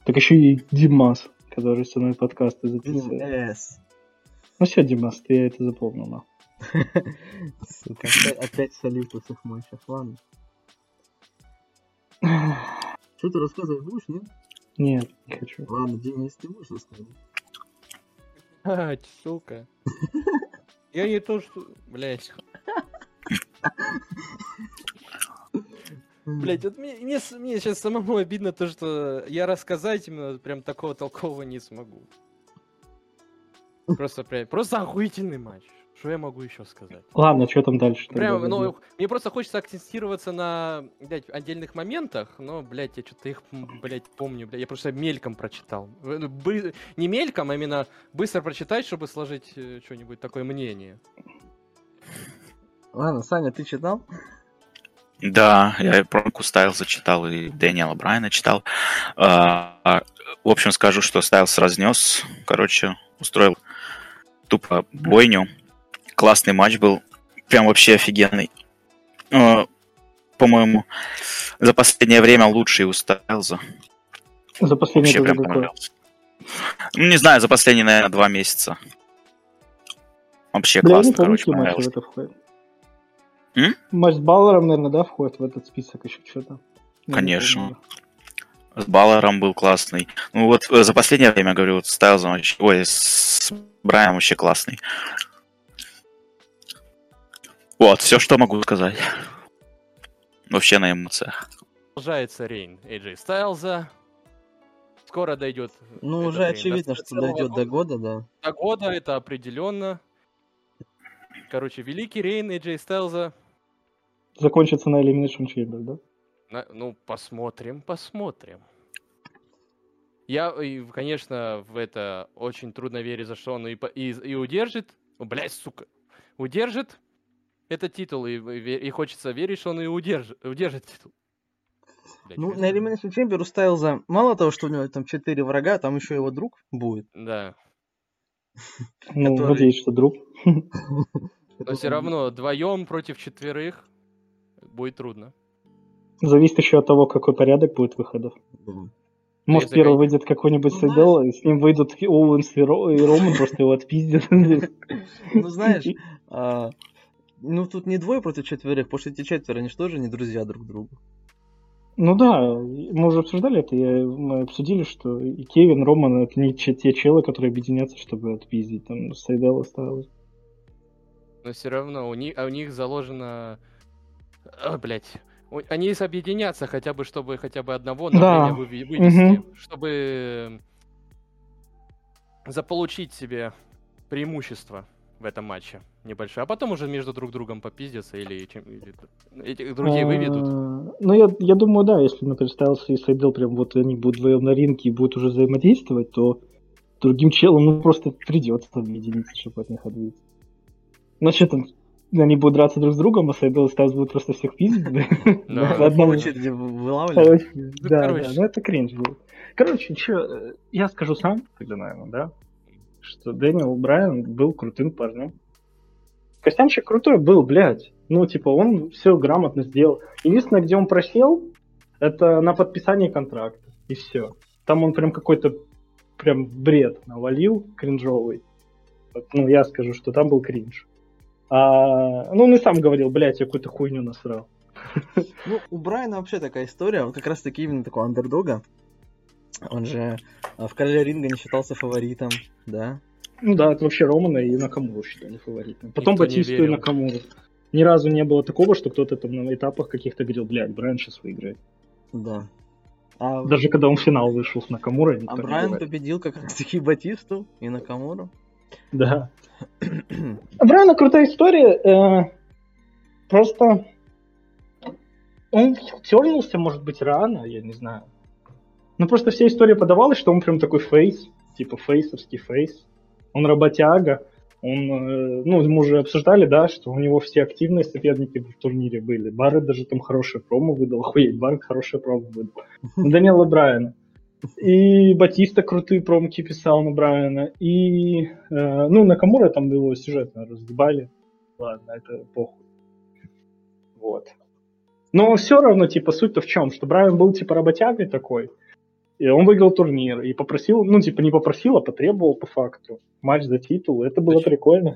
Так еще и Димас, который со мной подкасты записывает. Эс. Ну все, Димас, ты это запомнил, нахуй. Сука, опять, опять в этих матчах, ладно. Что ты рассказывать будешь, нет? Нет, не хочу. Ладно, Денис, ты будешь рассказывать? А, сука. Я не то, что... Блять. Блять, вот мне, мне, мне сейчас самому обидно то, что я рассказать именно прям такого толкового не смогу. Просто, прям- просто охуительный матч. Что я могу еще сказать? Ладно, что там дальше? Прям, ну, мне просто хочется акцентироваться на, блядь, отдельных моментах, но, блядь, я что-то их, блядь, помню, блядь, я просто мельком прочитал. Ну, бы- Не мельком, а именно быстро прочитать, чтобы сложить э, что-нибудь такое мнение. Ладно, Саня, ты читал? Да, я промку Стайлза читал, и Дэниела Брайана читал. А, а, в общем, скажу, что Стайлз разнес. Короче, устроил тупо бойню. Классный матч был. Прям вообще офигенный. А, По-моему, за последнее время лучший у Стайлза. За последнее Вообще прям понравился. Ну, не знаю, за последние, наверное, два месяца. Вообще Бля, я не классно, короче, входят. М? Матч с Баллером, наверное, да, входит в этот список еще что-то? Конечно. С Баллером был классный. Ну вот э, за последнее время, говорю, вот с Тайлзом вообще... Ой, с Брайаном вообще классный. Вот, все, что могу сказать. Вообще на эмоциях. Продолжается рейн AJ Стайлза. Скоро дойдет. Ну, уже рейн очевидно, до что дойдет до года, да. До года это определенно. Короче, великий рейн AJ Стайлза. Закончится на Elimination Chamber, да? На- ну, посмотрим, посмотрим. Я, и, конечно, в это очень трудно верить, за что он и, и, и удержит. О, блядь, сука. Удержит этот титул, и, и хочется верить, что он и удержит, удержит титул. Блядь, Ну, на это? Elimination Chamber у Стайлза мало того, что у него там 4 врага, там еще его друг будет. Да. Ну, надеюсь, что друг. Но все равно вдвоем против четверых будет трудно. Зависит еще от того, какой порядок будет выходов. Может, Если первый выйдет какой-нибудь Ну, Сейдел, и с ним выйдут Оуэнс и, Ро- и Роман, просто его отпиздят. Ну, знаешь, а, ну тут не двое против четверых, потому что эти четверо, они же тоже не друзья друг другу. Ну да, мы уже обсуждали это, я- мы обсудили, что и Кевин, Роман это не че- те челы, которые объединятся, чтобы отпиздить. Там Сайдел осталось. Но все равно у них, а у них заложено... А, блядь. У- Они объединятся хотя бы, чтобы хотя бы одного на Да. вывести. Мгм. Чтобы заполучить себе преимущество в этом матче небольшое. А потом уже между друг другом попиздятся или, чем, или эти другие выведут. А, Ну, я, я думаю, да, если, например, Стайлс и Сайдел прям вот они будут вдвоем на ринге и будут уже взаимодействовать, то другим челам ну, просто придется объединиться, чтобы от них отбиться. Ну, что там, они будут драться друг с другом, а Сайдел и Стайлс будут просто всех пиздить, да? Очереди вылавливать. Очень, Да, да, ну это кринж был. Короче, что, я скажу сам, тогда, наверное, да, что Дэниел Брайан был крутым парнем. Костянчик крутой был, блядь. Ну, типа, он все грамотно сделал. Единственное, где он просел, это на подписании контракта. И все. Там он прям какой-то прям бред навалил кринжовый. Ну, я скажу, что там был кринж. А, ну, он и сам говорил, блядь, я какую-то хуйню насрал. Ну, у Брайана вообще такая история, он как раз таки именно такого андердога. Он же а, в короле ринга не считался фаворитом, да. Ну да, это вообще Романа и Накамуру считали фаворитом. Потом Никто Батисту и. Накамуру. Ни разу не было такого, что кто-то там на этапах каких-то говорил, блядь, Брайан сейчас выиграет. Да. А, Даже когда он в финал вышел с Накамурой, а Брайан победил как раз таки Батисту и Накамуру. Да. А Брайана крутая история. э, просто он тернулся, может быть, рано, я не знаю. Ну, просто вся история подавалась, что он прям такой фейс, типа фейсовский фейс. Он работяга. Он, э, ну, мы уже обсуждали, да, что у него все активные соперники в турнире были. Барретт даже там хорошее промо выдал. Охуеть, Барретт хорошее промо выдал. Даниэла Брайана. И Батиста крутые промки писал на Брайана. И, э, ну, Накамура там его сюжетно разъебали. Ладно, это похуй. Вот. Но все равно, типа, суть-то в чем? Что Брайан был, типа, работягой такой. И он выиграл турнир. И попросил, ну, типа, не попросил, а потребовал по факту. Матч за титул. Это было То, прикольно.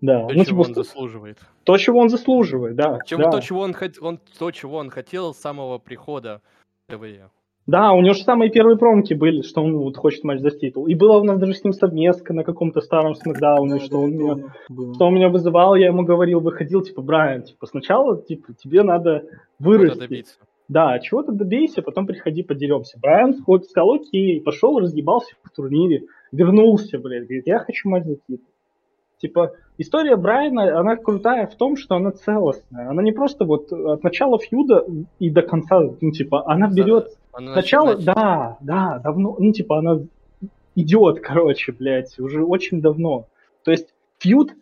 Да. То, ну, чего типа, он заслуживает. то, чего он заслуживает, да. Чем- да. То, чего он, хот- он, то, чего он хотел с самого прихода в ТВЕ. Да, у него же самые первые промки были, что он вот хочет матч за титул. И была у нас даже с ним совместка на каком-то старом смакдауне, что он меня что он меня вызывал, я ему говорил, выходил, типа, Брайан, типа, сначала, типа, тебе надо вырасти. Да, чего-то добейся, потом приходи, подеремся. Брайан хоть сказал, окей, пошел, разъебался в турнире. вернулся, блядь, говорит, я хочу матч за титул. Типа, история Брайана, она крутая в том, что она целостная. Она не просто вот от начала фьюда и до конца, ну, типа, она берет... Она сначала, начи... да, да, давно, ну, типа, она идет, короче, блядь, уже очень давно. То есть feud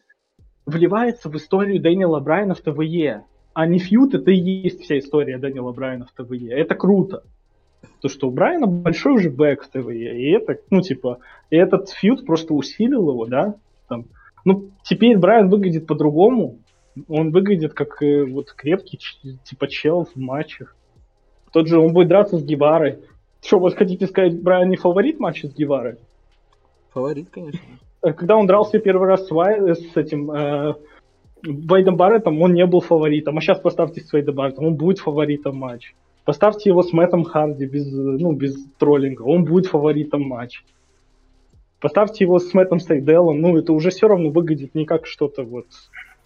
вливается в историю Дэниела Брайана в ТВЕ, а не feud, это и есть вся история Дэниела Брайана в ТВЕ. Это круто. То, что у Брайана большой уже back в ТВЕ, и это, ну, типа, и этот feud просто усилил его, да, там, ну, теперь Брайан выглядит по-другому. Он выглядит как э, вот крепкий, типа, чел в матчах. Тот же, он будет драться с Геварой. Что, вот хотите сказать, Брайан не фаворит матча с Геварой? Фаворит, конечно. Э, когда он дрался первый раз с, Вай, э, с этим э, Вейдом Барреттом, он не был фаворитом. А сейчас поставьте с Вейдом Барреттом, он будет фаворитом матча. Поставьте его с Мэттом Харди без, ну, без троллинга, он будет фаворитом матча. Поставьте его с Мэттом Сайделом, ну, это уже все равно выглядит не как что-то вот,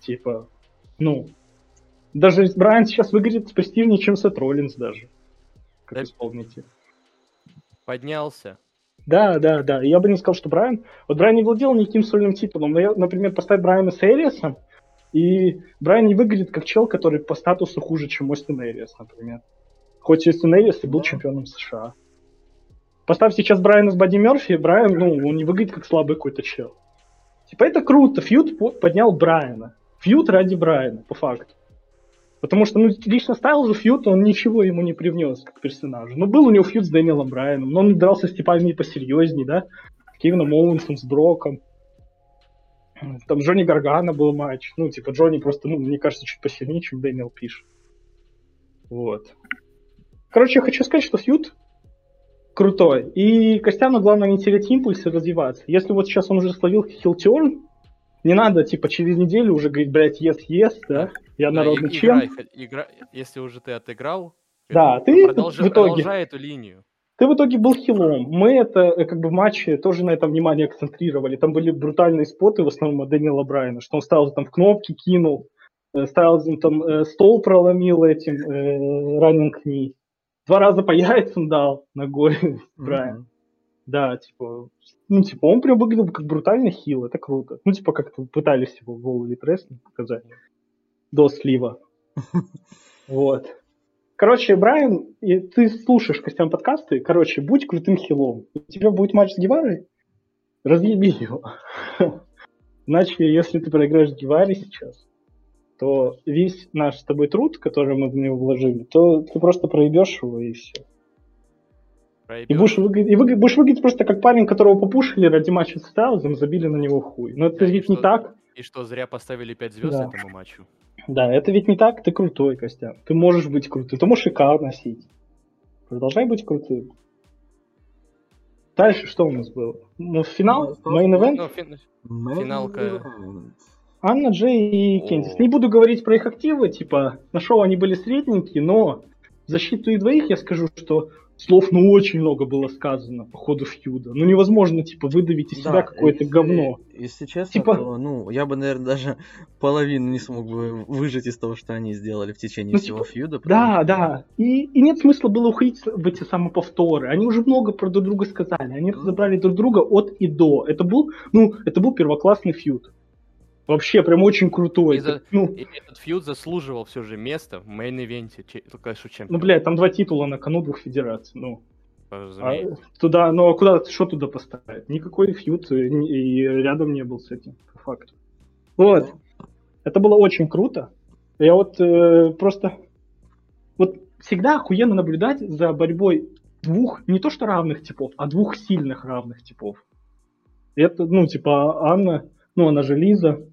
типа, ну, даже Брайан сейчас выглядит престижнее, чем Сет Роллинс даже, как да. исполнитель. Поднялся. Да, да, да. Я бы не сказал, что Брайан... Вот Брайан не владел никаким сольным титулом. Но я, например, поставить Брайана с Элиасом, и Брайан не выглядит как чел, который по статусу хуже, чем Остин Элиас, например. Хоть Остин Элиас и был чемпионом США. Поставь сейчас Брайана с Бадди Мерфи, Брайан, ну, он не выглядит как слабый какой-то чел. Типа это круто, Фьюд поднял Брайана. Фьюд ради Брайана, по факту. Потому что, ну, лично Стайлзу Фьюд, он ничего ему не привнес как персонажу. Ну, был у него фьюд с Дэниелом Брайаном, но он дрался с типами посерьезнее, да? С Кевином Оуэнсом, с Броком. Там Джонни Гаргана был матч. Ну, типа, Джонни просто, ну, мне кажется, чуть посильнее, чем Дэниел пишет. Вот. Короче, я хочу сказать, что фьюд крутой. И Костяну главное не терять импульс и развиваться. Если вот сейчас он уже словил хилтерн, не надо, типа, через неделю уже говорить, блядь, yes, yes, да? Я да, народный и, чем. Играй, игра... Если уже ты отыграл, да, ты продолж... в итоге... продолжай эту линию. Ты в итоге был хилом. Мы это э, как бы в матче тоже на этом внимание акцентрировали. Там были брутальные споты, в основном от Дэниела Брайана, что он ставил там в кнопки, кинул, э, ставил там э, стол проломил этим раннинг кни. Два раза по яйцам дал ногой Брайан. Mm-hmm. Да, типа, ну, типа, он прям выглядел как брутальный хил, это круто. Ну, типа, как-то пытались его в All Elite показать до слива. Вот. Короче, Брайан, и ты слушаешь Костян подкасты, короче, будь крутым хилом. У тебя будет матч с Геварой, разъеби его. Иначе, если ты проиграешь Геваре сейчас, то весь наш с тобой труд, который мы в него вложили, то ты просто проебешь его и все. Проебешь. И будешь, выглядеть, и вы, будешь выглядеть просто как парень, которого попушили ради матча с Стайлзом, забили на него хуй. Но это ведь не так. И что, зря поставили 5 звезд да. этому матчу? Да, это ведь не так, ты крутой, Костя. Ты можешь быть крутым, ты можешь и кар носить. Продолжай быть крутым. Дальше что у нас было? Ну, финал? Ну, фин... Финалка. Анна, Джей и Кендис. Не буду говорить про их активы, типа, на шоу они были средненькие, но в защиту их двоих я скажу, что слов ну очень много было сказано по ходу фьюда. Ну невозможно, типа, выдавить из да, себя какое-то если, говно. Если честно, типа... то, ну, я бы, наверное, даже половину не смог бы выжить из того, что они сделали в течение ну, всего типа... фьюда. Да, что... да. И, и нет смысла было уходить в эти самоповторы. Они уже много про друг друга сказали. Они разобрали друг друга от и до. Это был, ну, это был первоклассный фьюд. Вообще, прям очень крутой. И, за... ну... и этот feud заслуживал все же место в main event е. Только чем Ну, блядь, там два титула на кону двух федераций. Ну, а, туда, ну а куда, что туда поставить? Никакой feud и, и рядом не был с этим, по факту. Вот. Это было очень круто. Я вот э, просто... Вот всегда охуенно наблюдать за борьбой двух, не то что равных типов, а двух сильных равных типов. Это, ну, типа, Анна, ну, она же Лиза,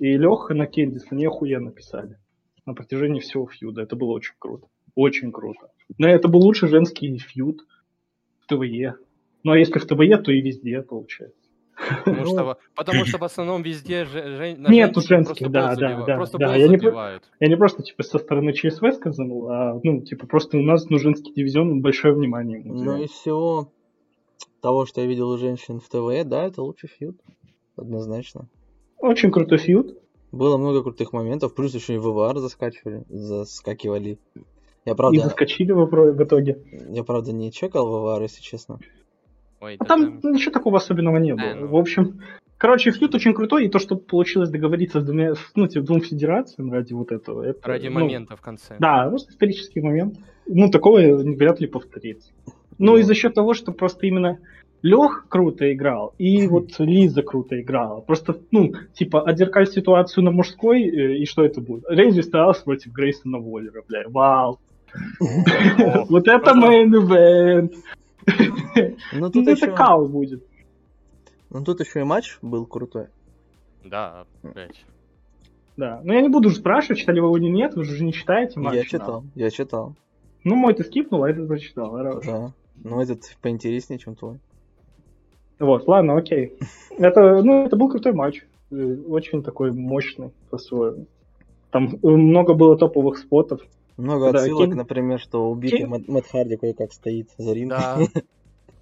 и Леха на Кендис, они охуенно писали на протяжении всего фьюда. Это было очень круто. Очень круто. Но это был лучший женский фьюд в ТВЕ. Ну а если в ТВЕ, то и везде получается. Потому что, потому что в основном везде же, Нету женских, да, да, да. Просто да. Я, не, я не просто типа со стороны ЧСВ сказал, а ну типа просто у нас ну, женский дивизион большое внимание. Ну из всего того, что я видел у женщин в ТВ, да, это лучший фьюд. Однозначно. Очень крутой фьюд. Было много крутых моментов, плюс еще и ВВАР заскачивали, заскакивали. Я правда... И заскочили в, в итоге. Я правда не чекал ВВАР, если честно. Ой, А да там ничего такого особенного не было. Э, ну. В общем, короче, фьюд очень крутой, и то, что получилось договориться с двумя, ну, типа, двум федерациям ради вот этого. Это, Ради ну, момента в конце. Да, просто исторический момент. Ну, такого вряд ли повторится. Ну, и за счет того, что просто именно Лех круто играл, и вот Лиза круто играла. Просто, ну, типа, отзеркаль ситуацию на мужской, э, и что это будет? Рейзи Стайлс против Грейсона Воллера, бля, вау. Вот это main event. Ну Ну, тут это еще, кал будет. ну тут еще и матч был крутой. Да, блядь. Да. Но я не буду спрашивать, читали вы его или нет, вы же не читаете матч. Я читал, я читал. Ну, мой ты скипнул, а этот прочитал. хорошо. Да. Ну этот поинтереснее, чем твой. Вот, ладно, окей. Это, ну, это был крутой матч. Э, Очень такой мощный по-своему. Там э, много было топовых спотов. Много Да, отсылок, Кин- например, что убитый Кин- Мэтт Мэтт Харди кое-как стоит за рингом.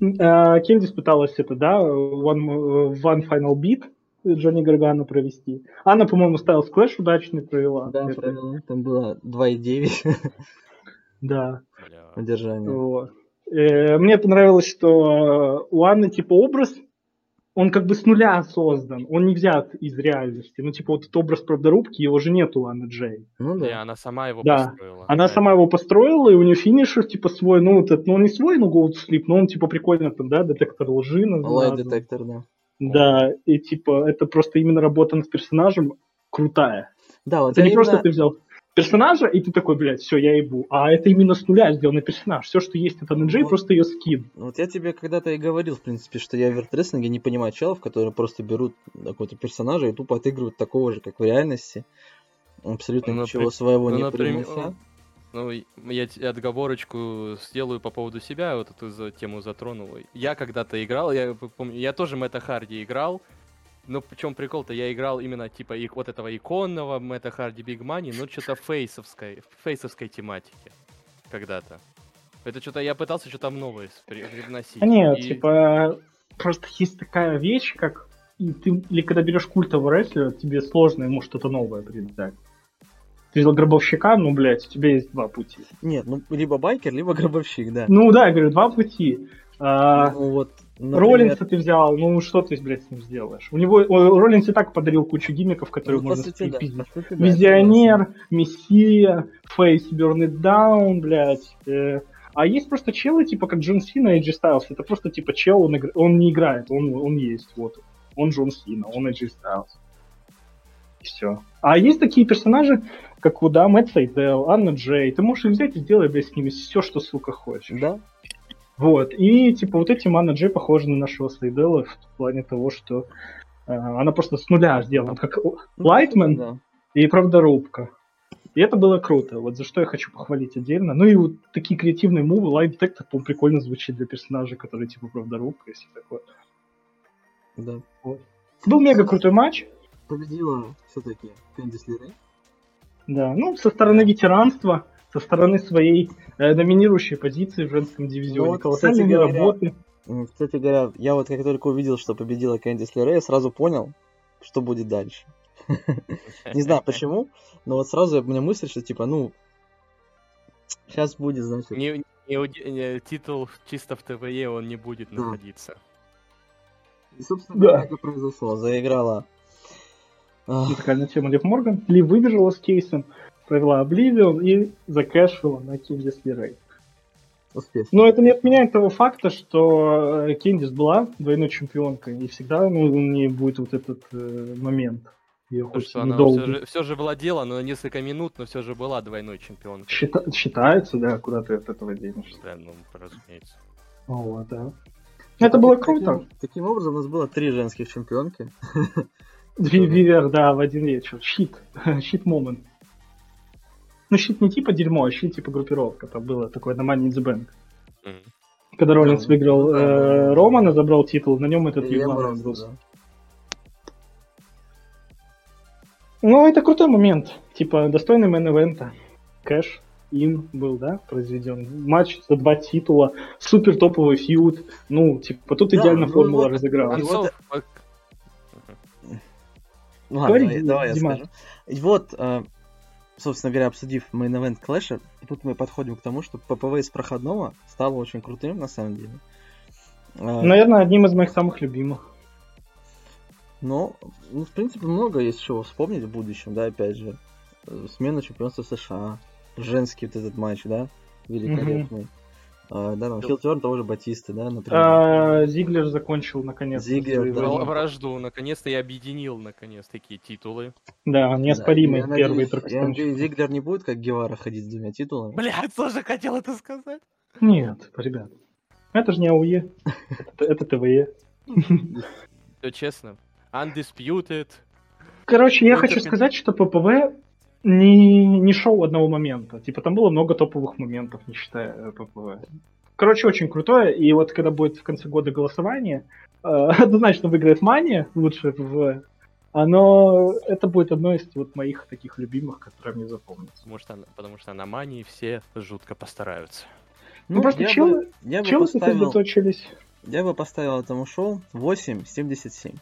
Да, А, Кендис пыталась это, да, one, э, one Final Beat Джонни Гаргана провести. Анна, по-моему, ставила склэш удачный провела. Да, Это- провела. Там было 2,9 да. бля. удержания. Вот. Э, Мне понравилось, что э, у Анны типа образ, он как бы с нуля создан, он не взят из реальности. Ну, типа, вот этот образ правдорубки, его же нет у Анны Джей. Ну да. она сама его Да. построила. Она Да. сама его построила, и у нее финишер, типа, свой, ну, вот этот, ну, он не свой, ну, Gold Sleep, но он, типа, прикольно там, да, детектор лжи. Лайт назван. детектор, да. Да, и, типа, это просто именно работа над персонажем крутая. Да, вот Это не просто именно- ты взял персонажа, и ты такой, блядь, все, я ебу. А это именно с нуля сделанный персонаж. Все, что есть от NJ, Вот. просто ее скин. Вот я тебе когда-то и говорил, в принципе, что я в вертрестлинге не понимаю челов, которые просто берут какого-то персонажа и тупо отыгрывают такого же, как в реальности. Абсолютно Ну, ничего напри- своего ну, не например, привнося. Ну, я отговорочку сделаю по поводу себя, вот эту тему затронул. Я когда-то играл, я помню, я тоже Мэтта Харди играл, но причем прикол-то, я играл именно типа и- вот этого иконного Мэтта Харди Биг Мани, но что-то фейсовской, фейсовской тематики когда-то. Это что-то, я пытался что-то новое с- при- привносить. А нет, И- типа, просто есть такая вещь, как и ты, или когда берешь культового рестлера, тебе сложно ему что-то новое придать. Ты взял гробовщика, ну, блядь, у тебя есть два пути. Нет, ну либо байкер, либо гробовщик, да. Ну да, я говорю, два пути. А, Ну вот, например, Роллинса ты взял, ну что ты, блядь, с ним сделаешь? У него Роллинс и так подарил кучу гиммиков, которые ну, можно сути, да, сути, Визионер, Мессия, Фейс Burn Down, блядь. э. А есть просто челы, типа как Джон Сина и Эйджи Стайлз. Это просто типа чел, он, игр- он не играет, он, он есть, вот. Он Джон Сина, он Эйджи Стайлз. И все. А есть такие персонажи, как вот, да, Мэтт Сайдел, Анна Джей. Ты можешь их взять и сделать, блядь, с ними все, что, сука, хочешь. Да, Вот, и типа вот этим Анна Джей похожа на нашего Слейдела в плане того, что э, она просто с нуля сделана, как Ну, Лайтмен да. и Правдорубка. И это было круто, вот за что я хочу похвалить отдельно. Ну и вот такие креативные мувы, Light Detector, по прикольно звучит для персонажа, который типа Правдорубка, если такое. да. Был мега крутой матч, Победила все-таки Кэндис Лерей. да, ну со стороны ветеранства, со стороны своей э, доминирующей позиции в женском дивизионе, Ну вот, колоссальной кстати говоря, работы. Кстати говоря, я вот как только увидел, что победила Кэндис Лерей, я сразу понял, что будет дальше. Не знаю почему, но вот сразу у меня мысль, что типа, ну, сейчас будет, значит, Не- не титул чисто в ТВЕ он не будет Да. находиться. И, собственно, Да. это произошло. Заиграла. Ах, музыкальная тема Лив Морган. Ли выбежала с кейсом, провела Обливион и закэшила на Кендис Лерей. успешно. Но это не отменяет того факта, что э, Кендис была двойной чемпионкой, и всегда ну, у нее будет вот этот э, момент. Ее что она все же, все же владела, но на несколько минут, но все же была двойной чемпионкой. Счита- считается, да, куда ты от этого денешься. Да, ну, разумеется. Вот, да. Это было круто. Таким, таким образом, у нас было три женских чемпионки. Ви- Вивер, да, в один вечер. Щит. Щит момент. Ну, щит не типа дерьмо, а щит типа группировка. Там было такое на Money in the Bank. Мгм. Когда Роллинс Да, выиграл э. Романа, забрал титул, на нем этот Эмброуз, был. да. Ну, это крутой момент. Типа, достойный main event а. Cash In был, да, произведен. Матч за два титула. Супер топовый feud. Ну, типа, тут Да, идеально ну формула вот, разыгралась. Вот- Ну ладно, Говори, давай, давай я скажу. И вот, э, собственно говоря, обсудив main event Clash а, тут мы подходим к тому, что ППВ из проходного стало очень крутым, на самом деле. А, Наверное, одним из моих самых любимых. Но, ну, в принципе, много есть чего вспомнить в будущем, да, опять же. Э, Смена чемпионства США, женский вот этот матч, да, великолепный. А, да, там, Хилтерн того же Батисты, да, например. А, Зиглер закончил наконец. Зиглер, да. Вражду, наконец-то я объединил, наконец, такие титулы. Да, неоспоримый Я первый надеюсь- Я надеюсь, Зиглер не будет, как Гевара, ходить с двумя титулами. Блядь, тоже хотел это сказать. Нет, ребят. Это же не АУЕ. Это, ТВЕ. Все честно. Undisputed. Короче, я Ну, хочу только- сказать, что ППВ не, не шоу одного момента. Типа там было много топовых моментов, не считая э, ППВ. Короче, очень крутое. И вот когда будет в конце года голосование, э, однозначно выиграет Мания, лучшее ППВ. Оно, это будет одно из вот моих таких любимых, которые мне запомнятся. Потому что, потому что на мании все жутко постараются. Ну, просто я челы- бы, я бы Чего поставил, сосредоточились? я бы поставил этому шоу 8.77.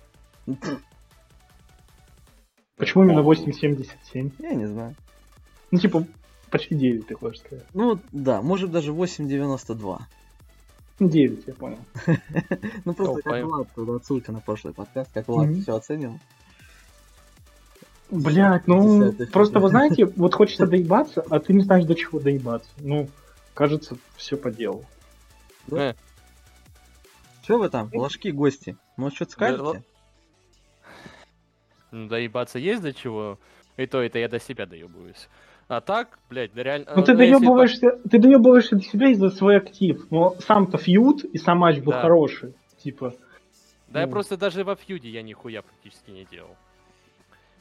Почему именно 8.77? Я не знаю. Ну, типа, почти 9, ты хочешь сказать. Ну, да, может даже 8.92. Ну, 9, я понял. Ну, просто Ну, как Влад, отсылка на прошлый подкаст, как Влад все оценил. Блять, ну, просто вы знаете, вот хочется доебаться, а ты не знаешь, до чего доебаться. Ну, кажется, все по делу. Э, Че вы там, ложки гости? Может, что-то скажете? Ну, доебаться есть до чего. И то это я до себя доебываюсь. А так, блядь, да реально... Ну, ты если по- доебываешься, ты доебываешься до себя из-за свой актив. Но сам-то фьюд и сам матч был Да. хороший. Типа, Да я Ну. просто даже во фьюде я нихуя практически не делал.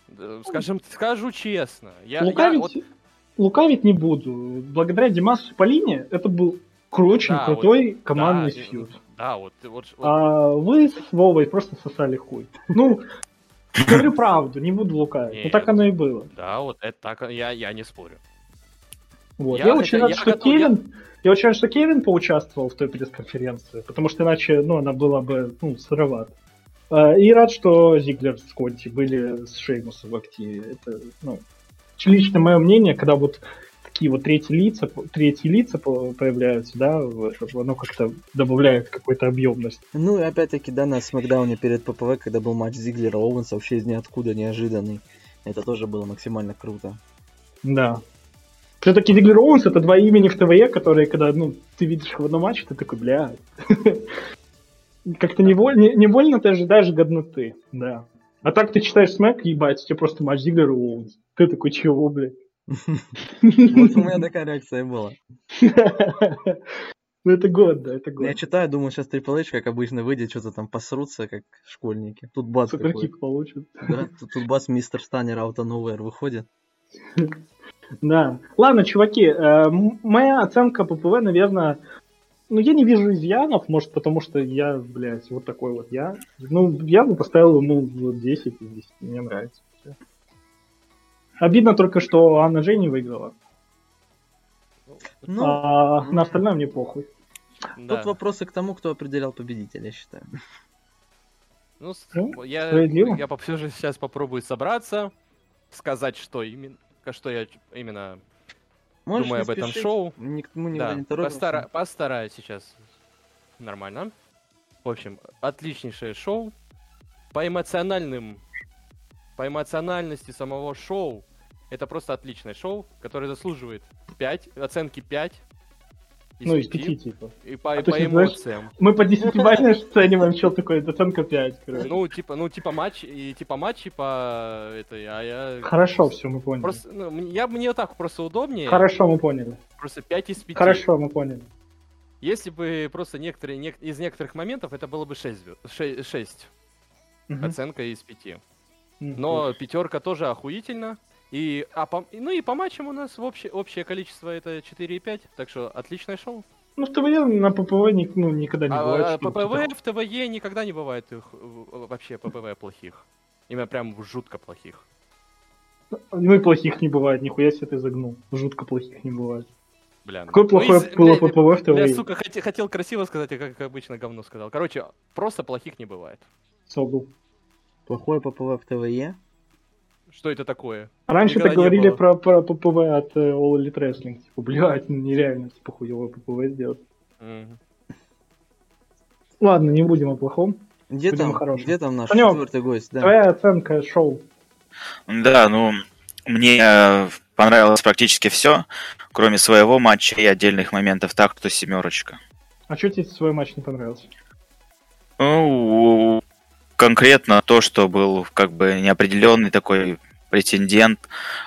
Да, Скажем, скажу честно. Я, я лукавить, вот- лукавить не буду. Благодаря Димасу Полине это был очень Да, крутой командный да, фьюд. Да, вот, вот, вот А вы с Вовой просто сосали хуй. Ну, говорю правду, не буду лукавить. Ну Нет. так оно и было. Да, вот это так, я, я не спорю. Вот. Я Я, очень рад, я что готов- Кевин. Я очень рад, что Кевин поучаствовал в той пресс-конференции, потому что иначе, ну, она была бы, ну, сыроват. А, И рад, что Зиглер с Конти были с Шеймусом в активе. Это, ну, лично мое мнение, когда вот такие вот третьи лица, третьи лица по- появляются, да, оно как-то добавляет какой-то объемность. Ну и опять-таки, да, на Смакдауне перед ППВ, когда был матч Зиглера Оуэнса, вообще из ниоткуда неожиданный. Это тоже было максимально круто. Да. Все-таки Зиглер Оуэнс это два имени в ТВЕ, которые, когда ну, ты видишь их в одном матче, ты такой, бля. Как-то невольно, не- невольно ты ожидаешь годноты, да. А так ты читаешь смэк, ебать, у тебя просто матч Зиглер Оуэнс. Ты такой, чего, блядь? Вот у меня такая реакция была. Ну это год, да, это год. Я читаю, думаю, сейчас Triple H, как обычно, выйдет, что-то там посрутся, как школьники. Тут бац. Суперкик получит. Да, тут, тут бац, мистер Станнер Out of Nowhere выходит. Да. Ладно, чуваки, э, моя оценка ППВ, наверное, ну, я не вижу изъянов, может, потому что я, блядь, вот такой вот я. Ну, я бы поставил ему вот 10 из 10, мне нравится. Обидно только, что Анна Джей не выиграла. Ну, а на остальное мне похуй. Да. тут вопросы к тому, кто определял победителя, я считаю. Ну, Ну, я, справедливо. я все же сейчас попробую собраться, сказать, что именно, что я именно Можешь думаю об этом спешить, шоу. Никому не, да, постара- постараюсь сейчас. Нормально. В общем, отличнейшее шоу. По эмоциональным, по эмоциональности самого шоу, это просто отличное шоу, которое заслуживает 5, оценки 5. ну, из 5, 5, типа. И по, А и по сейчас знаешь- эмоциям. Мы по 10 бальной оцениваем, что такое, это оценка 5, короче. Ну, типа, ну, типа матч, и типа матч, и по этой, а я... Хорошо, все, мы поняли. Просто, ну, я мне вот так просто удобнее. Хорошо, мы поняли. Просто 5 из 5. Хорошо, мы поняли. Если бы просто некоторые, нек- из некоторых моментов это было бы 6, 6 Мгм. оценка из 5. Но пятерка тоже охуительно. И, а по, ну и по матчам у нас в общее, общее количество это 4,5, так что отличное шоу. Ну, в ТВЕ на ППВ ни- ну, никогда не А, бывает. а, ППВ типа, в ТВЕ никогда не бывает их, вообще ППВ плохих. Именно прям жутко плохих. Ну и плохих не бывает, нихуя себе ты загнул. Жутко плохих не бывает. Бля, ну- Какое ну, плохое из- было бля, ППВ в Бля, ТВЕ? сука, хоте- хотел красиво сказать, а как обычно говно сказал. Короче, просто плохих не бывает. Согл. Плохое ППВ в ТВЕ. Что это такое? Раньше так говорили было. про, про ППВ от э, All Elite Wrestling. Типа, блядь, ну нереально, типа, хуевое ППВ сделать. Мгм. Ладно, не будем о плохом. Где Будем там, хорошим. где там наш Санёк, четвертый гость? Да. Твоя оценка шоу. Да, ну, мне э, понравилось практически все, кроме своего матча и отдельных моментов, так что семерочка. А что тебе свой матч не понравился? Ну, конкретно то, что был как бы неопределенный такой претендент,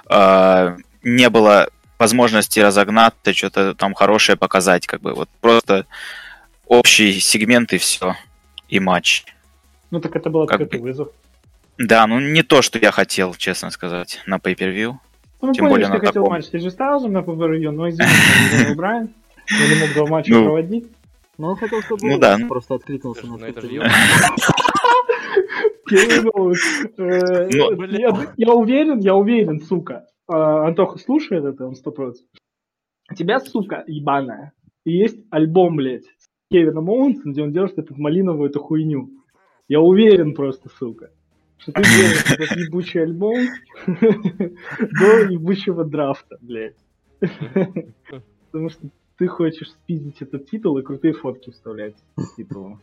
э, не было возможности разогнаться, что-то там хорошее показать, как бы вот просто общий сегмент и все, и матч. Ну так это был Как открытый бы- вызов. Да, ну не то, что я хотел, честно сказать, на pay-per-view. Ну, мы Тем поняли, более что на ты хотел таком. матч ты же ставил на но извини, Дэниел Брайан. Я не мог два матча Ну. проводить. Ну, он хотел, чтобы Ну да, ну. просто откликнулся Ну, на это же Twitter. ёб- Кевин Оуэнс. Э, Ну. Я- Я уверен, я уверен, сука. А, Антоха слушает это, он сто процентов. Тебя, сука, ебаная, и есть альбом, блядь, с Кевином Оуэнсом, где он делает эту малиновую эту хуйню. Я уверен просто, сука, что ты делаешь этот ебучий альбом до ебучего драфта, блядь. Потому что ты хочешь спиздить этот титул и крутые фотки вставлять с титулом.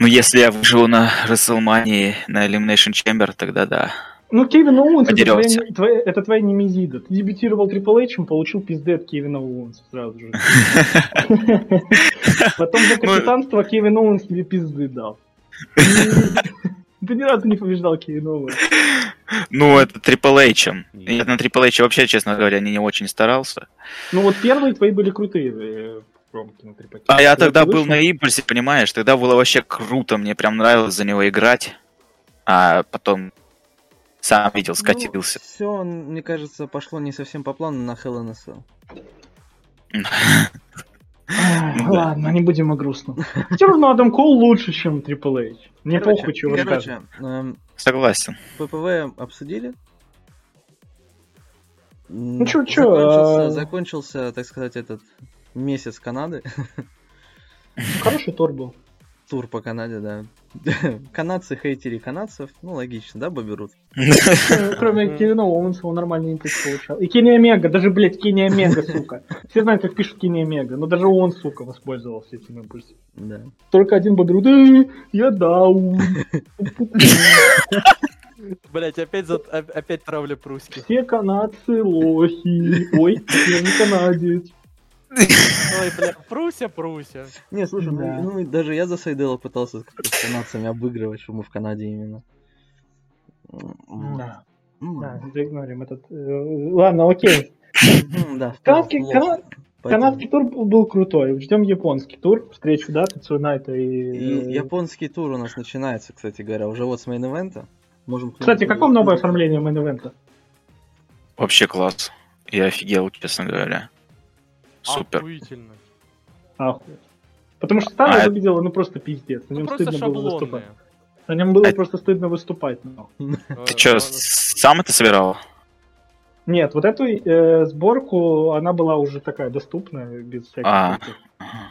Ну, если я выживу на WrestleMania, на Elimination Chamber, тогда да. Ну, Кевин Оуэнс это твоя, твоя- это твоя немезида. Ты дебютировал Triple H, получил пизды от Кевина Оуэнса сразу же. Потом за капитанство Кевин Оуэнс тебе пизды дал. Ты ни разу не побеждал Кевин Оуэнс. Ну, это Triple H. Я на Triple H вообще, честно говоря, не, не очень старался. Ну вот первые твои были крутые э, промки на трипаке. А я тогда был на импульсе, понимаешь? Тогда было вообще круто, мне прям нравилось за него играть. А потом сам видел, скатился. все, мне кажется, пошло не совсем по плану на Hell Ну. Ладно, не будем о грустном. Все равно Адам Кол лучше, чем Triple H. Мне похуй, чего короче, эм, Согласен. ППВ обсудили. Ну чё, чё, закончился, а- закончился, так сказать, этот месяц Канады. Хороший тур был. Тур по Канаде, да. Канадцы хейтери канадцев. Ну, логично, да, Боберут? Э, Кроме Кевина Оуэнса, он нормальный импульс получал. И Кенни Омега, даже, блядь, Кенни Омега, сука. Все знают, как пишут Кенни Омега, но даже он, сука, воспользовался этим импульсом. Да. Только один Боберут, «Э, я даун. Блять, опять, за... оп- опять травля прусских. Все канадцы лохи. Ой, я не канадец. Ой, бля, Пруся, Пруся. Не, слушай, ну, Да. ну, даже я за Сайдела пытался с канадцами обыгрывать, что мы в Канаде именно. М, Да, ну, да, заигнорим этот. э, Ладно, окей. Да, канадский тур был крутой. Ждем японский тур. Встречу, да, Тацунайта и... И э, японский тур у нас начинается, кстати говоря, уже вот с main event а. Можем Кстати, как вам новое оформление main event а? Вообще класс. Я офигел, честно говоря. Супер. Охуительно. Ахуй. Потому что старое А, выглядело, ну просто пиздец. На Ну нем просто стыдно было выступать. На нем было А- просто стыдно выступать. нахуй. Ты что, сам это собирал? Нет, вот эту э, сборку, она была уже такая доступная, без всяких... А.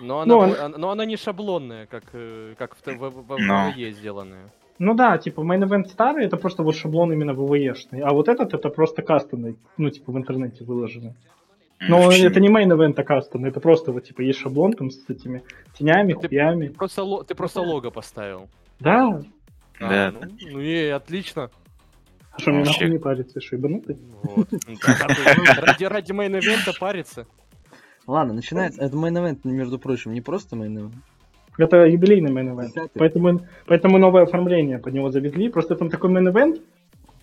Но она, Ну, бо- он- она- но она не шаблонная, как, э, как в, в, Но. ВВЕ сделанная. Ну да, типа мейн-эвент старый, это просто вот шаблон именно ВВЕшный. А вот этот, это просто кастомный, ну типа в интернете выложенный. Но Вообще это не main event, а кастомный, это просто вот типа есть шаблон там с этими тенями, Ты- хуями. Просто ло- ты просто лого поставил. Да, Да. А, ну, ну и отлично. а что, мне нахуй не париться, что, ебанутый? Вот. Ну, а ты Ради, ради main event а париться. Ладно, начинается. Это main event, между прочим, не просто main event. Это юбилейный main event. Десятый. Поэтому, поэтому новое оформление под него завезли. Просто там такой main event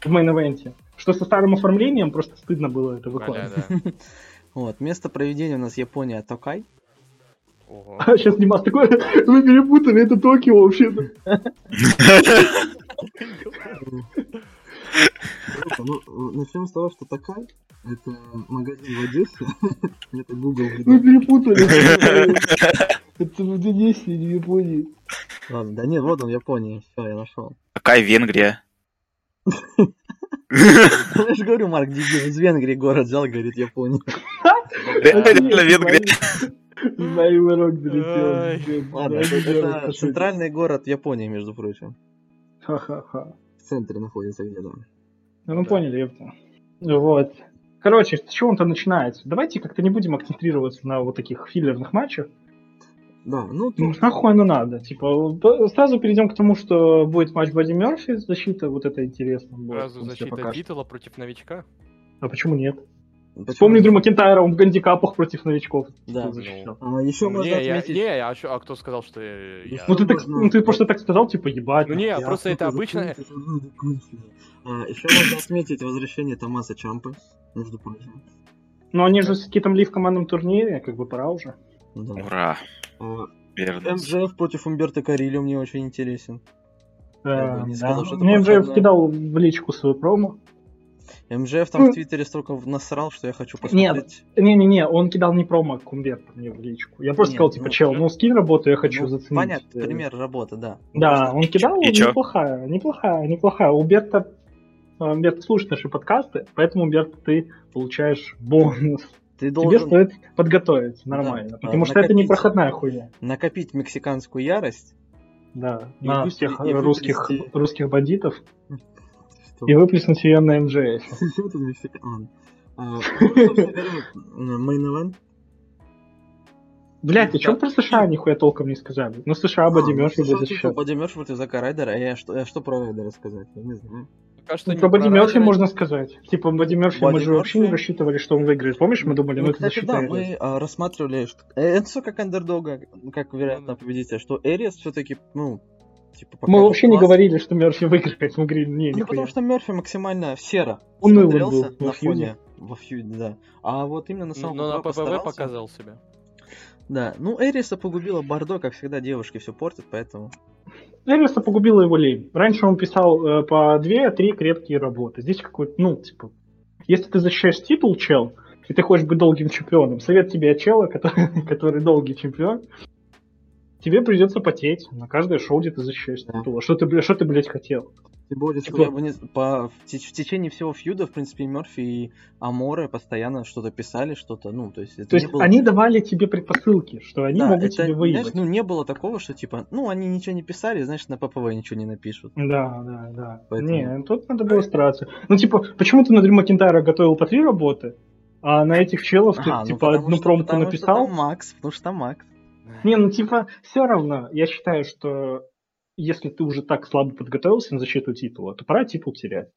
в мейн-эвенте, что со старым оформлением просто стыдно было это выкладывать. да. Вот, место проведения у нас Япония Токай. Ого. А сейчас Димас такой, вы перепутали, это Токио вообще-то. Ну, начнем с того, что Токай это магазин в Одессе. Это Google. Вы перепутали. Это в Одессе, не в Японии. Ладно, да нет, вот он Япония. Все, я нашел. Какая Венгрия? Я же говорю, Марк Дебил из Венгрии город взял, говорит Япония. Это реально Венгрия. Знаю, урок Ай. залетел. Ладно, центральный город Японии, между прочим. Ха-ха-ха. В центре находится где-то. Ну, мы поняли, ёпта. Вот. Короче, с чего он-то начинается? Давайте как-то не будем акцентрироваться на вот таких филлерных матчах. Да, ну, Ну, тут- нахуй оно надо? Типа, сразу перейдем к тому, что будет матч Бадди Мерфи, защита, вот это интересно. будет, Сразу защита титула против новичка. А почему нет? почему- Вспомни Дрю Макентайра, он в гандикапах против новичков Да. защищал. А, еще можно Не, я, отметить... не, а, чё- а кто сказал, что я... я- Ну ты, так, можно- ну ты просто так сказал, типа, ебать. Ну не, Я просто это обычно... А, еще можно отметить возвращение Томаса Чампы, между прочим. Но они же с Китом Ли в командном турнире, как бы пора уже. Да. Ура. А. МЖФ против Умберто Карильо мне очень интересен. Не сказал, Мне МЖФ проходное. кидал в личку свою промо. МЖФ там в Твиттере столько насрал, что я хочу посмотреть. Не-не-не, он кидал не промо, а Кумбер мне в личку. Я просто Нет, сказал, типа, ну, чел, ну скинь работу, я хочу Ну, заценить. Понятно, Э, пример работы, да. Да, он кидал, И неплохая, неплохая, неплохая. У Берта, э, Умберто слушает наши подкасты, поэтому, Умберто, ты получаешь бонус. Ты Тебе должен стоит подготовиться нормально, Да, потому а, что это не проходная хуйня. накопить мексиканскую ярость. Да, И на выпле- всех и русских, выплести- русских бандитов Что? и выплеснуть ее на МЖС. Что мексикан? А, Мейн-эвент. Блять, о чем Да. про США нихуя толком не сказали? Ну, США Бадди Мерфи будет. Бадди Мерфи против Зака Райдера, а я что, я что про Райдера сказать? Я не знаю. Пока что Ну, не про Бадди Мерфи можно сказать. Типа, Бадди Мерфи мы же вообще не рассчитывали, что он выиграет. Помнишь, мы думали, ну, Ну, это кстати, защита да, мы а, рассматривали что- Энсо как андердога, как вероятно Ну да. победителя, что Эрис все-таки, ну, типа, Мы покажет вообще не класс. говорили, что Мерфи выиграет. Мы говорили, не, Ну, потому что Мерфи максимально серо Унылым смотрелся был на фьюде. фоне. Во фьюде, да. А вот именно на Ну, самом Но на ППВ показал себя. Да, ну Эриса погубила Бордо, как всегда девушки все портят, поэтому... Эриса погубила его лень. Раньше он писал э, по 2-3 крепкие работы. Здесь какой-то, ну, типа, если ты защищаешь титул, чел, и ты хочешь быть долгим чемпионом, совет тебе от чела, который, который долгий чемпион, тебе придется потеть на каждое шоу, где ты защищаешь Да. титул. А что ты, что ты, блядь, хотел? Тем более, что Типа- бы не... по... в, в течение всего фьюда, в принципе, и Мерфи и Аморе постоянно что-то писали, что-то, ну, то есть это То есть было... они давали тебе предпосылки, что они Да, могут это, тебе знаешь, выебать. ну, не было такого, что, типа, ну, они ничего не писали, значит, на ППВ ничего не напишут. Да, да, да. Поэтому- Не, тут надо было стараться. Ну, типа, почему ты на Дрю Макентайра готовил по три работы, а на этих челов ты, Ага, ну, типа, одну что- промку что написал? там Макс, потому что там Макс. Не, ну типа, все равно, я считаю, что если ты уже так слабо подготовился на защиту титула, то пора титул терять.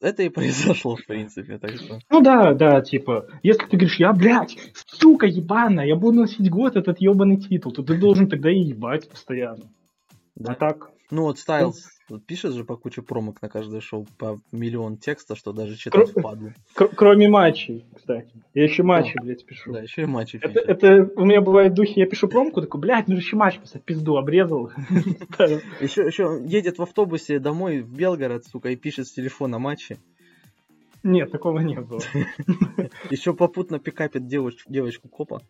Это и произошло, в принципе, так что... Ну да, да, типа, если ты говоришь, я, блядь, сука ебаная, я буду носить год этот ебаный титул, то ты должен тогда и ебать постоянно. Да. А так, Ну вот Стайлз вот пишет же по куче промок на каждое шоу по миллион текста, что даже читать Кро- впадло. кр- кроме матчей, кстати. Я еще матчи, блядь, пишу. Да, еще и матчи Это, пишет. это у меня бывает в духе, я пишу промку, такой, блядь, ну еще матч писать, пизду, обрезал. Еще, еще едет в автобусе домой в Белгород, сука, и пишет с телефона матчи. Нет, такого не было. Еще попутно пикапит девоч- девочку копа.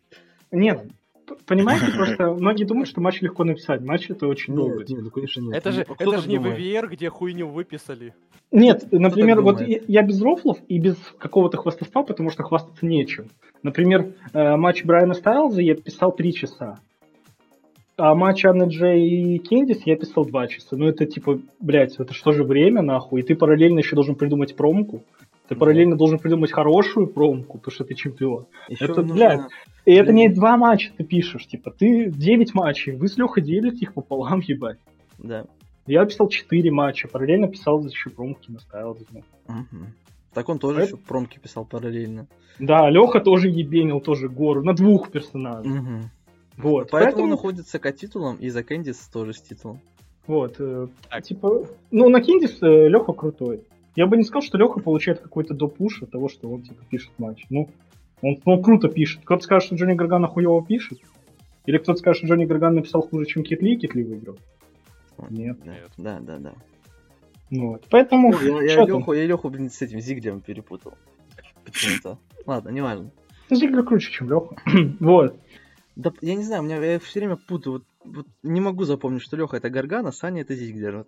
Нет, понимаете, просто многие думают, что матч легко написать. Матч это очень долго. Нет, нет, ну, конечно, нет. Это же, Ну, это же не? VVR, где хуйню выписали. Нет, например, вот я, я без рофлов и без какого-то хвастовства, потому что хвастаться нечем. Например, э, матч Брайана Стайлза я писал 3 часа. А матч Анны Джей и Кендис я писал 2 часа. Ну это типа, блядь, это что же время, нахуй? И ты параллельно еще должен придумать промку. Ты Да. параллельно должен придумать хорошую промку, потому что ты чемпион. Еще Это, нужно- блядь, И это не два матча ты пишешь, типа, ты 9 матчей, вы с Лехой делите их пополам, ебать. Да. Я писал 4 матча, параллельно писал еще промки, наставил. Мгм. Так он тоже Это- еще промки писал параллельно. Да, Леха тоже ебенил, тоже гору, на двух персонажей. Мгм. Вот, Поэтому, поэтому, находится к титулом, и за Кэндис тоже с титулом. вот, э, Так. типа, ну, на Киндис Леха крутой. Я бы не сказал, что Леха получает какой-то допуш от того, что он, типа, пишет матч. Ну, он, он круто пишет. Кто-то скажет, что Джонни Гаргана хуево пишет. Или кто-то скажет, что Джонни Гарган написал хуже, чем Китли, и Китли выиграл. Нет. Да, Нет. да, да. да. Вот. Поэтому, Ну, я, я? Леху, я Леху, блин, с этим Зиглем перепутал. Почему-то. Ладно, не важно. Зиглер круче, чем Леха. вот. Да, я не знаю, у меня я все время путаю. Вот, вот не могу запомнить, что Леха это Гаргана, Саня это Зиглер. Вот,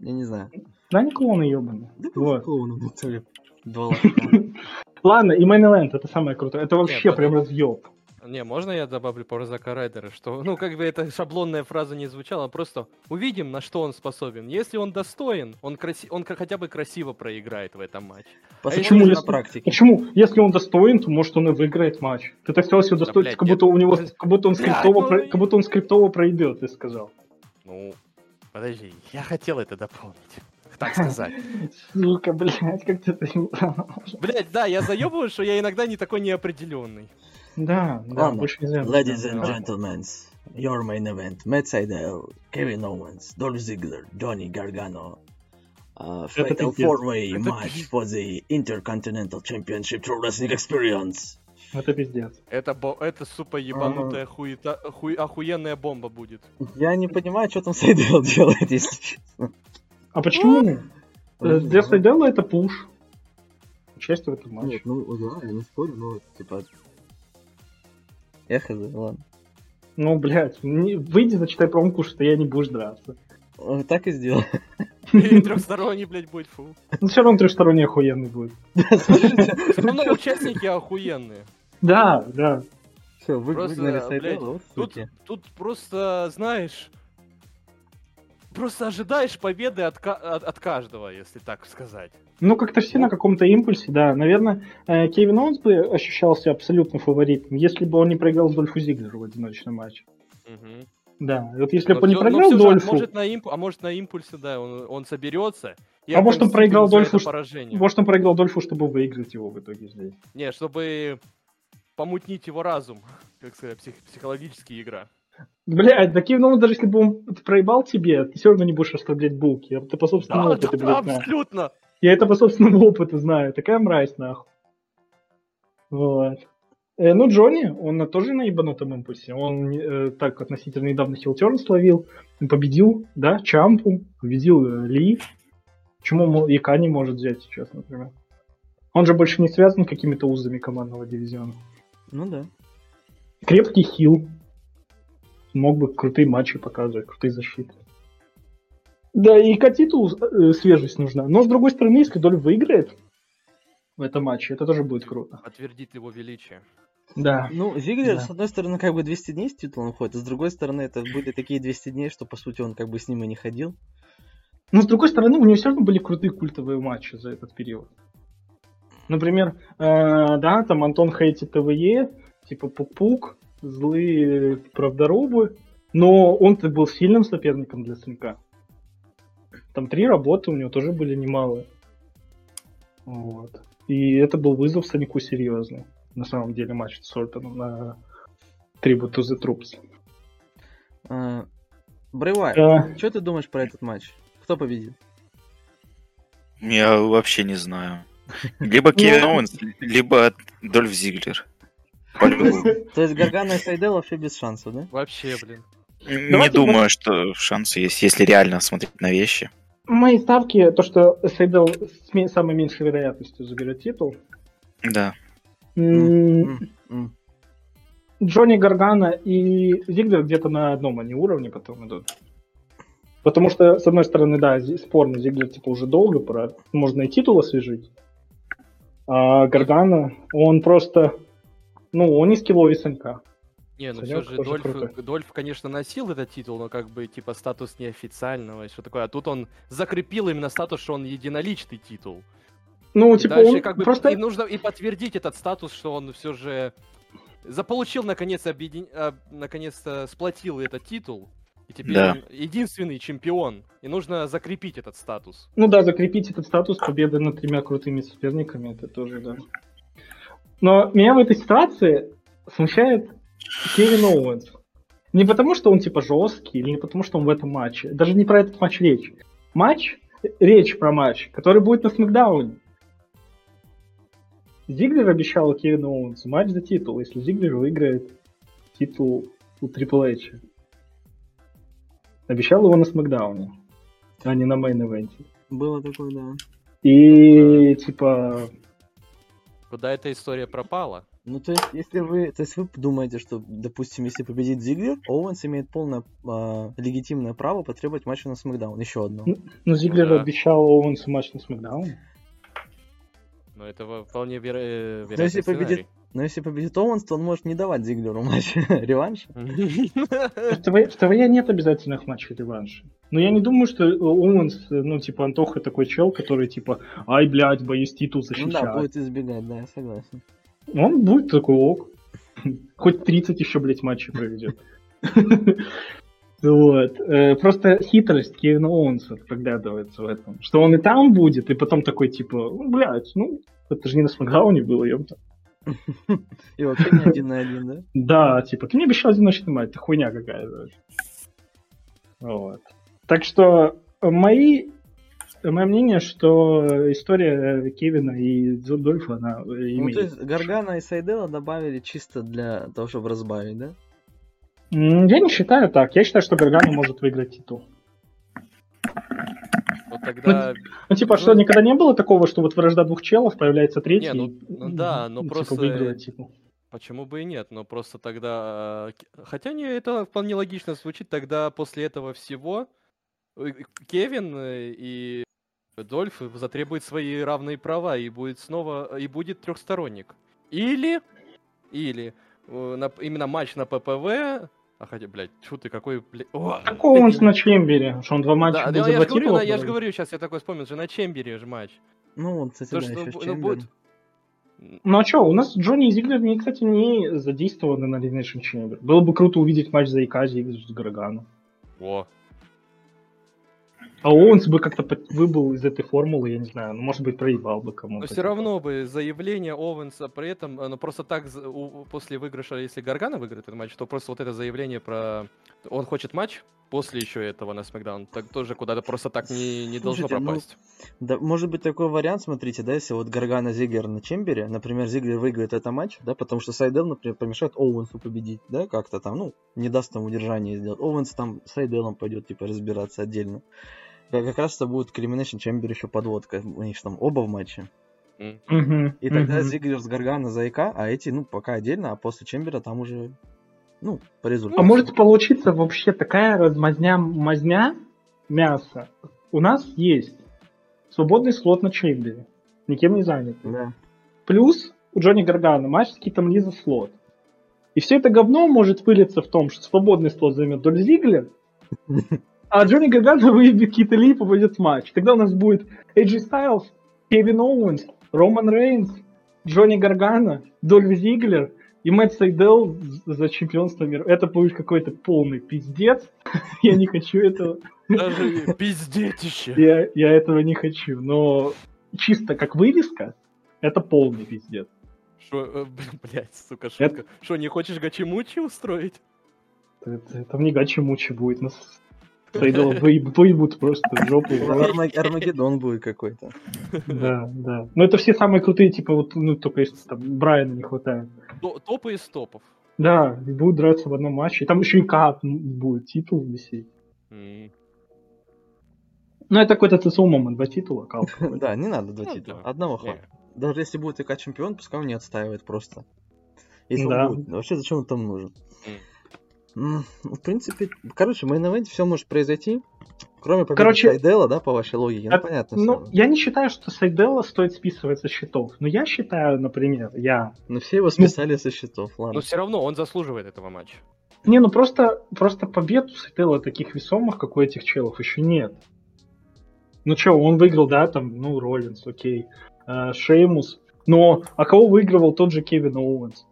я не знаю. Да, не клоуны ебаные. Да Вот. клоуны в натуре. Два. Ладно, и Main Event, это самое крутое. Это вообще Нет, прям разъеб. Не, можно я добавлю про Зака Райдера, что, ну, как бы эта шаблонная фраза не звучала, просто увидим, на что он способен. Если он достоин, он, краси... он хотя бы красиво проиграет в этом матче. Посмотрим почему, на если- практике. Почему? Если он достоин, то может он и выиграет матч. Ты так сказал, что достоин, блядь, как будто у него, как будто он Блядь, скриптово, ну про- как будто он скриптово проебет, ты сказал. Ну, подожди, я хотел это дополнить. Так сказать. Сука, блядь, как ты это... Блять, да, я заебываю, что я иногда не такой неопределенный. Да, да, Ладно. больше нельзя. Ladies and gentlemen, your main event: Matt Sydal, Kevin Owens, Dolph Ziggler, Johnny Gargano. Uh, fatal four-way match for the Intercontinental Championship Pro Wrestling Experience. Это пиздец. Это, бо- это супа ебанутая хуета, хуй- охуенная бомба будет. Я не понимаю, что там Сайдел делает, если честно. А почему? Ну, Э, Для Сайдела это пуш. Участие в этом матче. Нет, ну да, я не спорю, но типа... Хз, ладно. Ну, блядь, не- выйди, зачитай промку, что я не будешь драться. Э, Так и сделал. И трехсторонний, блядь, будет фу. Ну, все равно трехсторонний охуенный будет. Слушайте, Все равно участники охуенные. Да, да. все, вы Просто, выгнали блядь, Сайдела, вот Тут, суки. тут просто, знаешь, просто ожидаешь победы от, от, от каждого, если так сказать. Ну, как-то все на каком-то импульсе, да. Наверное, э, Кевин Оуэнс бы ощущался абсолютно фаворитом, если бы он не проиграл Дольфу Зиглеру в одиночном матче. Мгм. Да, вот если Но бы он не всё- но проиграл всё же, Дольфу, может, на имп- а может на импульсе, да, он, он соберется. и А может, он проиграл Дольфу, может, он проиграл Дольфу, чтобы выиграть его в итоге здесь. Не, чтобы помутнить его разум, как сказать, псих- психологическая игра. Блядь, Кевин Оуэнс, даже если бы он проебал тебе, ты все равно не будешь оставлять булки. Это по собственному Да, опыту, да, блядь, знаю. абсолютно. Я это по собственному опыту знаю. Такая мразь, нахуй. Вот. Э, ну, Джонни, он тоже на ебанутом импульсе. Он э, так относительно недавно хилтерн словил. Победил, да, Чампу, победил э, Ли. Почему Яка не может взять сейчас, например? Он же больше не связан какими-то узами командного дивизиона. Ну да. Крепкий хил. Мог бы крутые матчи показывать, крутые защиты. Да, и Катиту э, свежесть нужна. Но, с другой стороны, если Дольф выиграет в этом матче, это тоже будет круто. Подтвердит его величие. Да. Ну, Зиглер, Да. с одной стороны, как бы 200 дней с титулом ходит, а с другой стороны, это были такие 200 дней, что, по сути, он как бы с ним и не ходил. Но, с другой стороны, у него все равно были крутые культовые матчи за этот период. Например, э, да, там Антон Хейти ТВЕ, типа Пук-Пук, злые правдорубы, но он-то был сильным соперником для Сынка. Там три работы у него тоже были немалые. Вот. И это был вызов Саньку серьезный. На самом деле матч с Ортоном на Tribute to the Troops. А, Брейвай, Э, что ты думаешь про этот матч? Кто победит? Я вообще не знаю. Либо Кевин Оуэнс, либо Дольф Зиглер. То есть Гаргана и Сайдел вообще без шансов, да? Вообще, блин. Не Давайте думаю, что шансы есть, если реально смотреть на вещи. Мои ставки, то, что Сейдел с самой меньшей вероятностью заберет титул. Да. Джонни Гаргана и Зиглер где-то на одном они уровне потом идут. Потому что, с одной стороны, да, спорно, Зиглер типа уже долго пора, можно и титул освежить. А Гаргана, он просто, ну, он не скилловый Санька. Не, ну Санек все же Дольф. Дольф, конечно, носил этот титул, но как бы типа статус неофициального и что такое. А тут он закрепил именно статус, что он единоличный титул. Ну, И типа, дальше он как бы просто... и нужно и подтвердить этот статус, что он все же заполучил наконец объедин... а, наконец-то сплотил этот титул. И теперь Да. единственный чемпион. И нужно закрепить этот статус. Ну да, закрепить этот статус победы над тремя крутыми соперниками, это тоже, да. Но меня в этой ситуации смущает Кевин Оуэнс. Не потому, что он типа жесткий, или не потому, что он в этом матче. Даже не про этот матч речь. Матч, речь про матч, который будет на Смакдауне. Зиглер обещал Кевину Оуэнсу матч за титул, если Зиглер выиграет титул у Трипл Эйча. Обещал его на Смакдауне, а не на main event е. Было такое, да. И типа, Куда эта история пропала? Ну, то есть, если вы, то есть вы думаете, что, допустим, если победит Зиглер, Оуэнс имеет полное а, легитимное право потребовать матча на Смакдаун, еще одно. ну Зиглер да. обещал Оуэнсу матч на SmackDown. Ну, это вполне веро- э, То есть, вероятный если победит. Но если победит Оуэнс, то он может не давать Зиглеру матч реванш. В ТВ, в ТВЕ нет обязательных матчей реванша. Но я не думаю, что Оуэнс, ну, типа, Антоха такой чел, который, типа, ай, блядь, боюсь титул Ну защищать. да, будет избегать, да, я согласен. Он будет такой ок. Хоть 30 еще, блядь, матчей проведет. Вот. Э, Просто хитрость Кевина Оуэнса проглядывается в этом. Что он и там будет, и потом такой, типа, ну, блядь, ну, это же не на Смакдауне было, ёпта. И вообще не один на один, да? Да, типа, ты мне обещал одиночный матч, это хуйня какая-то. Вот. Так что э, мои, мое мнение, что история Кевина и Дольфа, она э, Ну, имеет. то есть Гаргана и Сайдела добавили чисто для того, чтобы разбавить, да? Я не считаю так. Я считаю, что Гаргана может выиграть титул. Тогда... Ну, типа, что никогда не было такого, что вот вражда двух челов, появляется третий. Не, ну- ну да, но типа, просто- выигрывает титул. Почему бы и нет? Но просто тогда... э, Хотя не, это вполне логично звучит. Тогда после этого всего э, Кевин э, и Дольф затребуют свои равные права и будет снова... И будет трехсторонник. Или... Или... на- именно матч на ППВ... А хотя, блядь, чё ты какой, блядь... О, Какого он блядь, на Чембере? Что он два матча Да, да, я же говорю, я же говорю, сейчас я такой вспомнил, же на Чембере же матч. Ну, вот, кстати, То, да, что ну, Чембером. будет- Ну а что, у нас Джонни и Зиглер, не, кстати, не задействованы на Elimination Chamber. Было бы круто увидеть матч за Икази с Гарганом. Во. А Оуэнс бы как-то выбыл из этой формулы, я не знаю, ну, может быть, проебал бы кому-то. Но все равно бы заявление Оуэнса при этом, ну просто так после выигрыша, если Гаргана выиграет этот матч, то просто вот это заявление про он хочет матч после еще этого на SmackDown, так тоже куда-то просто так не, не должно Слушайте, ну, пропасть. Да, может быть такой вариант, смотрите, да, если вот Гаргана Зиглер на Chamber е, например, Зиглер выиграет этот матч, да, потому что Сайдел, например, помешает Оуэнсу победить, да, как-то там, ну, не даст там удержание сделать. Оуэнс там с Сайделом пойдет, типа, разбираться отдельно. Как, раз это будет к Elimination Chamber еще подводка, у них же там оба в матче. И тогда. Зиглер с Гаргана за ИК, а эти, ну, пока отдельно, а после Чембера там уже, ну, по результату. А может получиться вообще такая размазня-мазня мяса. У нас есть свободный слот на Чембере. Никем не занят. Да. Плюс у Джонни Гаргана матч с Китом Лиза слот. И все это говно может вылиться в том, что свободный слот займет Доль Зиглер, а Джонни Гаргана выебет Кита Ли и попадет в матч. Тогда у нас будет AJ Styles, Кевин Оуэнс, Роман Рейнс, Джонни Гаргана, Дольф Зиглер и Мэтт Сайдел за чемпионство мира. Это будет какой-то полный пиздец. Я не хочу этого. Даже пиздетище. Я, я этого не хочу. Но чисто как вывеска, это полный пиздец. Шо, э, блядь, сука, шутка. Что, не хочешь гачи-мучи устроить? Это, это мне гачи-мучи будет. Нас Выеб- выебут просто жопу. Арма- Армагеддон будет какой-то. Да, да. Но это все самые крутые, типа, вот, ну, только если там Брайана не хватает. То- Топы из топов. Да, и будут драться в одном матче. И там еще и кап будет, титул висеть. Ну, это какой-то ЦСУ момент, два титула, кал какой-то. Да, не надо два Ну титула. Одного хватит. Даже если будет ИК чемпион, пускай он не отстаивает просто. Если Да. он будет. Вообще, зачем он там нужен? Ну, В принципе, короче, в мейн все может произойти. Кроме победы Короче, Сайдела, да, по вашей логике. Ну, А, понятно. Ну, всё. я не считаю, что Сайдела стоит списывать со счетов. Но я считаю, например, я... Но все его списали со счетов, ладно. Но все равно он заслуживает этого матча. Не, ну просто, просто побед у Сайдела таких весомых, как у этих челов, еще нет. Ну что, он выиграл, да, там, ну, Роллинс, окей. Э, Шеймус. Но, а кого выигрывал тот же Кевин Оуэнс?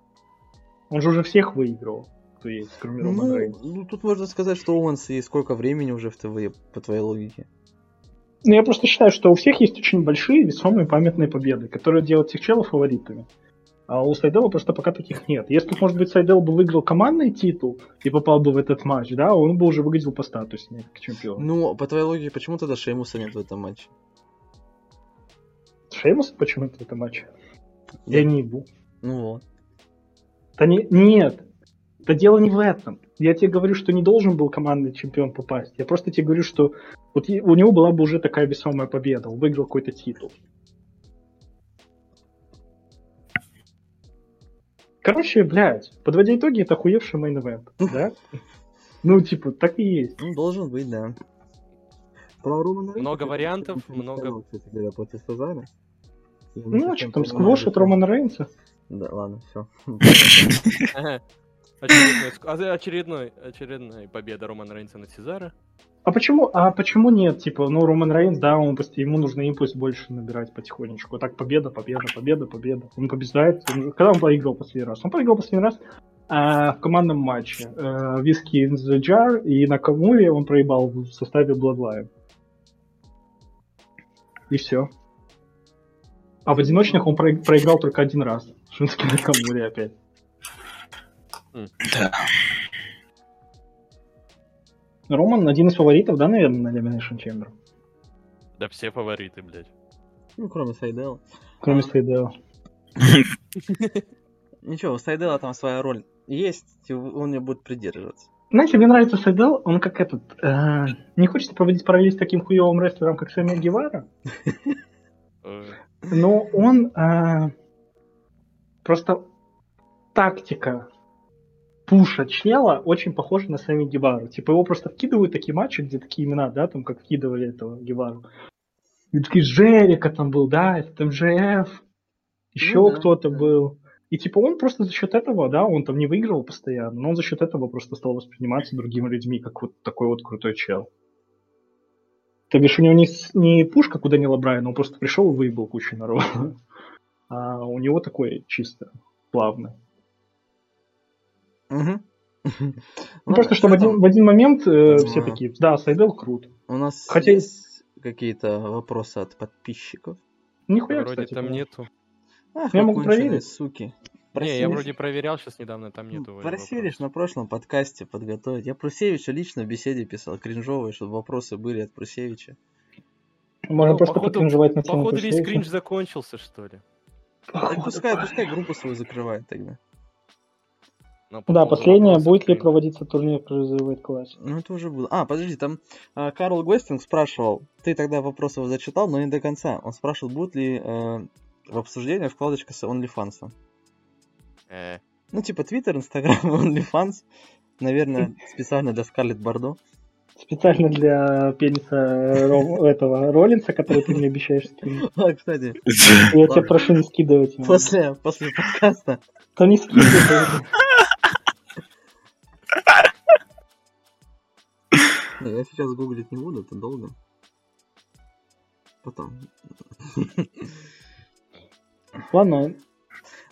Он же уже всех выигрывал, кто есть, кроме Романа Ну, Рейнса. ну, тут можно сказать, что Оуэнс и сколько времени уже в TWE, по твоей логике. Ну, я просто считаю, что у всех есть очень большие, весомые, памятные победы, которые делают этих челов фаворитами. А у Сайдела просто пока таких нет. Если, может быть, Сайдел бы выиграл командный титул и попал бы в этот матч, да, он бы уже выглядел по статуснее, как чемпион. Ну, по твоей логике, почему тогда Шеймуса нет в этом матче? Шеймус почему-то в этом матче. Я не ебу. Ну вот. Да не, нет, да дело не в этом. Я тебе говорю, что не должен был командный чемпион попасть. Я просто тебе говорю, что вот у него была бы уже такая весомая победа. Он выиграл какой-то титул. Короче, блядь, подводя итоги, это охуевший мейн да? Ну, типа, так и есть. Ну, должен быть, да. Про Романа Рейнса, Много вариантов, много- Кстати говоря, против Сезара. Ну, а что там, понимаю, сквош от зачем. Романа Рейнса? Да, ладно, все. Ага. Очередной, а, очередной, очередная победа Романа Рейнса над Сезаро. А почему, а почему нет? Типа, ну, Роман Рейнс, да, он, ему нужно импульс больше набирать потихонечку. Так, победа, победа, победа, победа. Он побеждает. он Когда он проиграл последний раз? Он проиграл последний раз а, в командном матче. Э, Виски in the Jar и на Камуре он проебал в составе Bloodline. И все. А в одиночных он про- проиграл только один раз. Шински на Камуре опять. Да. Роман один из фаворитов, да, наверное, на Elimination Chamber? Да все фавориты, блядь. Ну, кроме Сайдела. Кроме Сейдела. Ничего, у Сайдела там своя роль есть, он не будет придерживаться. Знаете, мне нравится Сайдел, он как этот... э, не хочется проводить параллель с таким хуевым рестлером, как Сэмми Гевара, но он э, просто тактика пуша чела очень похожа на Сэмми Гевару. Типа его просто вкидывают такие матчи, где такие имена, да, там как вкидывали этого Гевару. И такие Жерика там был, да, это там ЖФ, еще Ну да, кто-то да. был. И типа он просто за счет этого, да, он там не выигрывал постоянно, но он за счет этого просто стал восприниматься другими людьми, как вот такой вот крутой чел. То бишь у него не, не пушка, куда не Брайана, он просто пришел и выебал кучу народа. А у него такой чисто плавный. Мгм. Ну, просто что в что там? один, в один момент э, все Ага. такие, да, Сайдел крут. У нас Хотя- есть какие-то вопросы от подписчиков? Нихуя, Вроде кстати. там да. нету. Ах, Я могу проверить. суки. Не, я вроде проверял сейчас недавно, там нету. Просили вопросов. на прошлом подкасте подготовить. Я Прусевичу лично в беседе писал, кринжовые, чтобы вопросы были от Прусевича. Можно Ну, просто походу- покринжевать на Походу весь кринж закончился, что ли. Походу, пускай, пускай группу свою закрывает тогда. Ну, по Да, последнее, будет ли проводиться турнир Cruiserweight Class? Ну, это уже было. А, подожди, там а, Карл Гостинг спрашивал, ты тогда вопросы его зачитал, но не до конца. Он спрашивал, будет ли э, в обсуждении вкладочка с OnlyFans. Э, Ну, типа Twitter, Instagram, OnlyFans. Наверное, специально для Скарлетт Бардо. Специально для пениса э, Ро- этого Роллинса, который ты мне обещаешь скинуть. А, кстати, Я тебя прошу не скидывать. после, после подкаста Да не скидывай. Не, я сейчас гуглить не буду, это долго. Потом. Ладно,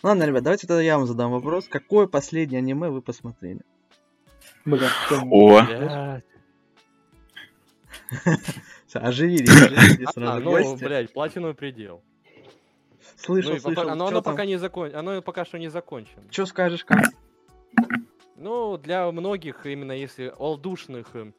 Ладно, ребят, давайте тогда я вам задам вопрос. Какое последнее аниме вы посмотрели? бля. О, оживились А, сразу ну, блядь, платиновый предел. Слышал, Ну, слышал. оно там? пока не закон... оно пока что не закончено. Чё скажешь, как? Ну, для многих, именно если олдушных э,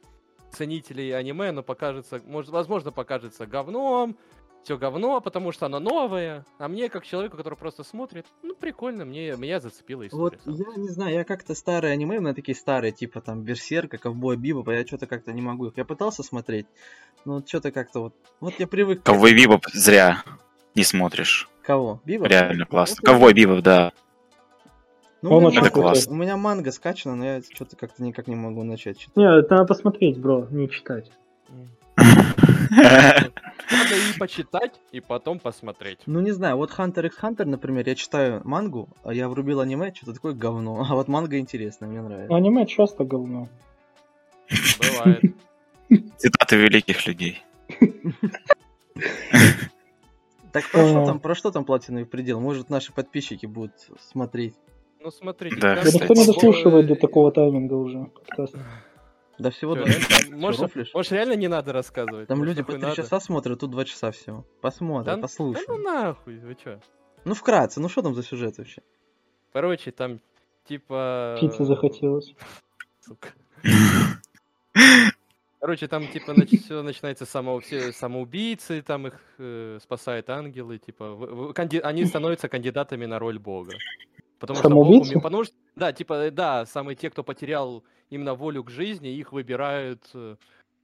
ценителей аниме, оно покажется, может, возможно, покажется говном, все говно, потому что оно новое. А мне, как человеку, который просто смотрит, ну, прикольно, мне, меня зацепила Вот история. я не знаю, я как-то старые аниме, на такие старые, типа там Берсерка, Ковбой Бибоп, я что-то как-то не могу их. Я пытался смотреть, но что-то как-то вот... Вот я привык... Ковбой Бибоп зря не смотришь. Кого? Бибоп? Реально классно. Ковбой Бибоп, да. Ну, Он у, меня очень крутой. у меня манга скачана, но я что-то как-то никак не могу начать читать. Не, это надо посмотреть, бро, не читать. Надо и почитать, и потом посмотреть. Ну, не знаю, вот Hunter x Hunter, например, я читаю мангу, а я врубил аниме, что-то такое говно. А вот манга интересная, мне нравится. Аниме часто говно. Бывает. Цитаты великих людей. Так про что там, про что там платиновый предел? Может, наши подписчики будут смотреть? Ну, смотрите. Да, Да кстати. никто не дослушивает до такого тайминга уже. Да всего два часа. Может, реально не надо рассказывать? Там люди по три часа смотрят, тут два часа всего. Посмотрят, Да, да ну нахуй, вы чё? Ну, вкратце, ну что там за сюжет вообще? Короче, там, типа... Пиццы захотелось. Сука. Короче, там типа все начинается с самого все самоубийцы, там их э, спасают ангелы, типа в- в- канди- они становятся кандидатами на роль бога. Потому что Самоубийцы? уме- потому что да, типа э, да, самые те, кто потерял именно волю к жизни, их выбирают э,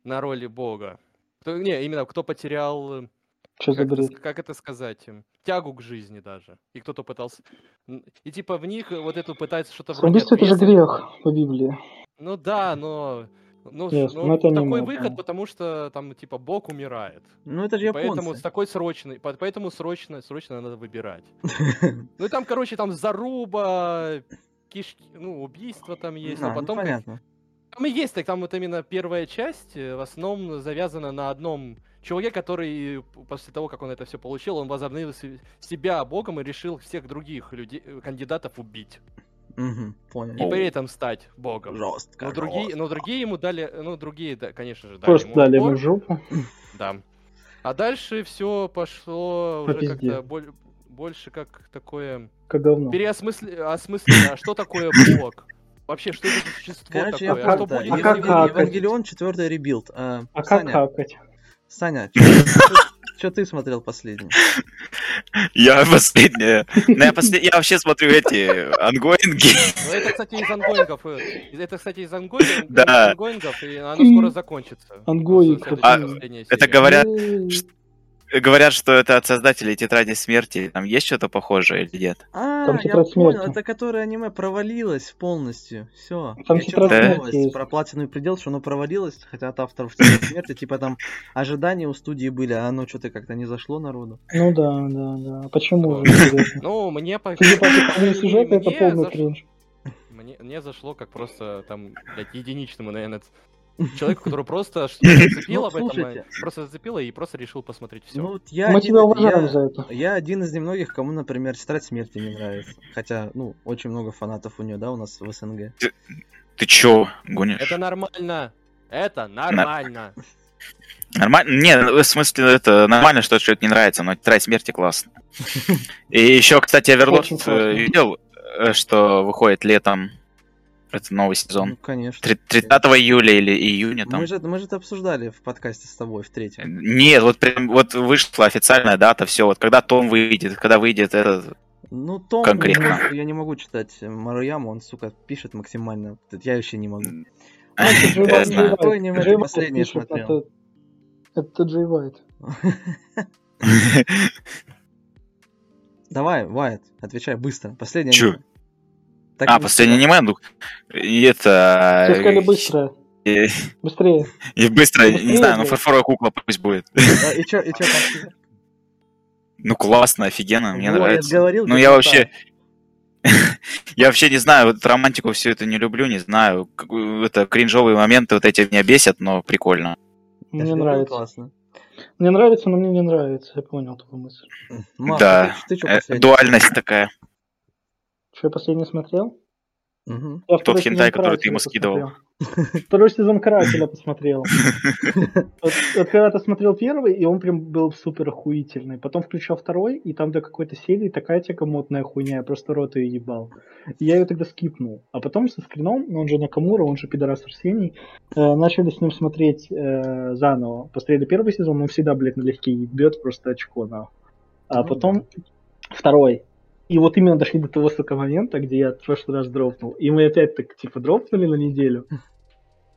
на роли бога. Кто- не, именно кто потерял э, Что как, это, как это сказать, эм, тягу к жизни даже. И кто-то пытался и типа в них вот эту пытается что-то вроде Самоубийство это же грех по Библии. ну да, но Ну, Ясно, ну, ну, это такой аниме, выход, да. потому что там, типа, Бог умирает. Ну это же И поэтому японцы. с такой срочной, по- поэтому срочно, срочно надо выбирать. Ну и там, короче, там заруба, кишки, ну, убийство там есть, А, а ну, потом понятно. там и есть, так там вот именно первая часть э, в основном завязана на одном чуваке, который после того, как он это все получил, он возобновил се- себя богом и решил всех других людей, э, кандидатов убить. И понял. при этом стать богом. Жестко. Но другие, жестко. но другие ему дали, ну другие, да, конечно же, дали Просто ему дали ему жопу. да. А дальше все пошло По уже как-то боль- больше как такое Как говно. переосмысление, осмысление, а что такое бог? Вообще, что это за существо Короче, я такое? А что понял, да. будет, А если как? Евангелион 4 rebuild. А, А как Саня, хакать? Саня, что ты смотрел последний? Я последняя. Ну, я, послед- я вообще смотрю эти ongoing и. Ну, это, кстати, из ongoing ов. э, Это, кстати, из ongoing ов, Да. ongoing ов, и оно скоро закончится. Ongoing. А, Это говорят, Эй, говорят, что это от создателей Тетради Смерти. Там есть что-то похожее или нет? А, Там я тетрадь понял, смерти. это которое аниме провалилось полностью. Все. Там я тетрадь читал смерти про платину предел, что оно провалилось, хотя от авторов «Тетради смерти, типа там ожидания у студии были, а оно что-то как-то не зашло народу. Ну да, да, да. Почему же? интересно? Ну, мне по... Сюжета, это полный кринж. Мне, мне зашло как просто там, блядь, единичному, наверное, человеку, который просто что-то зацепил Ну, об этом, слушайте. просто зацепило и просто решил посмотреть все. Ну, вот я Мы один- тебя уважаем я- за это. Я один из немногих, кому, например, «Тетрадь смерти» не нравится. Хотя, ну, очень много фанатов у нее, да, у нас в СНГ. Ты чё, гонишь? Это нормально. Это нормально. Нормально? Не, в смысле, это нормально, что что-то не нравится, но Тетрадь Смерти классно. И еще, кстати, Оверлорд э, видел, э, что выходит летом. Это новый Ну, сезон. конечно. Три- 30 июля или июня там. Мы же, мы же это обсуждали в подкасте с тобой в третьем. Нет, вот прям вот вышла официальная дата, все, вот когда Том выйдет, когда выйдет этот... Ну, Том, Конкретно. ну, я не могу читать Маруяму, он, сука, пишет максимально. Я вообще не могу. Ну, это Джей Я Вайт, смотрел? Это Джей. Давай, Вайт, отвечай быстро. Последнее Чё? Так А, сказал. аниме, ну, и это... Все сказали быстро. И, Быстрее. и быстро, не Быстрее, знаю, ну фарфоровая кукла пусть будет. А, И чё, и чё там? Ну классно, офигенно, мне я нравится. говорил, ну я вообще... Я вообще не знаю, вот романтику все это не люблю, не знаю. Это кринжовые моменты вот эти меня бесят, но прикольно. Я Мне нравится. Классно. Мне нравится, но мне не нравится. Я понял твою мысль. Да. ты, ты чё Э, последний? дуальность такая. Что я последний смотрел? Мгм. Я Тот хентай, который ты ему скидывал. посмотрел. Второй сезон Карателя посмотрел. Вот, вот когда-то смотрел первый, и он прям был супер охуительный. Потом включал второй, и там до какой-то серии такая тека модная хуйня, я просто рот ее ебал. И я ее тогда скипнул. А потом со скрином, ну он же Накамура, он же пидорас Арсений, э, начали с ним смотреть э, заново. Посмотрели первый сезон, он всегда, блядь, налегке ебет просто очко, нахуй. А Ну потом второй. И вот именно дошли до того, сука, момента, где я в прошлый раз дропнул. И мы опять так, типа, дропнули на неделю.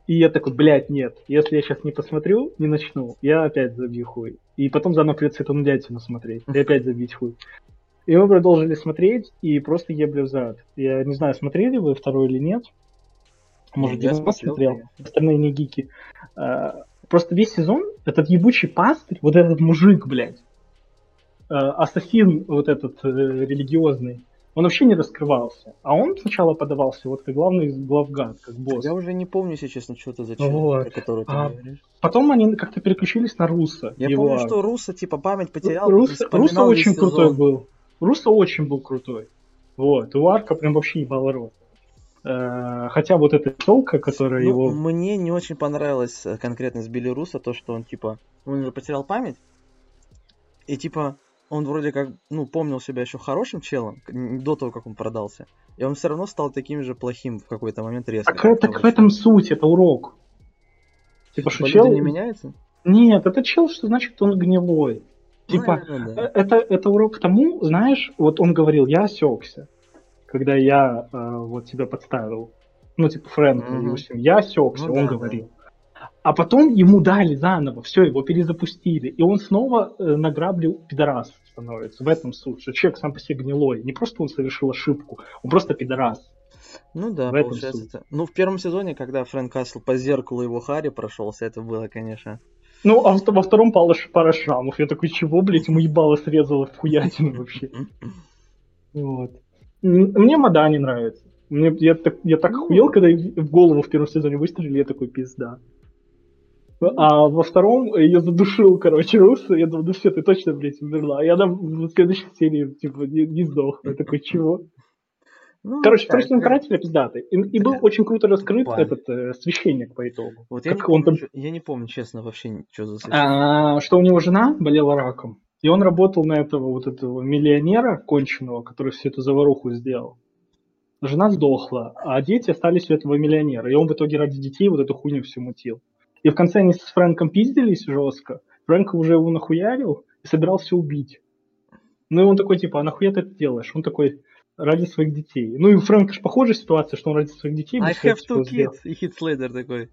И я такой, блядь, нет, если я сейчас не посмотрю, не начну, я опять забью хуй. И потом заново придется эту дятину смотреть, и опять забить хуй. И мы продолжили смотреть, и просто ебли взад. Я не знаю, смотрели вы второй или нет. Может, Я смотрел, остальные не гики. А, Просто весь сезон этот ебучий пастырь, вот этот мужик, блядь, ассасин вот этот э, религиозный, он вообще не раскрывался. А он сначала подавался вот как главный главгад, как босс. Я уже не помню, если честно, что это за человек, Вот. про которого ты А, говоришь. Потом они как-то переключились на Руса. Я его помню, что Руса, типа, память потерял. Руса, Руса очень сезон. крутой был. Руса очень был крутой. Вот. У Арка прям вообще ебал рот. Э, Хотя вот эта телка, которая Ну, его... Мне не очень понравилось э, конкретно с Билли Руса то, что он, типа, он уже потерял память. И, типа, он вроде как, ну, помнил себя еще хорошим челом, до того, как он продался. И он все равно стал таким же плохим в какой-то момент резко. Так, это, так в этом суть, это урок. Типа, что Типа, чел... не меняются? Нет, это чел, что значит он гнилой. Типа, Ну, наверное, Э, да. это, это урок тому, знаешь, вот он говорил, я осекся, когда я э, вот тебя подставил. Ну, типа, Фрэнк, семью. я осекся, Ну он да, говорил. А потом ему дали заново, все, его перезапустили. И он снова э, на грабли пидорас становится. В этом суть, что человек сам по себе гнилой. Не просто он совершил ошибку, он просто пидорас. Ну да, В этом получается суть. это. Ну, в первом сезоне, когда Фрэнк Касл по зеркалу его Харри прошелся, это было, конечно. Ну, а во втором пала пара шрамов. Я такой, чего, блядь, ему ебало срезало в хуятину вообще. Вот. Мне мода не нравится. Мне, я, так, я так Ну. охуел, когда в голову в первом сезоне выстрелили, я такой, пизда. А во втором ее задушил, короче, Руссо, я думаю, ну все, ты точно, блядь, умерла. И она в следующей серии, типа, не, не сдохла. Я такой, чего? Ну, Короче, так, второй карателя пиздатый. И, и был Да. очень круто раскрыт План. этот э, священник по итогу. Вот я не, он помню, там- я не помню, честно, вообще, что за священник. А, что у него жена болела раком. И он работал на этого вот этого миллионера конченого, который всю эту заваруху сделал. Жена сдохла, а дети остались у этого миллионера. И он в итоге ради детей вот эту хуйню всю мутил. И в конце они с Фрэнком пиздились жестко. Фрэнк уже его нахуярил и собирался убить. Ну и он такой, типа, а нахуя ты это делаешь? Он такой, ради своих детей. Ну и у Фрэнка же похожая ситуация, что он ради своих детей... I have two сделал. kids. И Хит Слейдер такой.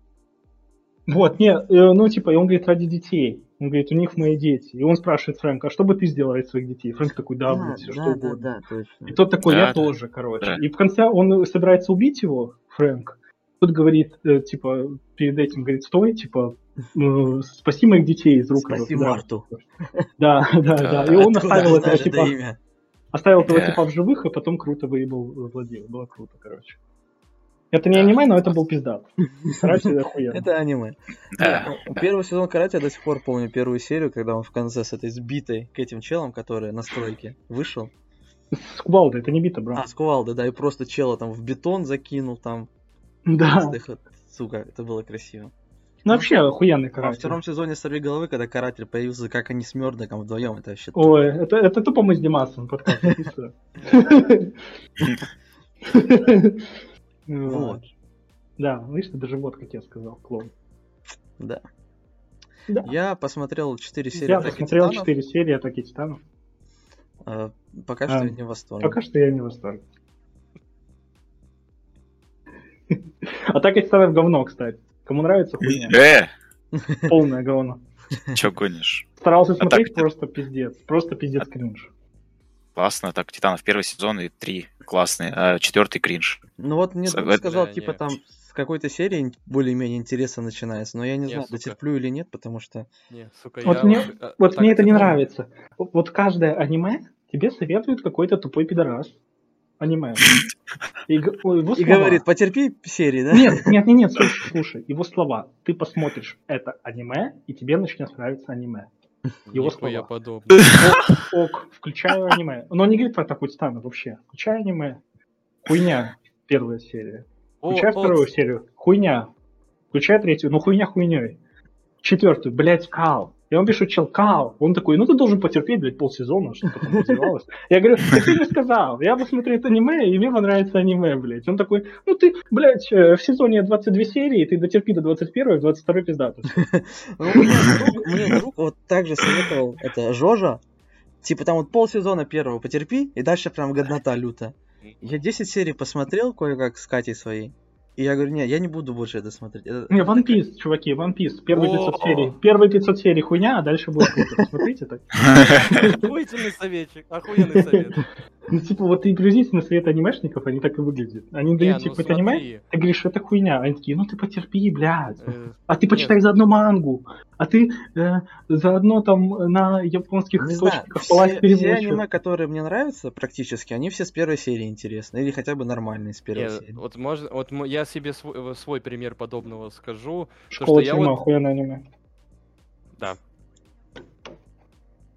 Вот, не, э, ну типа, и он говорит, ради детей. Он говорит, у них мои дети. И он спрашивает Фрэнка, а что бы ты сделал ради своих детей? Фрэнк такой, да, блядь, все что да, да, угодно. да, точно. И тот такой, Да, я да. тоже, короче. Да. И в конце он собирается убить его, Фрэнк. Тот говорит, э, типа, перед этим, говорит, стой, типа, э, спаси моих детей из рук Спаси пидора». Марту. Да, да, да. И Да, он Откуда оставил этого типа, оставил этого Да. типа в живых, и потом круто выебал владею. Было круто, короче. Это не Да. аниме, но это был пиздат. Охуенно. Это аниме. Да. Ну, Первый сезон Карате я до сих пор помню первую серию, когда он в конце с этой сбитой к этим челом, который на стройке вышел. С кувалдой, это не бита, бро. А, с кувалды, да, и просто чела там в бетон закинул там. Да. Сука, это было красиво. Ну вообще охуенный А во каратель. втором сезоне «Сорви головы», когда каратель появился, как они с Мёрдоком вдвоем, это вообще... Ой, это, это тупо мы с Димасом подкаст. Вот. Да, видишь, ты даже вот, как я сказал, клон. Да. Да. Я посмотрел 4 серии Я «Атаки посмотрел Титанов». 4 серии Атаки Титанов. Э, Пока А, что я не в восторге. Пока что я не в восторге. Атака Титанов говно, кстати. Кому нравится, хуйня. Э, Полное говно. чё гонишь? Старался Атака смотреть, просто пиздец. Просто пиздец кринж. Классно, так Титанов первый сезон и три классные, а четвертый кринж. Ну вот мне сказал, типа там с какой-то серии более-менее интересно начинается, но я не Не, знаю, сука. дотерплю или нет, потому что... Не, сука, Вот я мне- а, Вот так мне это не помню. нравится. Вот каждое аниме тебе советует какой-то тупой пидорас. Аниме. И, его И говорит, потерпи серии, да? Нет, нет, нет, нет, слушай, слушай, его слова. Ты посмотришь это аниме, и тебе начнет нравиться аниме. Его Нихуя слова. подобного. Ок, ок, включаю аниме. Но он не говорит про такую стану вообще. Включаю аниме. Хуйня. Первая серия. О, о, вторую серию. Хуйня. Включай третью. Ну хуйня хуйней. Четвертую. Блять, кал. Я вам пишу, чел, кал. Он такой, ну ты должен потерпеть, блядь, полсезона, чтобы там развивалось. Я говорю, так ты не сказал. Я посмотрю это аниме, и мне понравится аниме, блядь. Он такой, ну ты, блядь, э, в сезоне 22 серии, ты дотерпи до 21 в 22 пиздату. Ну, Мне друг, мне друг вот так же советовал, это Жожа, типа там вот полсезона первого потерпи, и дальше прям годнота люта. Я 10 серий посмотрел кое-как с Катей своей, и я говорю, нет, я не буду больше это смотреть. Это- Не, One Piece, чуваки, One Piece. Первые 500 О. серий. Первые 500 серий хуйня, а дальше будет круто. Смотрите так. Охуительный советчик, охуенный совет. Ну, типа, вот ты приблизительно свет анимешников, они так и выглядят. Они Не, дают, ну типа, это аниме, смотри, ты говоришь, это хуйня. Они такие, ну ты потерпи, блядь. э, А ты почитай заодно мангу. А ты э, заодно там на японских Не знаю, источниках все, полазь все переводчик. аниме, которые мне нравятся практически, они все с первой серии интересны, или хотя бы нормальные с первой не, серии. вот можно, вот я себе свой, свой пример подобного скажу. Школа я тюрьма, вот- охуенное аниме. Да.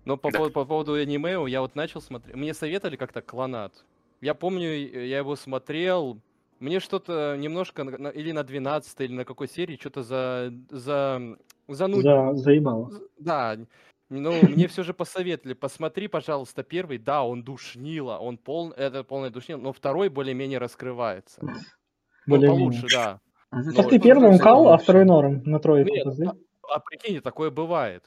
Но по, Да. по- по поводу аниме, я вот начал смотреть. Мне советовали как-то клонат. Я помню, э, я его смотрел. Мне что-то немножко на- на- или на 12 или на какой серии что-то за за занудило. За, заебало. Да. Ну, мне все же посоветовали, посмотри, пожалуйста, первый, да, он душнило, он пол, это полное душнило, но второй более-менее раскрывается. Ну, Более-менее. получше, да. А Ну, Так ты первый укал, а второй норм. На тройку. Нет, позы. А прикинь, такое бывает.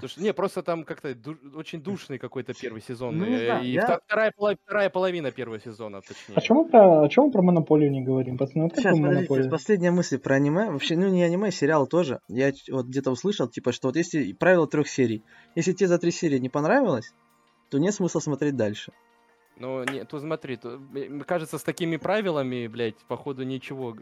Потому что, не, просто там как-то ду- очень душный какой-то первый сезон. Ну, не э, знаю, и я- вторая, поло- вторая половина первого сезона, точнее. А чему про, о чем мы про монополию не говорим? Пацаны, вот Сейчас, подождите, монополия? последняя мысль про аниме. Вообще, ну не аниме, сериал тоже. Я вот где-то услышал, типа, что вот если правило трех серий, если тебе за три серии не понравилось, то нет смысла смотреть дальше. Ну, не, тут смотри, тут, кажется, с такими правилами, блядь, походу ничего,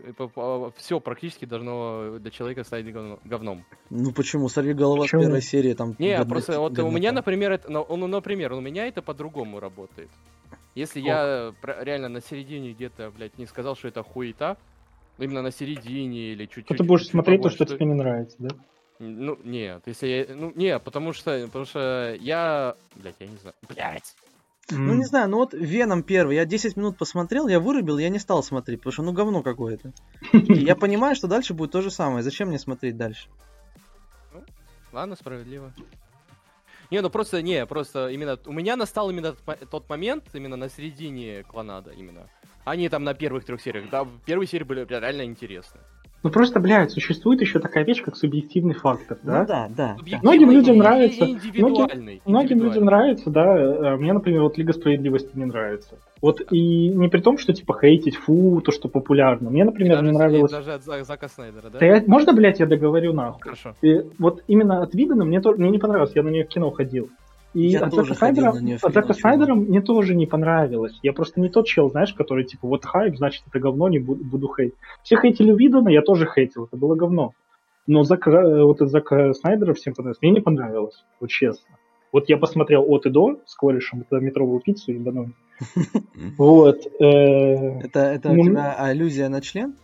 все практически должно для человека стать говно- говном. Ну почему? Сорви голова Почему? с первой серии там. Не, годно- просто вот у годнота. меня, например, это, ну, ну, например, у меня это по-другому работает. Если я про- реально на середине где-то, блядь, не сказал, что это хуета, именно на середине или чуть-чуть. То ты будешь чуть смотреть то, побольше, что тебе не нравится, да? Ну, нет, если я... Ну, не, потому что, потому что я... Блядь, я не знаю. Блядь. Ну не знаю, ну вот Веном первый, я 10 минут посмотрел, я вырубил, я не стал смотреть, потому что ну говно какое-то. Я понимаю, что дальше будет то же самое. Зачем мне смотреть дальше? Ладно, справедливо. Не, ну просто, не, просто именно... У меня настал именно тот мо- тот момент, именно на середине клонада, именно. Не там на первых трех сериях. Да, первые серии были реально интересны. Ну просто, блядь, существует еще такая вещь, как субъективный фактор, да? Ну да, да. Многим людям нравится. индивидуальный. Многим людям нравится, да. э, Мне, например, вот Лига Справедливости не нравится. Вот и не при том, что типа хейтить, фу, то, что популярно. Мне, например, Даже, не нравилось... даже от Зак- Зака Снайдера, да? Да я- Можно, блядь, я договорю нахуй? Хорошо. И вот именно от Видена мне, то- мне не понравилось, я на нее в кино ходил. И Я от тоже Зака, ходил Снайдера, на неё в от кино, Зака чувак. Снайдера мне тоже не понравилось. Я просто не тот чел, знаешь, который типа вот хайп, значит это говно, не буду, буду хейтить. Все хейтили Видена, я тоже хейтил, это было говно. Но Зак, э, вот от Зака Снайдера всем понравилось. Мне не понравилось, вот честно. Вот я посмотрел от и до с корешем, это метровую пиццу ебаную. Вот. э, Это, это Ну, у тебя аллюзия на член?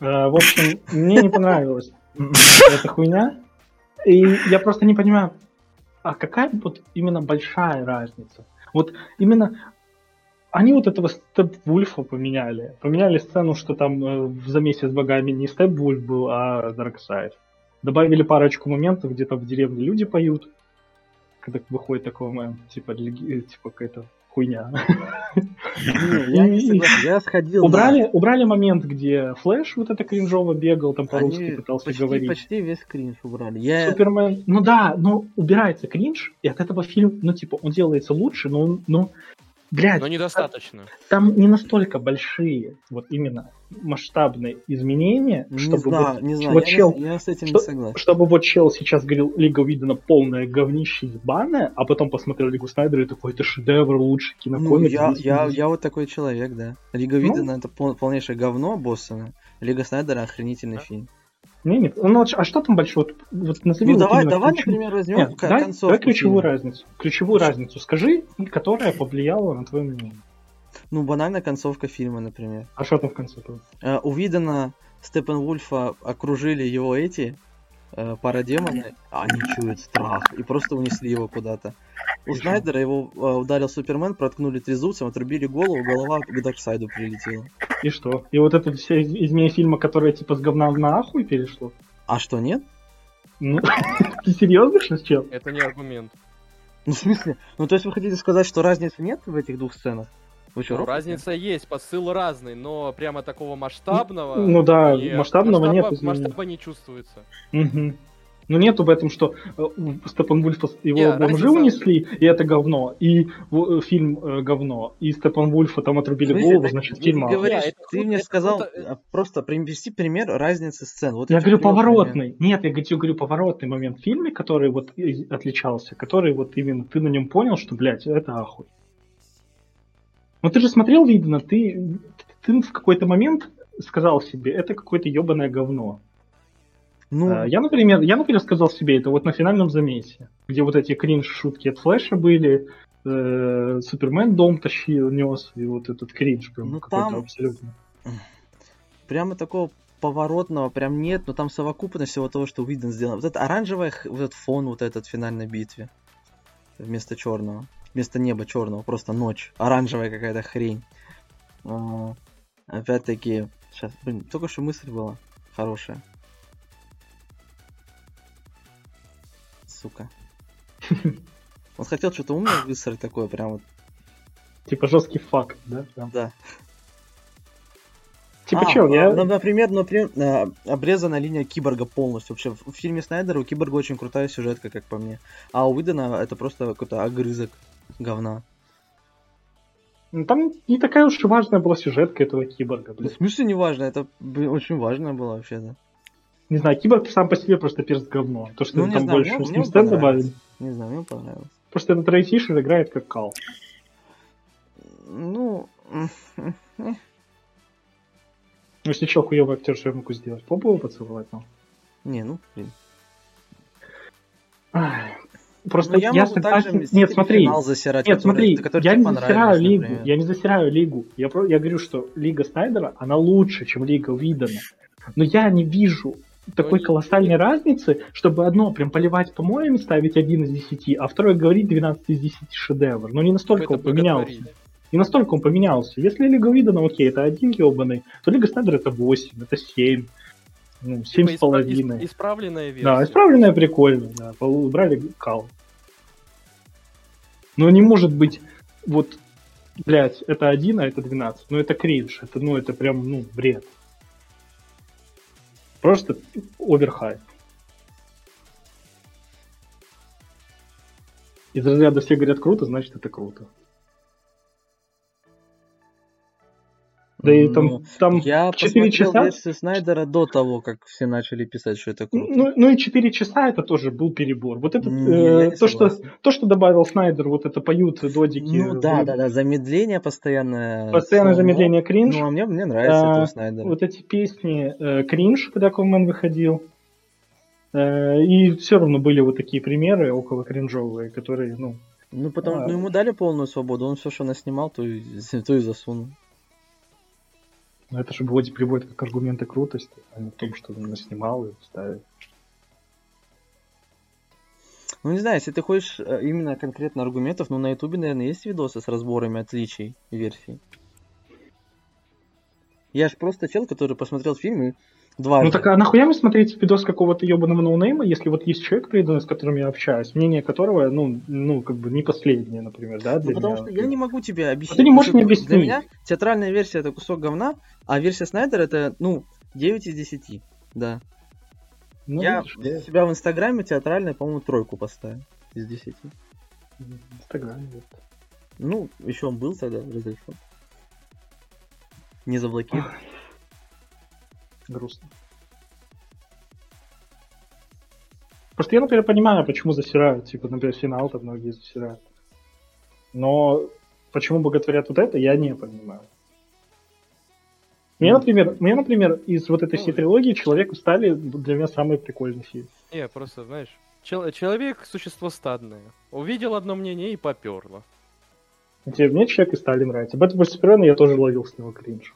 Э, В общем, мне не понравилась эта хуйня. И я просто не понимаю, а какая вот именно большая разница? Вот именно они вот этого Степ-Вульфа поменяли. Поменяли сцену, что там э, в замесе с богами не Степ-Вульф был, а Дарксайд. Добавили парочку моментов, где там в деревне люди поют. Когда выходит такой момент, типа, э, типа какая-то хуйня. Я не И- согласен. Я сходил Убрали, убрали момент, где Флэш вот это кринжово бегал, там по-русски пытался говорить. почти весь кринж убрали. Супермен, ну да, но убирается кринж, и от этого фильм, ну типа, он делается лучше, но он, ну, блядь, Но недостаточно. там не настолько большие, вот именно масштабные изменения, Не чтобы знаю, вот, не знаю, вот я, чел, не- я с этим что- не согласен. чтобы вот чел сейчас говорил, Лига Уидона полное говнище ебаное, а потом посмотрел Лигу Снайдера и такой, это шедевр, лучший Ну, кинокомикс. я, весь я, мир». я вот такой человек, да. Лига Ну. Видена это пол- полнейшее говно Боссона. Лига Снайдера охренительный фильм. Не, нет, ну, а что там большого? Вот, назови Ну вот давай, давай, ключ- например, возьмем Нет, дай, концовку давай ключевую фильма. разницу. Ключевую разницу скажи, которая повлияла на твое мнение. Ну, банальная концовка фильма, например. А что там в конце было? Э, у Видена Степен Вульфа окружили его эти э, парадемоны, а они чуют страх и просто унесли его куда-то. У Снайдера его э, ударил Супермен, проткнули трезубцем, отрубили голову, голова к Дарксайду прилетела. И что? И вот это все из- изменение фильма, которое типа с говна на ахуй перешло? А что, нет? Ну, ты серьезно сейчас, чел? Это не аргумент. Ну, в смысле? Ну, то есть вы хотите сказать, что разницы нет в этих двух сценах? Вы что, Ну, разница есть, посыл разный, но прямо такого масштабного... Ну да, нет, масштабного нет масштаба- изменений. Масштаба не чувствуется. Мгм. Ну нету в этом, что э, у Степан Вульфа его Не, бомжи разница- унесли, и это говно, и в- э, фильм э, говно, и Степан Вульфа там отрубили смысле, голову, значит, фильм говоришь, это ты круто, мне это сказал круто. а, просто привести пример разницы сцен. Вот Я говорю поворотный. Нет, я говорю, говорю поворотный момент в фильме, который вот отличался, который вот именно ты на нем понял, что, блядь, это ахуй. Ну ты же смотрел Видно, ты, ты в какой-то момент сказал себе, это какое-то ебаное говно. Ну, А, Я, например, я, например, сказал себе это вот на финальном замесе, где вот эти кринж-шутки от Флэша были, э, Супермен дом тащил, нес, и вот этот кринж прям Ну, какой-то там- абсолютно. прямо такого поворотного прям нет, но там совокупность всего того, что Уидон сделал. Вот это оранжевый вот этот фон вот этот в финальной битве вместо черного. Вместо неба черного, просто ночь. Оранжевая какая-то хрень. А, Опять-таки, сейчас, блин, только что мысль была хорошая. Сука. Он хотел что-то умное высрать такое, прям вот, Типа жесткий факт, да? прям. да. Типа А, чё, я... ну, например, например, э, обрезана линия киборга полностью. Вообще, в фильме Снайдера у киборга очень крутая сюжетка, как по мне. А у Уидона это просто какой-то огрызок говна. Ну, Там не такая уж и важная была сюжетка этого киборга, блин. в смысле не важно, это блин, очень важно было вообще-то. Не знаю, киборг сам по себе просто перст говно. То, что Ну, там знаю, больше мне- с ним добавили. Не знаю, мне понравилось. Просто этот Рэй Фишер играет как Кал. Ну, Ну, если чё, хуёвый актер, что я могу сделать? Попу его поцеловать, ну. не, ну, блин. Ай, Просто Ну, я я, согласен... Нет, смотри, засирать, Нет, который- смотри, который я не засираю лигу, например. я не засираю лигу. Я, про- я говорю, что Лига Снайдера, она лучше, чем Лига Уидона. Но я не вижу такой колоссальной разницы, чтобы одно прям поливать помоями, ставить один из десяти, а второе говорить 12 из 10 шедевр. Но не настолько он поменялся. Не настолько он поменялся. Если Лига Уидона, окей, это один ебаный, то Лига Снайдера это 8, это 7. Ну, 7 Типа с половиной. Исправленная версия. Да, исправленная прикольно, да. Убрали кал. Но не может быть, вот, блядь, это 1, а это 12. Ну это кринж. Это, ну, это прям, ну, бред. Просто оверхайп. Из разряда все говорят круто, значит это круто. Да и там, Ну, там Я 4 посмотрел часа. версию Снайдера до того, как все начали писать, что это круто. Ну, ну и 4 часа это тоже был перебор. Вот это Не, э, то, что, то, что добавил Снайдер, вот это поют додики. Ну да, вот да, да, замедление постоянное. Постоянное сломо. замедление кринж. Ну, а мне, мне нравится А, это у Снайдера. Вот эти песни э, кринж, когда Аквамен выходил. Э, и все равно были вот такие примеры около кринжовые, которые, ну, Ну, потому а. ну, ему дали полную свободу, он все, что наснимал, то и, то и засунул. Ну, это же вроде приводит как аргументы крутости, а не в том, что он снимал и ставит. Ну, не знаю, если ты хочешь э, именно конкретно аргументов, ну, на Ютубе, наверное, есть видосы с разборами отличий версий. Я ж просто чел, который посмотрел фильм и дважды. Ну так а нахуя мне смотреть видос какого-то ебаного ноунейма, если вот есть человек преданный, с которым я общаюсь, мнение которого, ну, ну, как бы не последнее, например, да, Ну, потому меня. что я не могу тебе объяснить. ты не можешь мне что Для объяснить. меня театральная версия это кусок говна, а версия Снайдера это, ну, 9 из 10. Да. Ну, я видишь, себя в Инстаграме театральной, по-моему, тройку поставил из 10. в Инстаграме, вот. Ну, еще он был тогда разрешен. Не заблокировал. Грустно. Просто я, например, понимаю, почему засирают, типа, например, финал-то многие засирают. Но почему боготворят вот это, я не понимаю. Мне, например, мне, например, из вот этой всей Ну, трилогии «Человек стали» для меня самый прикольный фильм. Не, просто, знаешь, чел- человек — существо стадное. Увидел одно мнение и поперло. Мне «Человек и стали» нравится. Бэтмен против Супермена я тоже ловил с него кринж.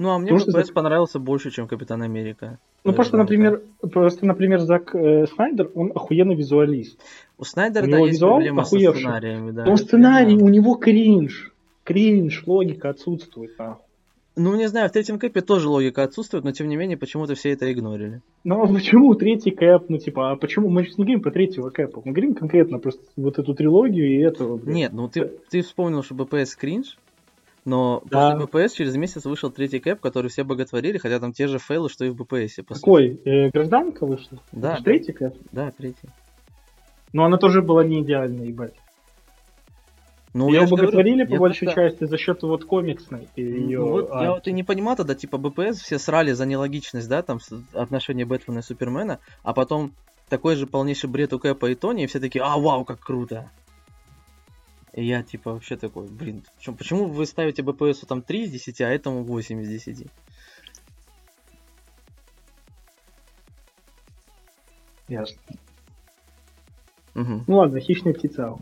Ну, а мне Потому БПС понравился больше, чем Капитан Америка. Ну, просто, да, например, просто, например, Зак э, Снайдер, он охуенный визуалист. У Снайдера, У да, него есть визуал проблема со сценариями, да. Но сценарий, у него кринж. Кринж, логика отсутствует, нахуй. Ну, не знаю, в третьем кэпе тоже логика отсутствует, но тем не менее почему-то все это игнорили. Ну а почему третий кэп? Ну типа, а почему мы сейчас не говорим про третьего кэпа? Мы говорим конкретно просто вот эту трилогию и этого. блин. Нет, ну ты, ты вспомнил, что БПС кринж, но Да. после БПС через месяц вышел третий кэп, который все боготворили, хотя там те же фейлы, что и в БПСе. сути. Какой? Э, гражданка вышла? Да, Это третий кэп? Да, третий. Но она тоже была не идеальной, ебать. Ну, Ее ж говорю, боготворили по большей просто- части за счет вот комиксной и ее. Ну, вот я вот и не понимал тогда, типа, БПС все срали за нелогичность, да, там, отношения Бэтмена и Супермена, а потом такой же полнейший бред у Кэпа и Тони, и все такие, а, вау, как круто. И я, типа, вообще такой, блин, чё- почему вы ставите БПСу там 3 из 10, а этому 8 из 10? Ясно. Мгм. Ну ладно, хищная птица.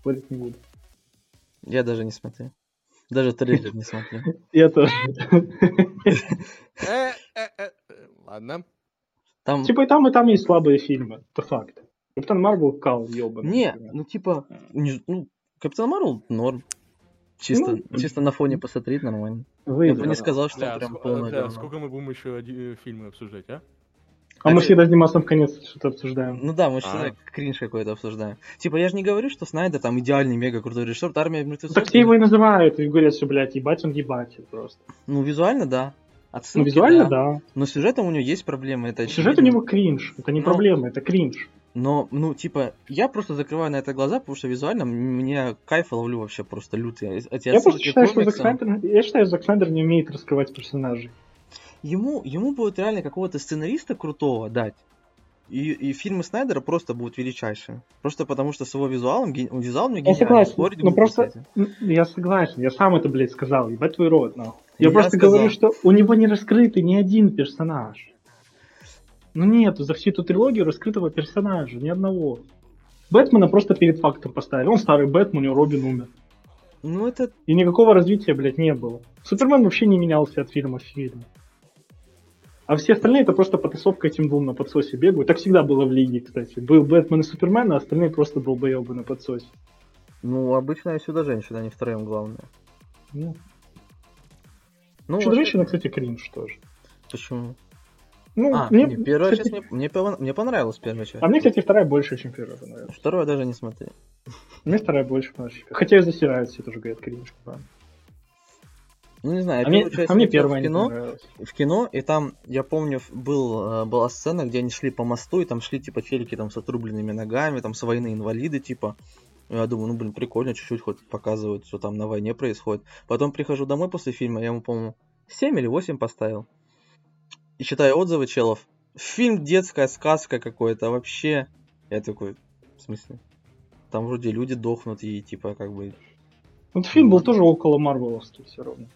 Спорить не буду. Я даже не смотрел. Даже трейлер не смотрел. Я тоже. Э, э, э, Ладно. Там... Типа и там, и там есть слабые фильмы. Это факт. Капитан Марвел кал, ебаный. Не, ну типа, не- ну, Капитан Марвел норм. Чисто, Ну, чисто на фоне посмотреть нормально. Я Выиграл. бы не сказал, что Бля, прям ск- полное бля, говно. сколько мы будем еще оди- э, фильмы обсуждать, а? А мы Опять- всегда с Димасом в конец что-то обсуждаем. Ну да, мы же А. всегда кринж какой-то обсуждаем. Типа, я же не говорю, что Снайдер там идеальный, мега крутой режиссер, армия мертвецов. Так все его и называют, и говорят, что, блядь, ебать он ебать просто. Ну, визуально, да. Ну, Отсылки, визуально, да. Но сюжетом у него есть проблемы, это Сюжет у очевидно. него кринж. Это не Ну, проблема, это кринж. Но, ну, типа, я просто закрываю на это глаза, потому что визуально мне кайфа ловлю вообще просто лютые. Эти Я просто считаю, что Зак комиксам. Снайдер, я считаю, Зак Снайдер не умеет раскрывать персонажей. Ему, ему будет реально какого-то сценариста крутого дать. И, и фильмы Снайдера просто будут величайшими. Просто потому что с его визуалом, ген- визуал мне Я гениальный. согласен, спорить но просто-. М, Я согласен, я сам это, блядь, сказал, ебать твой рот, нахуй. Я, Я просто сказал. говорю, что у него не раскрытый ни один персонаж. Ну нету за всю эту трилогию раскрытого персонажа, ни одного. Бэтмена просто перед фактом поставили. Он старый Бэтмен, у него Робин умер. Ну, это И никакого развития, блядь, не было. Супермен вообще не менялся от фильма в фильм. А все остальные это просто потасовка этим двум на подсосе бегают. Так всегда было в лиге, кстати. Был Бэтмен и Супермен, а остальные просто долбоебы на подсосе. Ну, обычно я сюда женщина, не втроем главное. Ну, Ну, Чудо-женщина, кстати, кринж тоже. Почему? Ну, А, мне, не, первая кстати, часть мне, мне, мне понравилась первая часть. А мне, кстати, вторая больше, чем первая понравилась. Вторую я даже не смотрел. Мне вторая больше понравилась. Хотя и засирают, все тоже говорят кринж. правда. Ну, не знаю, А мне, часть а мне первая в кино, в кино, и там, я помню, был, э, была сцена, где они шли по мосту, и там шли, типа, челики там с отрубленными ногами, там с войны инвалиды, типа. Я думаю, ну, блин, прикольно, чуть-чуть хоть показывают, что там на войне происходит. Потом прихожу домой после фильма, я ему, по-моему, 7 или 8 поставил. И читаю отзывы челов. Фильм детская сказка какой-то, вообще. Я такой, в смысле? Там вроде люди дохнут и, типа, как бы... Вот фильм был тоже около Марвеловский все равно.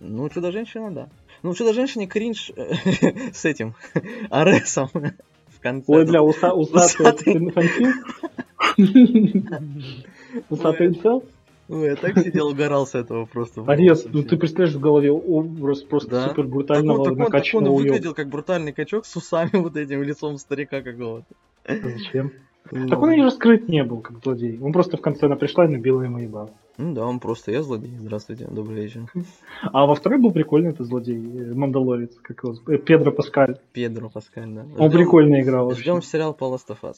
Ну, Чудо-женщина, да. Ну, Чудо-женщине кринж с этим, Аресом в конце. Ой, бля, уса, усатый Усатый. Усатый инфел? Ну, я так сидел, угорал с этого просто. Арес, ну ты представляешь в голове образ просто Да. супер Так он, брутального так он, так он накачанного уёба. выглядел как брутальный качок с усами вот этим, лицом старика какого-то. Зачем? Ну, Так он и раскрыт не был, как злодей. Он просто в конце она пришла и набила ему ебал. Ну да, он просто, я злодей. Здравствуйте, добрый вечер. А во второй был прикольный этот злодей, э, Мандалорец, как его, э, Педро Паскаль. Педро Паскаль, да. Он прикольно играл. Ждем сериал по Last of Us.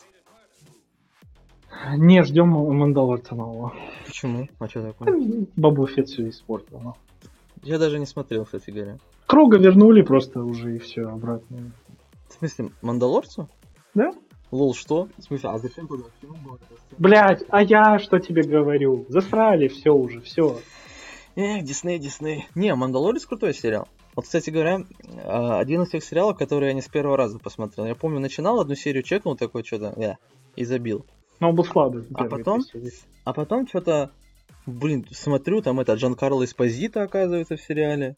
Не, ждем Мандалорца нового. Почему? А что такое? Бабу Фет все испортил. ну. Я даже не смотрел, кстати говоря. Крога вернули просто уже и все обратно. В смысле, Мандалорцу? Да? Лол, что? В смысле, а зачем было? Блять, а я что тебе говорю? Засрали все уже, все. Эх, Дисней, Дисней. Не, Мандалорец крутой сериал. Вот, кстати говоря, а, один из тех сериалов, которые я не с первого раза посмотрел. Я помню, начинал одну серию, чекнул такой что-то, я, и забил. Но он был в А потом? А потом что-то, блин, смотрю, там это Джан Карло Эспозито оказывается в сериале.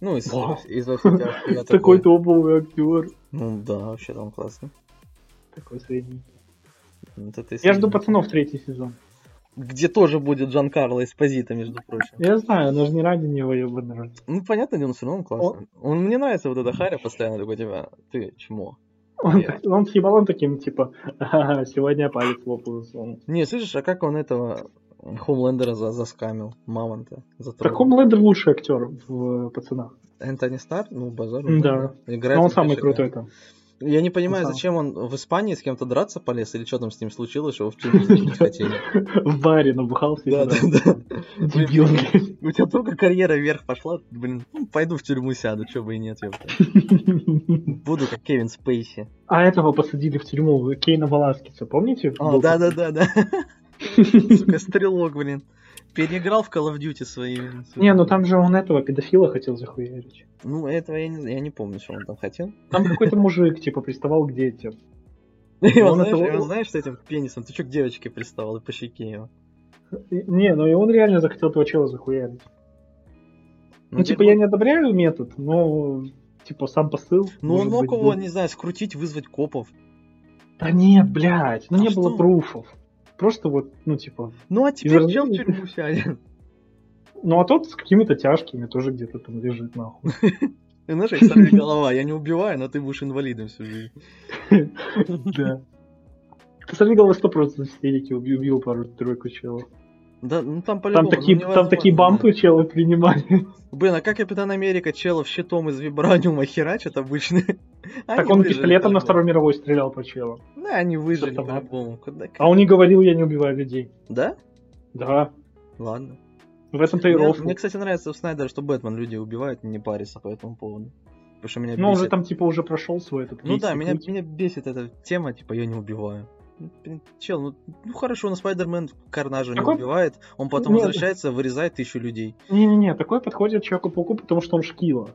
Ну, из, О. из я Такой топовый актер. Ну да, вообще там классно. Такой средний. Вот это и Я жду пацанов третий сезон. Где тоже будет Джан Карло Эспозито, между прочим. Я знаю, но же не ради него ебаный. Ну, понятно, он все равно классный. Он, мне нравится вот эта харя постоянно такой, типа, ты чмо. Он, так- он с ебалом таким, типа, «Ага, сегодня палец сон». Не, слышишь, а как он этого Хомлендера за, заскамил? Мамонта. Так затроллил? Хомлендер лучший актер в «Пацанах». Энтони Стар? Ну, базар. Да. Играет Но он самый крутой там. Я не понимаю, зачем он в Испании с кем-то драться полез, или что там с ним случилось, что его в тюрьму не хотели. В баре набухался. Да, да, да. У тебя только карьера вверх пошла, блин, ну, пойду в тюрьму сяду, чё бы и нет, ёпта. Буду как Кевин Спейси. А этого посадили в тюрьму, Кейна Валаскиса, помните? А, Был да, да, такой? да, да. Сука, стрелок, блин. Переиграл в Call of Duty своими. сука. Не, ну там же он этого педофила хотел захуярить. Ну, этого я не, я не помню, что он там хотел. Там какой-то мужик, типа, приставал к детям. И он, знаешь, этого- и он, знаешь, с этим пенисом, ты чё к девочке приставал и по щеке его? Не, ну и он реально захотел этого чела захуярить. Ну, Ну, типа, я не одобряю метод, но, типа, сам посыл. Ну, он мог быть, его, был. не знаю, скрутить, вызвать копов. Да нет, блядь, ну А не что? было пруфов. Просто вот, ну, типа... Ну, а теперь Израиль- чел в тюрьму сядет. Ну, а тот с какими-то тяжкими тоже где-то там лежит, нахуй. И знаешь, сорви голова, я не убиваю, но ты будешь инвалидом всю жизнь. Да. Ты сорви головы сто процентов в стелике убил, убил пару-тройку челов. Да, ну там. Там ну, такие, там такие бампы челы принимали. Блин, а как Капитан Америка челов щитом из вибраниума херачат обычно? Так он пистолетом на Второй мировой стрелял по челам. Да, они выжили по-любому. А он не говорил, я не убиваю людей. Да? Да. Ладно. В этом-то и Мне, рофл. мне, кстати, нравится у Снайдера, что Бэтмен людей убивает, не парится по этому поводу. Потому что меня Ну, он бесит. же там, типа, уже прошел свой этот Ну да, меня, путь. меня бесит эта тема, типа, я не убиваю. Блин, Чел, ну, ну хорошо, но Спайдермен Карнажа Какой- не убивает, он потом Нет. возвращается, вырезает тысячу людей. Не-не-не, такой подходит Человеку-пауку, потому что он шкила.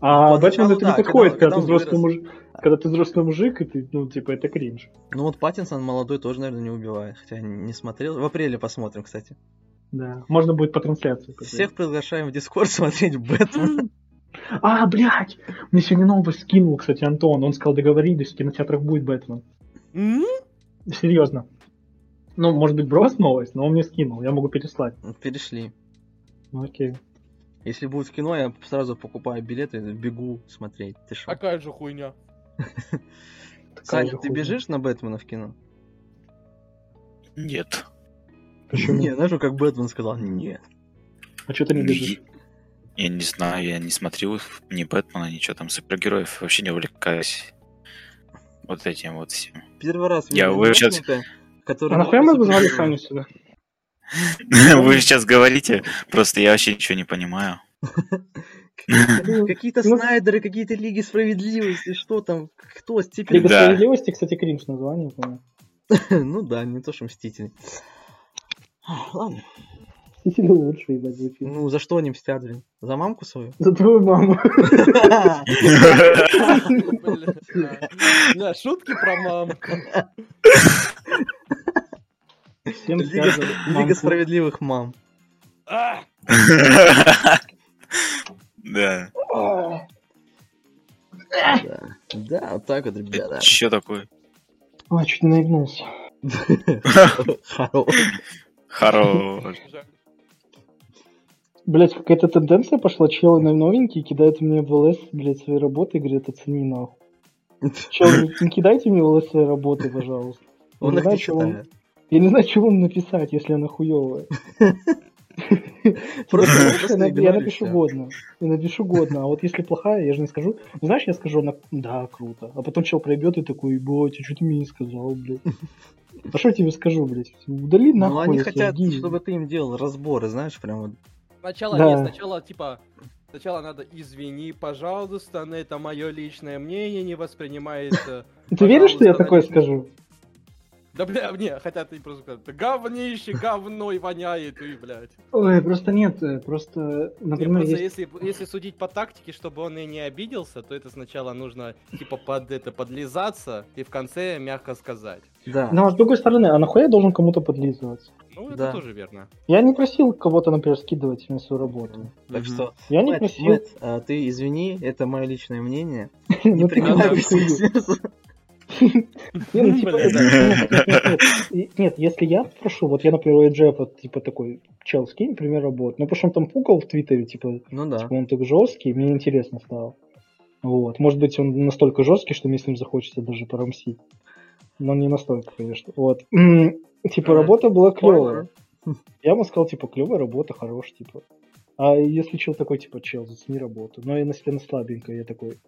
А Бэтмен это да, не подходит, когда- когда, когда ты взрослый вырос. мужик. Когда ты взрослый мужик, и ты, ну, типа, это кринж. Ну вот Паттинсон молодой тоже, наверное, не убивает. Хотя не смотрел. В апреле посмотрим, кстати. Да. Можно будет по трансляции. Всех приглашаем в Дискорд смотреть Бэтмен. А, блядь! Мне сегодня новость скинул, кстати, Антон. Он сказал, договорились, в кинотеатрах будет Бэтмен. Серьезно. Ну, может быть, брос новость, но он мне скинул. Я могу переслать. Перешли. Ну, окей. Если будет в кино, я сразу покупаю билеты, бегу смотреть. Ты шо? Какая же хуйня. Саня, ты бежишь на Бэтмена в кино? Нет. Почему? Не, знаешь, как Бэтмен сказал, нет. А что ты не бежишь? Я не знаю, я не смотрю ни Бэтмена, ничего там супергероев, вообще не увлекаюсь вот этим вот всем. Первый раз Я вы Бэтмена, который... А нахуя мы вызвали Саню сюда? Вы сейчас говорите, просто я вообще ничего не понимаю. Какие-то Ну- Снайдеры, какие-то Лиги Справедливости, что там, кто. Лига справедливости, кстати, кринж название. Ну да, не то, что Мстители. Ладно. Мстители лучше, ебать, звучит. Ну, за что они мстят, блин? За мамку свою? За твою маму. Да, шутки про мамку. Всем Лига, справедливых мам. А! Да. А, Да, вот так вот, ребята. Че такое? Ой, чуть не наебнулся. Хорош. Хорош. Блять, какая-то тенденция пошла, челы на новенькие кидают мне в ЛС, блять, свои работы и говорят, оцени нахуй. Чел, не, кидайте мне в ЛС свои работы, пожалуйста. Я Он не их знаю, не читает. Я не знаю, что вам написать, если она хуевая. Просто- Я напишу годно. Я напишу годно. А вот если плохая, я же не скажу. Знаешь, я скажу, она, да, круто. А потом чел пройдет и такой, блядь, а что ты мне не сказал, блядь? А что я тебе скажу, блядь? Удали Ну, нахуй. они я хотят, сожги. чтобы ты им делал разборы, знаешь, прям вот. Сначала Да. нет, сначала типа Сначала надо извини, пожалуйста, но это мое личное мнение не воспринимается. Ты веришь, что я такое скажу? Да бля, не, хотят и просто «Да говнище, говно и воняет, и, блядь. Ой, просто нет, э, просто, например, просто есть... если, если судить по тактике, чтобы он и не обиделся, то это сначала нужно типа под это подлизаться и в конце мягко сказать. Да. Но с другой стороны, а нахуя я должен кому-то подлизываться? Ну, это Да. тоже верно. Я не просил кого-то, например, скидывать мне свою работу. Так Мгм. Я не просил. Мэтт, а, ты извини, это мое личное мнение. Не Ну. Не, ну, типа, нет, нет, нет, нет. Нет, если я прошу, вот я, например, у Эджепа, типа, такой, чел, скинь, например, работу. Ну, потому что он там пукал в Твиттере, типа, Ну да. типа, он так жесткий, мне интересно стало. Вот. Может быть, он настолько жесткий, что мне с ним захочется даже порамсить. Но не настолько, конечно. Вот. М, Типа, работа была клевая. Я ему сказал, типа, клевая работа, хорош, типа. А если чел такой, типа, чел, зацени работу. Но я на себя на слабенько, я такой.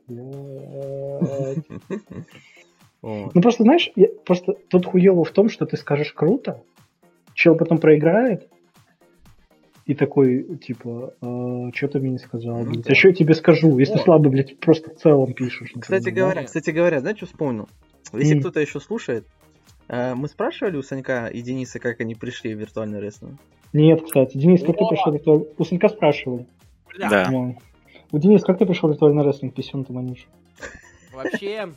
Ну просто, знаешь, просто тут хуево в том, что ты скажешь круто, чел потом проиграет, и такой, типа, что ты мне не сказал, Ну блядь? да. А что я тебе скажу, если О. слабо, блядь, просто в целом пишешь. Кстати например, говоря, да? кстати говоря, знаешь, что вспомнил? Если М. кто-то еще слушает, э, мы спрашивали у Санька и Дениса, как они пришли в виртуальный рестлинг. Нет, кстати, Денис, как ты пришел в виртуальный... У Санька спрашивали. Бля, Да. Ну. У Денис, как ты пришел в виртуальный рестлинг, писюн ты манишь? Вообще,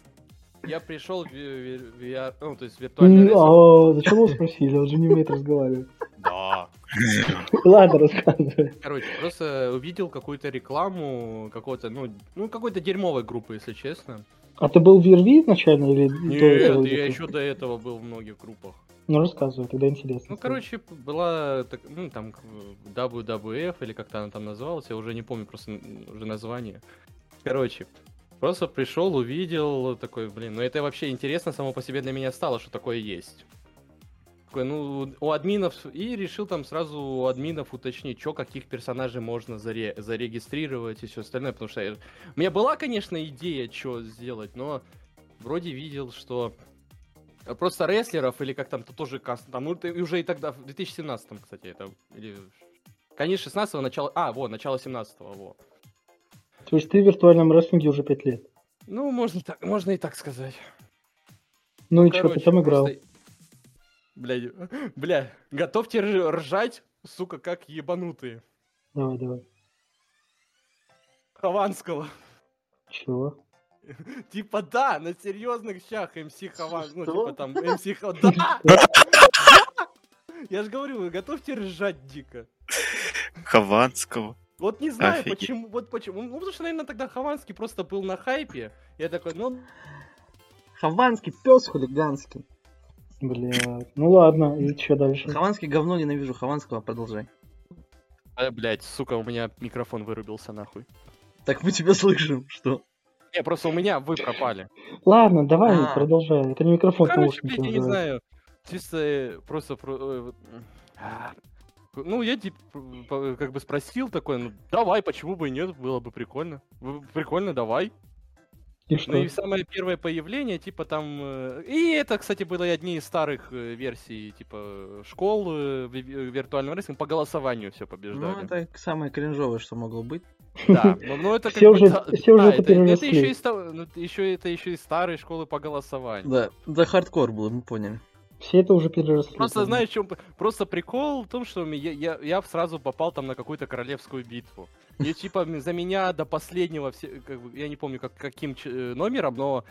я пришел в VR, ну, то есть виртуальный рестлинг. А, зачем вы спросили? Он же не умеет разговаривать. Да. Ладно, рассказывай. Короче, просто увидел какую-то рекламу какой-то, ну, ну какой-то дерьмовой группы, если честно. А ты был в VRV изначально или до Нет, этого? я еще до этого был в многих группах. Ну, рассказывай, тогда интересно. Ну, короче, была, так- ну, там, WWF, или как-то она там называлась, я уже не помню просто уже название. Короче, просто пришел, увидел, такой, блин, ну это вообще интересно само по себе для меня стало, что такое есть. Такой, ну, у админов, и решил там сразу у админов уточнить, что, каких персонажей можно заре- зарегистрировать и все остальное, потому что я- у меня была, конечно, идея, что сделать, но вроде видел, что Просто рестлеров или как там, то тоже каст, там ну, уже и тогда, в 2017, кстати, это, или конец 16 начало, а, вот, начало 17 во. То есть ты в виртуальном рестлинге уже 5 лет. Ну, можно так, можно и так сказать. Ну и что, Короче, ты там играл? просто- Бля, бля, готовьте рж- ржать, сука, как ебанутые. Давай, давай. Хованского. Чего? Типа да, на серьезных щах МС Хаван, ну типа там МС Хаван. Да! Я же говорю, вы готовьте ржать дико. Хованского. Вот не знаю, Офигеть. почему, вот почему. Ну, потому что, наверное, тогда Хованский просто был на хайпе. Я такой, ну, Хованский пес хулиганский. Бля, ну ладно, и что дальше? Хованский говно ненавижу, Хованского продолжай. а, блядь, сука, у меня микрофон вырубился нахуй. Так мы тебя слышим, что? Не, просто у меня вы пропали. Ладно, давай, А. продолжай. Это не микрофон, Короче, наушники блядь, я не знаю. Чисто э, просто... про- э, Ну, я типа как бы спросил такой, ну давай, почему бы и нет, было бы прикольно. Прикольно, давай. И Ну что? и самое первое появление, типа там... э, И это, кстати, было и одни из старых э, версий, типа, школ э, ви- ви- виртуального рестлинга. По голосованию все Ну, побеждали. это самое кринжовое, что могло быть. Да, но, но это как Все бы уже- все уже это это, еще из ну, это еще это еще из старой школы по голосованию. Да, да хардкор было, мы поняли. Все это уже переросли. Просто знаешь, чем просто прикол в том, что я, я, я сразу попал там на какую-то королевскую битву. И типа за меня до последнего, все, как бы, я не помню как, каким ч- э, номером, но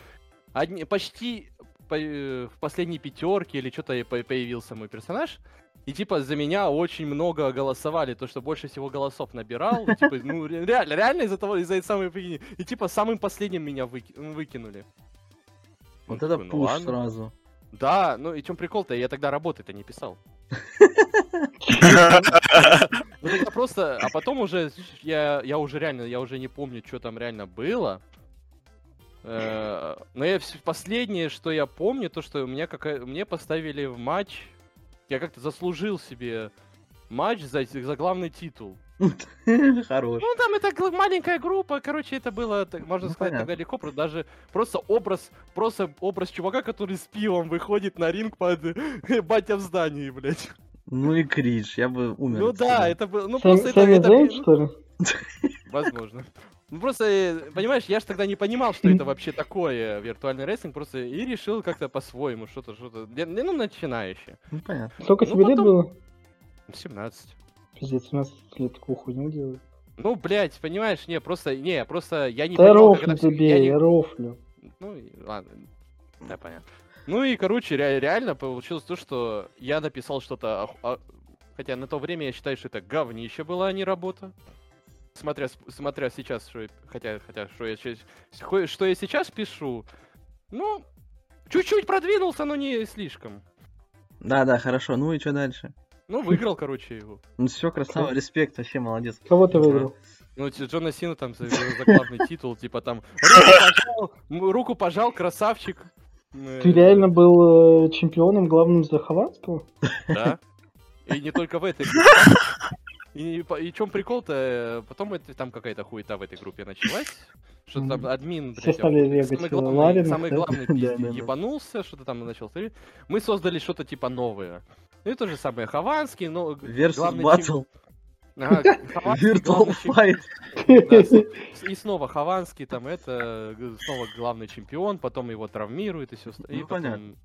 одни, почти по- э, в последней пятерке или что-то появился мой персонаж. И типа за меня очень много голосовали, то что больше всего голосов набирал. и, типа, ну ре- реально, реально из-за того, из-за этой самой фигни. И типа самым последним меня выки- выкинули. Ну, Вот это такой, ну пуш ладно. сразу. Да, ну и чем прикол-то, я тогда работы-то не писал. Ну тогда просто, а потом уже я, я уже реально, я уже не помню, что там реально было. Э, Но я последнее, что я помню, то что у меня какая, мне поставили в матч, я как-то заслужил себе матч за, за главный титул. Хорош. Ну там это маленькая группа, короче, это было, так, можно Ну, сказать, понятно. тогда легко, просто даже просто образ, просто образ чувака, который с пивом выходит на ринг под батя в здании, блядь. Ну и кринж, я бы умер. Ну да, это было, ну просто это, это, Зейн, что ли? возможно. Ну просто, э, понимаешь, я же тогда не понимал, что это вообще такое виртуальный рестлинг, просто и решил как-то по-своему, что-то, что-то, ну, начинающее. Ну понятно. Сколько Ну, тебе лет было? 17. Пиздец, 17 лет такую хуйню делают. Ну, блядь, понимаешь, не, просто, не, просто я не Да понимал, рофлю когда всё- тебе, я не- я рофлю. Ну, и ладно. Да, понятно. Ну и, короче, ре- реально получилось то, что я написал что-то... ох- а- Хотя на то время я считаю, что это говнище была, а не работа. Смотря, смотря сейчас, что я- хотя, хотя что, я, что я сейчас пишу, ну, чуть-чуть продвинулся, но не слишком. Да, да, хорошо. Ну и что дальше? Ну, выиграл, короче, его. Ну все, красава, респект, вообще молодец. Кого ты выиграл? Ну, Джона Сина там за, за главный титул, типа там руку пожал, руку пожал, красавчик. Ты реально был э, чемпионом главным за Хованского? Да. И не только в этой И, и чем прикол-то, э, потом это, там какая-то хуета в этой группе началась. Что там админ, блядь, самый главный, самый главный пиздец, ебанулся, что-то там начал. Мы создали что-то типа новое. Ну и то же самое Хованский, но Versus главный Battle, Ага, Virtual Fight. Да, И снова Хованский, там это, снова главный чемпион, потом его травмируют и все. Ну, понятно.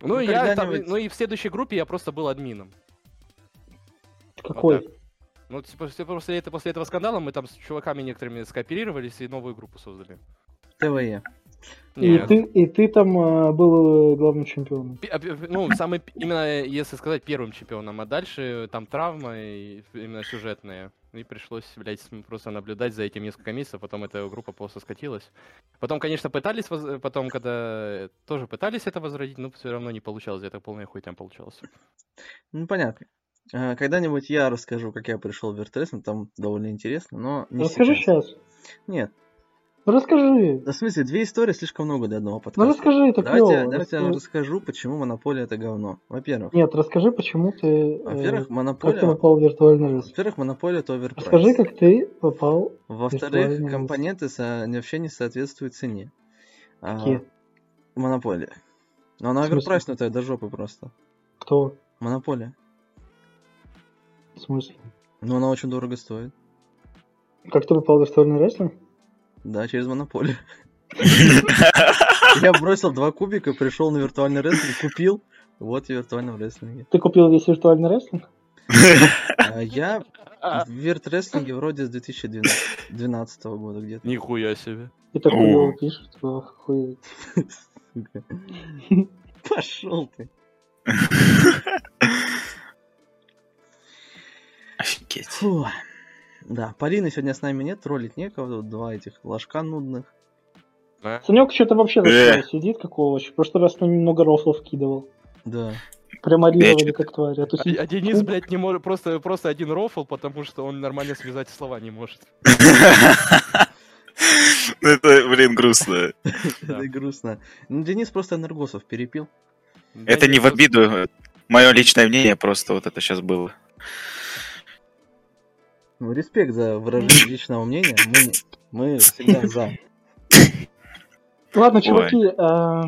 Ну, Ну, и я там, ну и в следующей группе я просто был админом. Какой? Вот Ну, типа, после, это, после этого скандала мы там с чуваками некоторыми скооперировались и новую группу создали. ТВЕ. И ты, и ты там э, был э, главным чемпионом. Пи- а, Ну, самый, именно, если сказать, первым чемпионом, а дальше там травма и именно сюжетная. И пришлось, блядь, просто наблюдать за этим несколько месяцев, потом эта группа просто скатилась. Потом, конечно, пытались, воз- потом, когда э, тоже пытались это возродить, но все равно не получалось, это полная хуй там получалось. Ну понятно. А, Когда-нибудь я расскажу, как я пришел в Виртрестлинг, там довольно интересно, но не Расскажи сейчас. сейчас. Нет, Ну расскажи. да в смысле, две истории слишком много для одного Ну подкаста. расскажи, это давайте, клево. давайте я вам Расскажи. расскажу, почему Монополия это говно. Во-первых, Нет, расскажи, почему ты... э, во-первых, как ты Монополия... попал в виртуальный рестлинг. Во-первых, Монополия это overprice. Расскажи, как ты попал... Во-вторых, компоненты со- вообще не соответствуют цене. А, Какие? Монополия. Но она overprice нутая до жопы просто. Кто? Монополия. В смысле? Но она очень дорого стоит. Как ты попал в виртуальный рестлинг? Да, через монополию. Я бросил два кубика, пришел на виртуальный рестлинг, купил. Вот я в виртуальном рестлинге. Ты купил весь виртуальный рестлинг? А Я в вирт рестлинге вроде с 2012 года где-то. Нихуя себе. И так О. хуёво пишет. ох, охуеть. Пошел ты. Офигеть. Да, Полины сегодня с нами нет, троллить некого, тут два этих ложка нудных. Да. Санек что-то вообще за Э. сидит, как овощ. В прошлый раз он немного рофлов кидывал. Да. Прям орировали, как тварь. А А, сидит- а Денис, блядь, не может, просто, просто один рофл, потому что он нормально связать слова не может. Ну, Это, блин, грустно. Это грустно. Ну, Денис просто энергосов перепил. Это не в обиду. Мое личное мнение, просто вот это сейчас было. Ну, респект за выражение личного мнения. Мы, мы всегда за. Ладно, чуваки, а,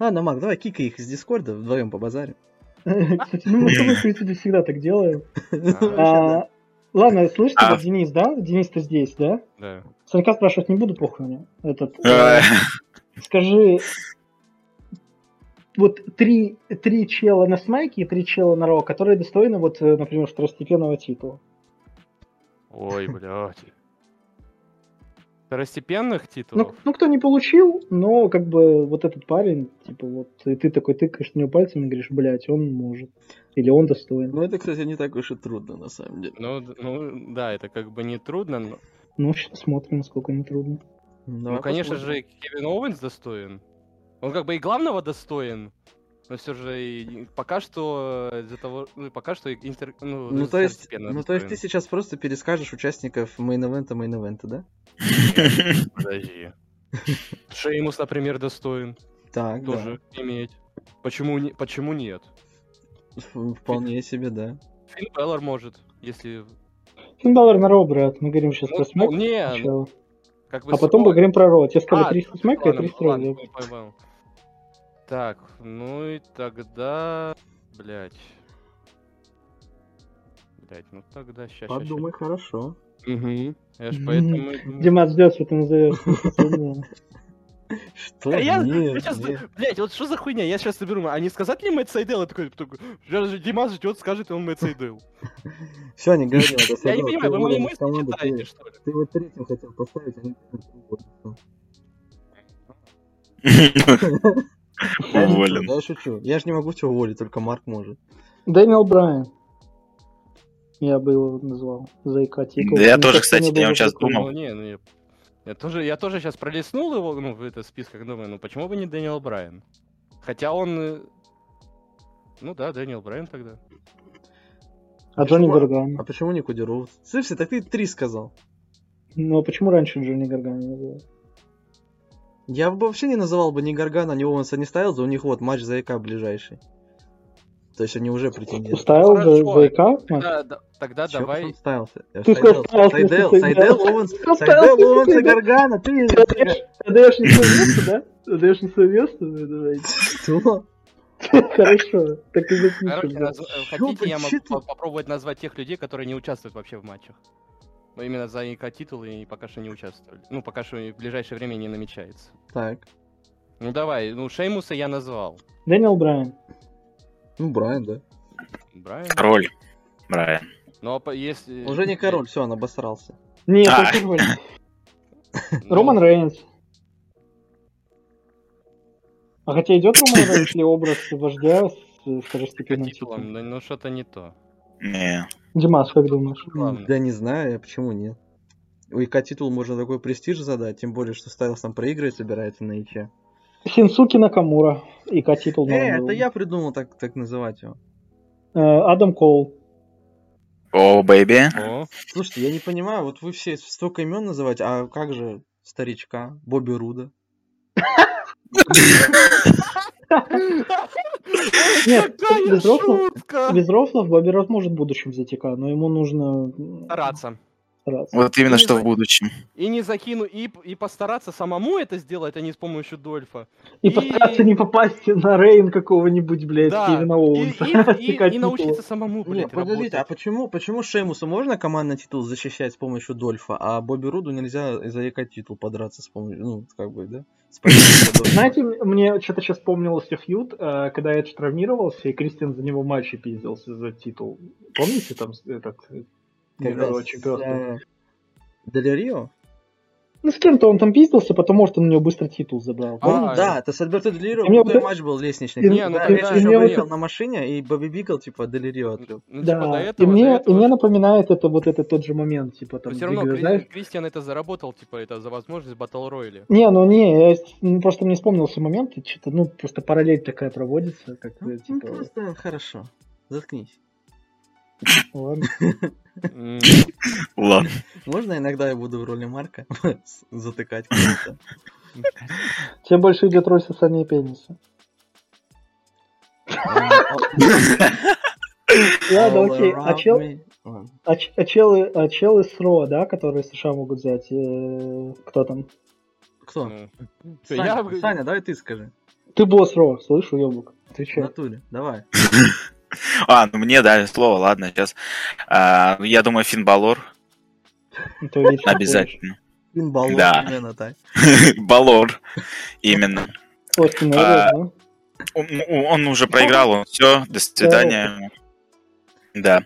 Ладно, Мак, давай кикай их из Дискорда, вдвоем по базаре. кстати, ну мы с тобой, в принципе, всегда так делаем. А, Ладно, слышите, А. Денис, да? Денис-то здесь, да? Да. Санька спрашивать не буду, похуй мне. Этот, А, э, скажи, вот три, три чела на смайке и три чела на ро, которые достойны, вот, э, например, второстепенного титула. Ой, блядь. Второстепенных Ну, титулов? ну, кто не получил, но как бы вот этот парень, типа вот, и ты такой тыкаешь на него пальцем и говоришь, блядь, он может. Или он достоин. Ну, это, кстати, не так уж и трудно, на самом деле. Ну, ну, да, это как бы не трудно, но... Ну, сейчас смотрим, насколько не трудно. Давай ну, конечно посмотрим. же, Кевин Оуэнс достоин. Он как бы и главного достоин. Но все же и пока что из-за того, ну, пока что интер, ну, Ну, то есть, ну, то есть ты сейчас просто перескажешь участников мейн-эвента, мейн-эвента, да? Нет, подожди. Шеймус, например, достоин Так, тоже иметь. Почему, не, почему нет? да. Вполне себе, да. Финн Балор может, если... Финн Балор на ро, брат. Мы говорим сейчас Ну, про смэк. ну, не. Как бы А потом срок- поговорим про ро. Тебе сказали А, 300 смэка и Ладно, 300 ладно, ро. Так, ну и тогда... Блять. Блять, ну тогда сейчас. Подумай хорошо. Угу. Я ж поэтому... Дима ждет, что ты назовешь. Что? А я, Нет, сейчас, нет. блять, вот что за хуйня? Я сейчас соберу, а не сказать ли Мэтт Сайдел? Я такой, Димас ждет, скажет он Мэтт Сайдел. Все, не говори, это Я не понимаю, вы мои мысли читаете, что ли? Ты его третьим хотел поставить, а не Уволен. Я шучу. Я же не могу тебя уволить, только Марк может. Дэниел Брайан. Я бы его назвал. Зайка титул. Да я тоже, кстати, я было сейчас думал. Ну, не, ну, я, я тоже, я тоже сейчас пролистнул его, ну, в это списках, думаю, ну, почему бы не Дэниел Брайан? Хотя он... э, Ну да, Дэниел Брайан тогда. А Джонни? Гаргано. А почему не Кудеров? Слышите, так ты три сказал. Ну а почему раньше Джонни Гаргано не называл? Я бы вообще не называл бы ни Гаргана, ни Оуэнса не ставил, за у них вот матч за ЭК ближайший. То есть они уже претендуют. Ставил за матч? Тогда, да- тогда Чё давай... Я Ты сказал, что Сайдел, Сайдел. Оуэнс, Сайдел, Оуэнс и ты Гаргана, ты... Отдаешь не свое место, да? Отдаешь не свое место? Ну, давайте. Что? Хорошо. Так и Короче, запишем. наз- э, хотите, я могу попробовать назвать тех людей, которые не участвуют вообще в матчах. Ну, именно за ИК титулы и пока что не участвовали. Ну, пока что в ближайшее время не намечается. Так, Ну, давай, ну, Шеймуса я назвал. Дэниел Брайан. ну Брайан, да. Брайан. Король. Брайан. Ну, а по- если... Уже не король, все, он обосрался. Нет, А. он король. Ну, Роман Рейнс. А хотя идет Роман Рейнс ли образ вождя с второстепенным титулом, да, ну, что-то не то. Не. Димас, как думаешь? Главное. Да не знаю, почему нет. У ИК титул можно такой престиж задать, тем более, что Стайлс там проигрывать собирается на ИЧ. Синсуки Накамура. И титул Э, это я придумал так, так называть его. Э, Адам Коул. Oh, baby. Слушайте, я не понимаю, вот вы все столько имен называть, а как же старичка, Бобби Руда? Нет, какая без рофлов, шутка! без рофлов Бобби Рот может в будущем зайти, но ему нужно Стараться. Стараться. Вот именно Не что в знаю. будущем. И не закину, и, и постараться самому это сделать, а не с помощью Дольфа. И И- постараться не попасть на Рейн какого-нибудь, блядь, Да, и, Оуэнса. и- и- и титул. научиться самому, Нет, блядь, подождите, а почему, почему Шеймусу можно командный титул защищать с помощью Дольфа, а Бобби Руду нельзя из-за ЕК титул подраться с помощью, ну, как бы, да? Знаете, мне что-то сейчас вспомнился фьюд, э, когда Эдж травмировался, и Кристиан за него матчи пиздился за титул. Помните там этот мирового чемпионства? Дель Рио? Ну, с кем-то он там пиздился, потому что он у него быстро титул забрал. А, Он, да, это с Альберто Дель Рио крутой вот- матч был лестничный. и- Не, ну да, и еще вот- выехал на машине, и Бобби Бигл, типа, Дель Рио отлил. Ну, типа, до Да, этого, и, мне, до и этого- мне напоминает это вот этот тот же момент, типа там, Но все равно Кри- знаешь, Кристиан это заработал, типа, это за возможность батл рояли. Не, ну не, я ну, просто мне вспомнился момент, и что-то, ну, просто параллель такая проводится, как Ну, бы, ну, типа, просто хорошо. Заткнись. Ладно. Ладно. Можно иногда я буду в роли Марка затыкать кого-то? Тебе больше идет роль сосания пениса. Ладно, окей, а around чел, me. Ладно. а, ч- а челы, а челы с Ро, да, которые США могут взять, э, кто там? Кто? ну, Саня, я- Саня, давай ты скажи. Ты босс Ро, слышь, уебок, В отвечай. натуре, давай. А, ну мне дали слово, ладно, сейчас. А, я думаю, Финн Балор Это вечно обязательно. Пинбол, Да. именно так. Балор, именно. Остин А, Эванс, Он, он уже проиграл, он все, до свидания. Да.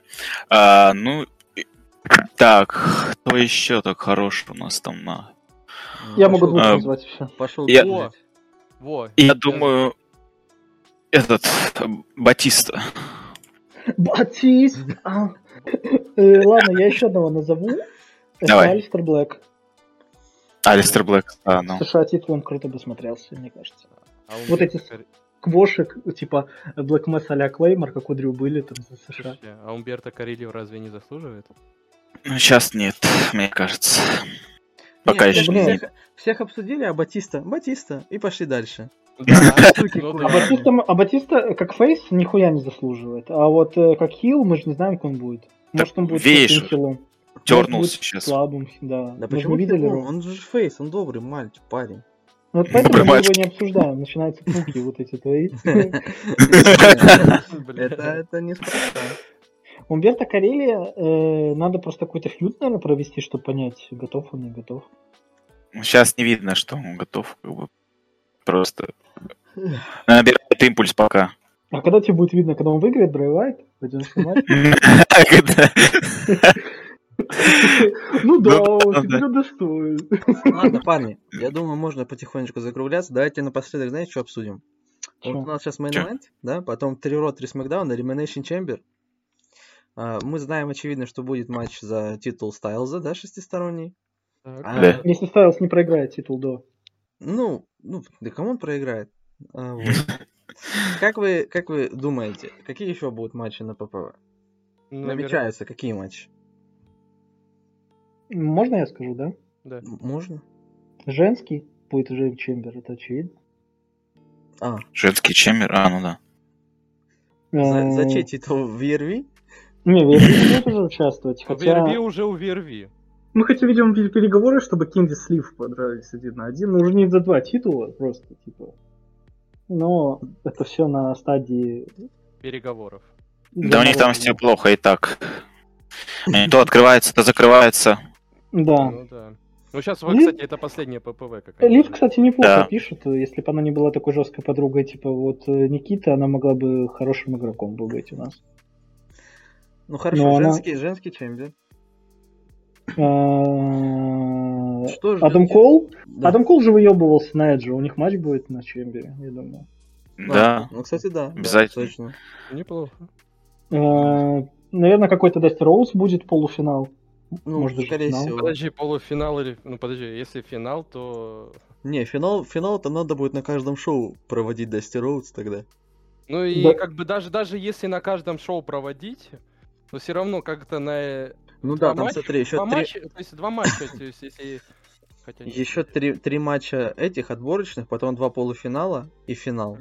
А, ну, так, кто еще так хорош у нас там на... Я могу двух А, назвать все. Пошел Я- гулять. Во. Я думаю, этот, Батиста. Батист! А. Э, Ладно, я еще одного назову. Это Давай. Алистер Блэк. Алистер Блэк, а, ну. США титулом круто бы смотрелся, мне кажется. А он Вот эти Квошек, типа Блэк Мэс а-ля Клеймор, как у Дрю были там за США. Слушайте, А Умберто Карильо разве не заслуживает? Ну, сейчас нет, мне кажется. Пока Нет, еще блин. нет. всех, всех обсудили, а Батиста, Батиста, и пошли дальше. А. Батиста, а Батиста как фейс нихуя не заслуживает. А вот э, как хил мы же не знаем, как он будет. Может, он будет крутым хилом. Будет сейчас. Слабым, да. Да почему видели. Он же фейс, он добрый мальчик, парень. Ну, Вот поэтому мы его не обсуждаем. Начинаются пуки вот эти твои. Бля. Это, неспроста. Умберто Карелия, э, надо просто какой-то фьюд, наверное, провести, чтобы понять, готов он, не готов. Сейчас не видно, что он готов, как Просто набирает импульс пока. А когда тебе будет видно, когда он выиграет? Пойдем снимать? Когда- Ну да, Ну да, он достоин. Ладно, парни, я думаю, можно потихонечку закругляться. Давайте напоследок, знаете, что обсудим? Вот у нас сейчас мейн да, потом три Ро, три Смакдаун, Elimination Chamber. А, Мы знаем, очевидно, что будет матч за титул Стайлза, да, шестисторонний. А, Да. Если Стайлс не проиграет титул до. Ну, ну, да кому он проиграет? А. Как вы, как вы думаете, какие еще будут матчи на ППВ? Намечаются какие матчи? Можно я скажу, да? Да. Можно? Женский будет уже Чембер, это очевидно. А, Женский чембер, а, ну да. за, за Э, чей титул в ERV? Не, Верви будет уже участвовать, хотя... Верви уже у Верви. Мы хотя ведем пер- переговоры, чтобы Кенди Слив подрались один на один, но уже не за два титула, просто, типа. Но это все на стадии... Переговоров. Да у них там все плохо и так. Они то открывается, то закрывается. Да. Ну да. Ну сейчас, Лив- кстати, это последняя ППВ какая-то. Лив, кстати, неплохо Да. пишет. Если бы она не была такой жесткой подругой, типа вот э, Никита, она могла бы хорошим игроком бы быть у нас. Ну хорошо, Но она- женский, женский чемпион. Что ж, Адам Кол? Да. Адам Кол же выебывался на Эджи. У них матч будет на Чембере, я думаю. Да. Ну, кстати, да. да, Обязательно. точно. Неплохо. А, Наверное, какой-то Дастер Роуз будет полуфинал. Ну, Может, скорее финал. всего. Подожди, полуфинал или... Ну подожди, если финал, то... Не, финал, финал-то надо будет на каждом шоу проводить Дасти Роудс тогда. Ну и Да. как бы даже, даже если на каждом шоу проводить, то все равно как-то на... Ну два да, там матча- смотри, еще два три, матча, то есть два матча, то есть если... Хотя нет. еще три, три матча этих отборочных, потом два полуфинала и финал.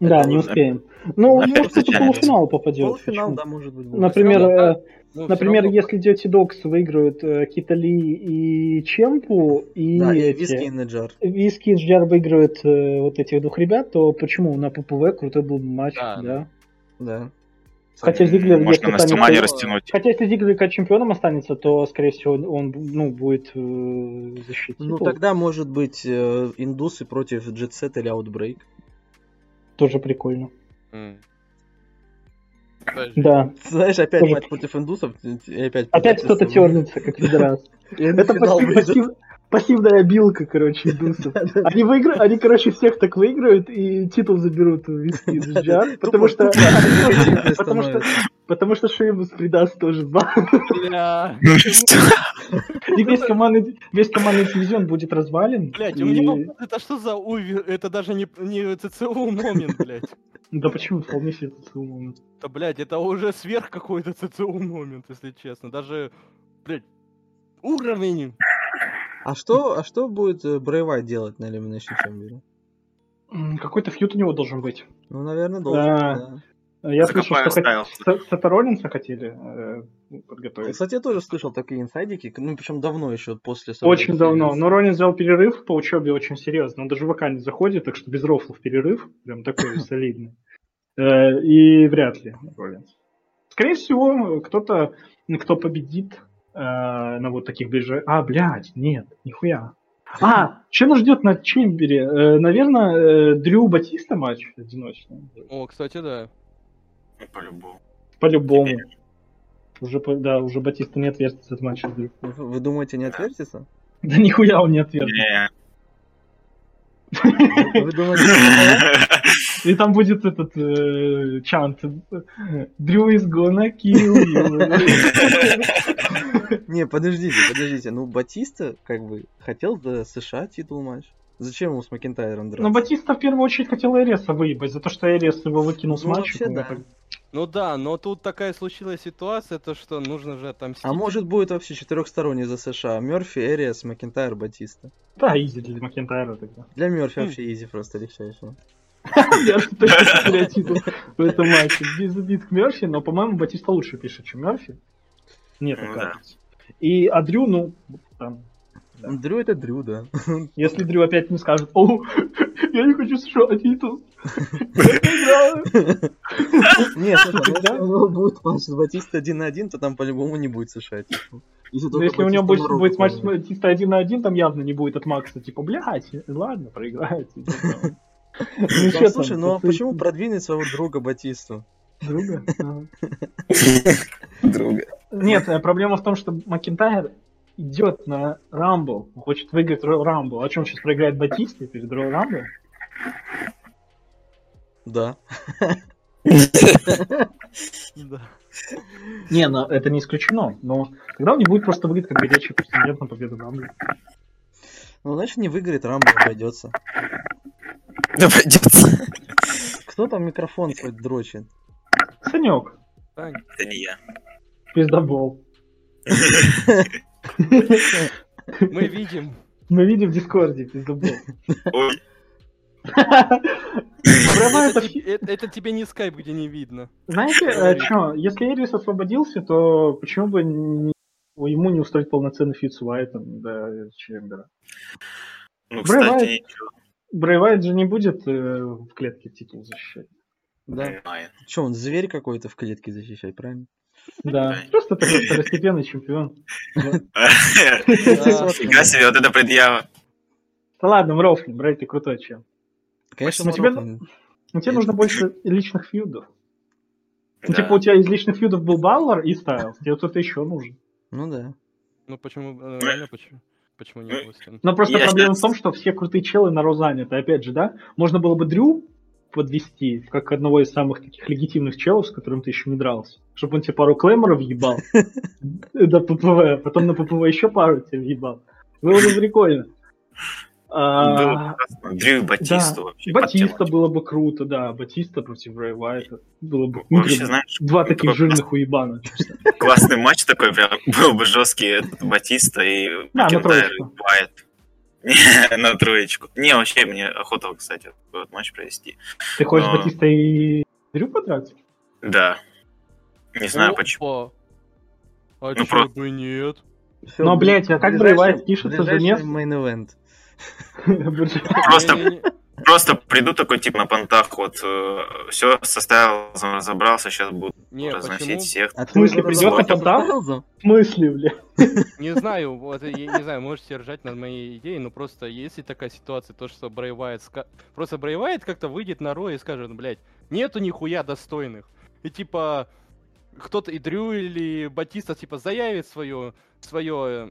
Да, Это не успеем. Ну, Опять может, кто-то полуфинал попадет. Полуфинал, Почему? да, может быть. будет. Например, э, Ну, например, если Dirty Dogs выиграют э, Кита Ли и Чемпу, и, Да, и эти- виски и Неджар. Виски и Джар выиграют э, вот этих двух ребят, то почему на ППВ крутой был матч, Да, да. Да. Хотя Зиглер, Можно если на станет растянуть. Хотя если Зиглер как чемпионом останется, то, скорее всего, он ну, будет э, защитить Ну титул. тогда может быть э, индусы против Set или Outbreak. Тоже прикольно. Подожди. Да. Знаешь, опять Тоже- матч против индусов, и опять... Опять кто-то тернется, как на Это пассивная обилка, короче, индусов. Они, выигра... они, короче, всех так выиграют и титул заберут у Виски Джар, потому что... Потому что... Потому что Шеймус придаст тоже два. Бля. И весь командный, весь командный дивизион будет развален. Блять, и- у меня это что за увер? Это даже не, не ЦЦУ момент, блять. Да почему вполне себе это момент? Да, блять, это уже сверх какой-то ЦЦУ момент, если честно. Даже, блять, уровень. А что, а что будет э, Брэй Уайт делать на Elimination Chamber? Какой-то фьют у него должен быть. Ну, наверное, должен. Да. Я слышал, что Сета Роллинса хотели э, подготовить. Кстати, я тоже слышал такие инсайдики, ну, причем давно еще, после... Очень давно. Но Ронин взял перерыв по учебе очень серьезно. Он даже в ВК не заходит, так что без рофлов перерыв. Прям такой солидный. Э, И вряд ли Роллинс. Скорее всего, кто-то, кто победит э, на вот таких ближе... А, блядь, нет, нихуя. А, что нас ждет на Чембере? Э, Наверное, э, Дрю Батиста матч одиночный. О, кстати, да. Ну, По-любому. По-любому. Уже, да, уже Батиста не отвертится от матча с Дрю. Вы, думаете, не отвертится? Да нихуя он не отвертится. Вы думаете, И там будет этот э, чант. Дрю is gonna kill you. Не, подождите, подождите. Ну, Батиста, как бы, хотел за США титул матч. Зачем ему с Макентайром драться? Но Батиста в первую очередь хотел Эреса выебать, за то, что Эрес его выкинул с Ну, матча. да. так. Ну да, но тут такая случилась ситуация, то что нужно же отомстить. А может будет вообще четырехсторонний за США? Мерфи, Эриас, Макентайр, Батиста. Да, easy для Макентайра тогда. Для Мерфи Хм. вообще easy просто легчайшего. Я же точно в этом матче. Без обид к Мерфи, но, по-моему, Батиста лучше пишет, чем Мерфи. Нет, Ну оказывается. И а Дрю, ну, там, Да. Дрю это Дрю, да. если Дрю опять не скажет, о, я не хочу США титул. Я проиграю». Нет, если у него будет матч с Батиста один на один, то там по-любому не будет США титул. Если, Ну, если у него будет, матч с. Батиста один на один, там явно не будет от Макса, типа, блядь, ладно, проиграет. Ну, слушай, ну а ты- почему продвинуть своего друга Батисту? Друга? Друга. Нет, э, проблема в том, что Макинтайр идет на Рамбл, он хочет выиграть Royal Rumble. А чем сейчас проиграет Батисте перед Royal Rumble? Да. Не, ну это не исключено, но тогда он не будет просто выиграть как горячий претендент на победу в Рамбле. Ну, значит, не выиграет, Рамбо обойдется. Да пойдется. Кто там микрофон свой дрочит? Санек, Это не я. пиздобол. Мы видим. Мы видим в Дискорде пиздобол. Ой, Это, это тебе- это- тебе не скайп, где не видно. Знаете, что, если Эрис освободился, то почему бы не- ему не устроить полноценный feud с Уайтом до Chamber а? ну, кстати, Уайт же не будет э, в клетке титул защищать. Да. Понимаю. Че, он зверь какой-то в клетке защищать, правильно? Да, просто такой второстепенный чемпион. Фига себе, вот это предъява. Да ладно, Мы рофлим, брат, ты крутой champ. Конечно, Ну, тебе- тебе нужно больше личных feud ов. Ну, типа у тебя из личных фьюдов был Баллар и Стайлз, тебе кто-то еще нужен. Ну да. Ну почему, э, реально почему? Почему не было стен? Но просто Я проблема щас- в том, что все крутые челы на Ро заняты. Опять же, да, можно было бы Дрю подвести как одного из самых таких легитимных челов, с которым ты еще не дрался. Чтобы он тебе пару клейморов ебал до ППВ, потом на ППВ еще пару тебе въебал. Было бы прикольно. А, Было прекрасно. Дрю и Батисту вообще. Батиста подтянуть. было бы круто, да. Батиста против Брэй Уайта. Было бы Вообще, знаешь, два таких жирных уебана. честно. классный матч такой прям был бы жесткий этот Батиста и Макентайр. Уайт. На троечку. Не, вообще, мне охота, кстати, вот матч провести. Ты хочешь Батиста и Дрю подраться? Да. Не знаю, почему. А Ну, просто- бы нет? Но, блядь, а как Брэй Уайт пишется за ближайший место? main event. Просто-. Просто приду такой тип на понтах, вот все составил, разобрался, сейчас буду Не, разносить почему? всех. А В смысле, придёт на понтах? В смысле, бля? Не знаю, вот я не знаю, можете ржать над моей идеей, но просто если такая ситуация, то что ска- просто Брэй Уайт как-то выйдет на Ро и скажет, блядь, нету нихуя достойных. И типа кто-то и Дрю или Батиста типа заявит свое свое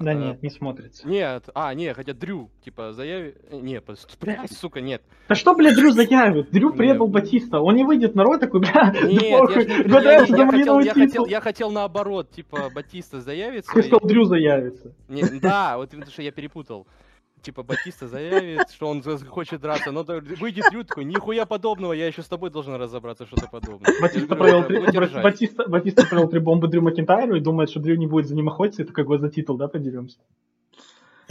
Да А, нет, не смотрится. Нет, а, не, хотя Дрю, типа, заявит... Не, пос- блядь, сука, нет. Да что, блядь, Дрю заявит? Дрю Не. предал Батиста. Он не выйдет на рот такой, бля, Нет, я, не- хотел, наоборот, типа, Батиста заявится. И- сказал, Дрю заявится. Не, да, вот потому что я перепутал. Типа Батиста заявит, что он хочет драться, но да, выйдет Дрю такой, нихуя подобного, я еще с тобой должен разобраться, что-то подобное. Батиста говорю, провел, это. Батиста, Батиста провел три бомбы Дрю Макинтайру и думает, что Дрю не будет за ним охотиться, и такой, вот за титул, да, подеремся.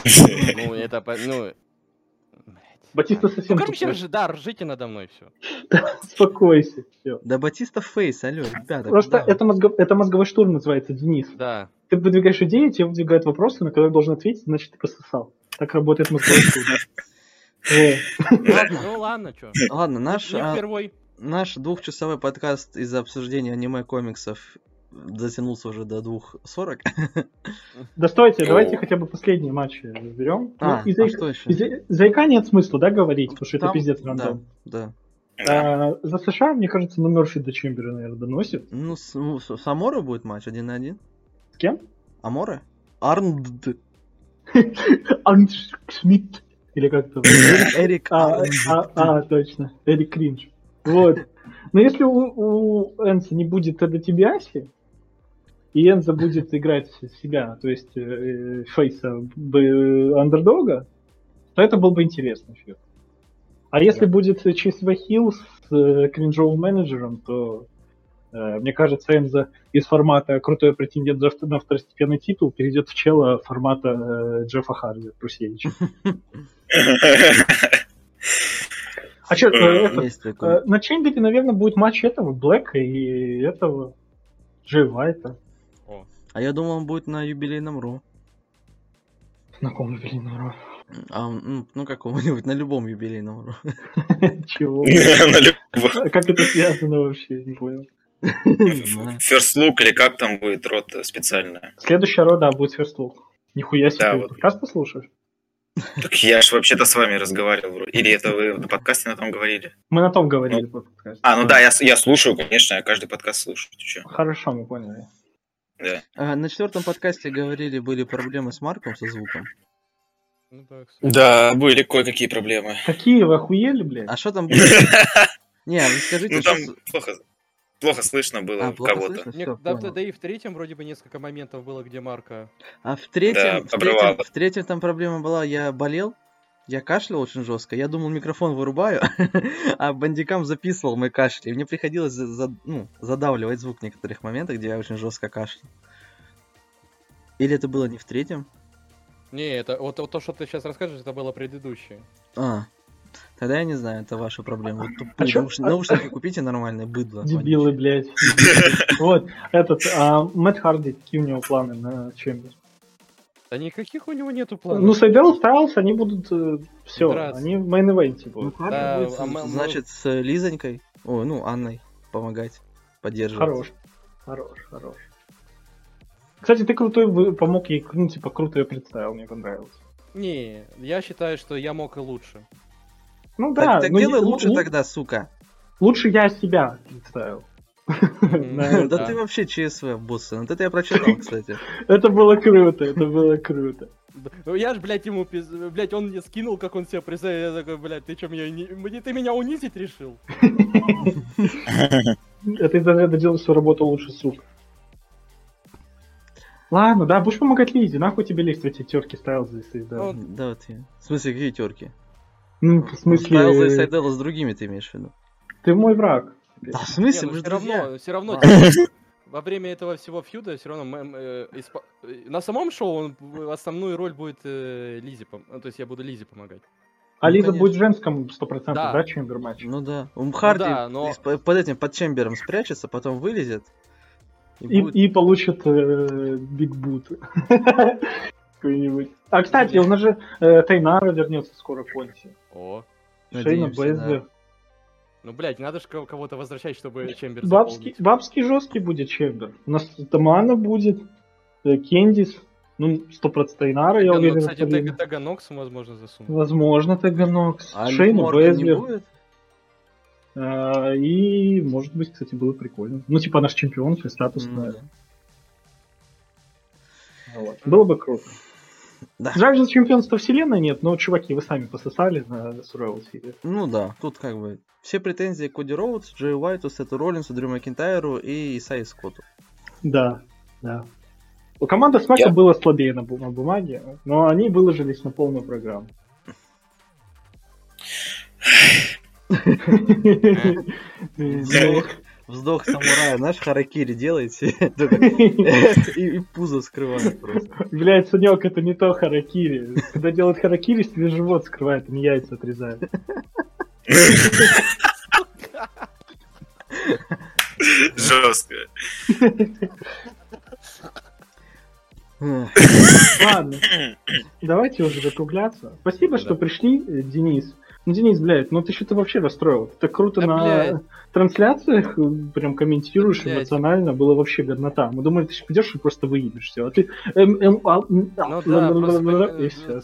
Ну, это, по- ну... Батиста Ну, совсем короче, тупой. ржи- да, ржите надо мной, все. Успокойся, все. Да Батиста фейс, алло, ребята. Просто это, мозго- это мозговой штурм называется, Денис. Да. Ты выдвигаешь идеи, тебе выдвигают вопросы, на которые должен ответить, значит, ты пососал. Так работает мозговой ну ладно, что. Ладно, наш, а, наш двухчасовой подкаст из-за обсуждения аниме-комиксов затянулся уже до 2.40. Да стойте, О. давайте хотя бы последние матчи разберем. А, Ну, из-за а их- что еще? из-за- За ИК нет смысла, да, говорить, потому что это Там- пиздец Да, рандом. да. А, за США, мне кажется, на Мерфи до Чембера, наверное, доносит. Ну, с, ну, с- Аморо будет матч один на один. С кем? Аморе? Арнд. Анш Шмидт. Или как то Эрик А, а, а, точно. Эрик Кринж. Вот. Но если у, у Энса не будет Эда Тибиаси, и Энза будет играть себя, то есть э, Фейса б- андердога, то это был бы интересный фьюд. А если будет Чейз Хилл с э, кринжовым менеджером, то э, мне кажется, Энза из формата крутой претендент на второстепенный титул перейдет в чела формата э, Джеффа Харди Прусевича. А что. Э, На Чембере, наверное, будет матч этого Блэка и этого Джей Вайта. А я думал, он будет на юбилейном Ру. Знакомый, блин, урод. А, ну, ну, какого-нибудь, на любом юбилейном Ру. Чего? На. А Как это связано вообще, не понял. First look или как там будет рот специальная. Следующая рода будет First Look. Нихуя себе, Да, ты вот. подкасты слушаешь? Так я ж вообще-то с вами разговаривал. вроде. Или это вы на подкасте на том говорили? Мы на том говорили подкасту. А, ну да, я, я слушаю, конечно, я каждый подкаст слушаю. Хорошо, мы поняли. Да. А, на четвертом подкасте говорили, были проблемы с Марком, со звуком. ну да, были кое-какие проблемы. Какие вы охуели, блядь? А что там было? Не, вы скажите, Ну там плохо, плохо слышно было А, плохо кого-то. слышно? Да, понял. да и в третьем вроде бы несколько моментов было, где Марка... А в третьем, Да, в, третьем, в третьем там проблема была, я болел, я кашлял очень жестко, я думал микрофон вырубаю, а бандикам записывал мой кашель, и мне приходилось за- за- ну, задавливать звук в некоторых моментах, где я очень жестко кашлял. Или это было не в третьем? Не, это вот, вот то, что ты сейчас расскажешь, это было предыдущее. А, тогда я не знаю, это ваша проблема. Вот тупые А наушники, а- наушники купите нормальные, быдло. Дебилы, блядь. Вот, этот, а, Мэтт Харди, какие у него планы на Chamber? Да никаких у него нету планов. Ну, Сайдел Стайлс, они будут все, Драться. они в main event е Ну, будут. Харди Да, будет, а мы- значит, с Лизонькой, ой, ну, Анной помогать, поддерживать. Хорош, хорош, хорош. Кстати, ты крутой помог ей, ну, типа, круто ее представил, мне понравилось. Не, я считаю, что я мог и лучше. Ну Так, да, так ну, делай я- лучше лу- тогда, сука. Лучше я себя представил. М, Да, ты вообще ЧСВ, босс. Вот это я прочитал, кстати. Это было круто, это было круто. Ну я ж, блядь, ему пиз... Блядь, он мне скинул, как он себя представил. Я такой, блядь, ты чё, меня, ты меня унизить решил? Это из-за этого делал всю работу лучше, сука. Ладно, да, будешь помогать Лизе, нахуй тебе лезть в эти терки ставил здесь, да. Ну, Да, вот я. В смысле, какие терки? Ну, в Стайлза и смысле, Сайдела с другими ты имеешь в виду? ты мой враг. Да, в Не, смысле, ну мы же все равно, все равно, типа, во время этого всего фьюда все равно мэм, э, испо- э, на самом шоу он в- основную роль будет э, Лизе, пом- ну, то есть я буду Лизе помогать. А Ну, Лиза конечно. будет в женском 100%, Да. да, чембер матч? Ну да. У Харди да, но- из- под этим, под чембером спрячется, потом вылезет. И, И, будет... и получит э, Биг Бут. Какой-нибудь. А, кстати, у нас же э, Тайнара вернется скоро к Конти. О, Шейна Надеемся, Бейзлер. ну, блядь, надо же кого-то возвращать, чтобы Чембер Бабский, бабский жесткий будет Чембер. У нас Тамана будет, э, Кендис, ну, 100% Тайнара, я Ну, уверен. кстати, в Торино. Тега Таганокс, возможно, засунуть. Возможно, Таганокс. А Шейна будет? А, и, может быть, кстати, было прикольно. Ну, типа наш чемпион, Ну, статусная. да. Вот. Было бы круто. Да. Жаль, что чемпионства вселенной нет, но, чуваки, вы сами пососали на Survival Series. Ну да, тут как бы все претензии к Коди Роудс, Джей Уайту, Сету Роллинсу, Дрю Макинтайру и Исаи Скотту. Да, да. У команды Смака Я- было слабее на, бу- на бумаге, но они выложились на полную программу. Вздох, самурая, знаешь, харакири делаете и, пузо скрывает просто. Блять, Санек, это не то харакири. Когда делают харакири, себе живот скрывает, а не яйца отрезают. Жестко. Ладно, давайте уже закругляться. Спасибо, что пришли, Денис. Ну, Денис, блядь, ну ты что-то вообще расстроил. Ты так круто Да, на блядь. трансляциях э, прям комментируешь Блядь. эмоционально, было вообще годнота. Мы думали, ты придешь и просто выебешь все. А ты... эм, эм, а, м, а, Ну да, просто, И э, все. э,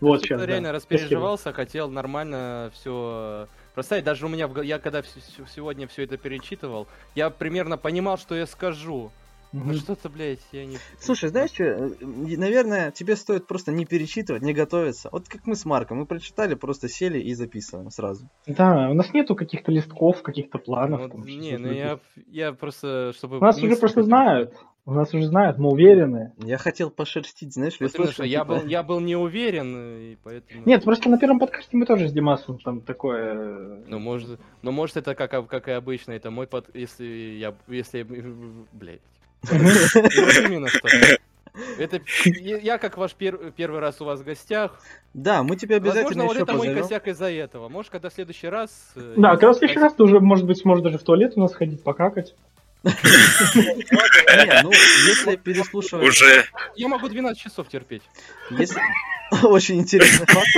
Вот сейчас, да. реально распереживался, хотел нормально все проставить. Даже у меня, я когда сегодня все это перечитывал, я примерно понимал, что я скажу. Ну что-то, блядь, я не... Слушай, знаешь что, наверное, тебе стоит просто не перечитывать, не готовиться. Вот как мы с Марком, мы прочитали, просто сели и записываем сразу. Да, у нас нету каких-то листков, каких-то планов. Ну, там, не, ну я, я просто, чтобы... Нас уже просто какие-то- знают. Нас уже знают, мы уверены. Я хотел пошерстить, знаешь, Вот листочком, что я типа, был, я был не уверен, и поэтому... Нет, просто на первом подкасте мы тоже с Димасом там такое... э, Ну, может, ну, может, это как, как и обычно, это мой под... Если я... Если... я- Блядь. Вот именно что. Это я как ваш пер- первый раз у вас в гостях. Да, мы тебя обязательно Возможно, вот еще это мой позовем. косяк из-за этого. Может, когда в следующий раз... э, Да, когда в следующий раз ты уже, может быть, сможешь даже в туалет у нас ходить, покакать. Не, ну, если переслушивать... Уже. Я могу 12 часов терпеть. Если... Очень интересный факт,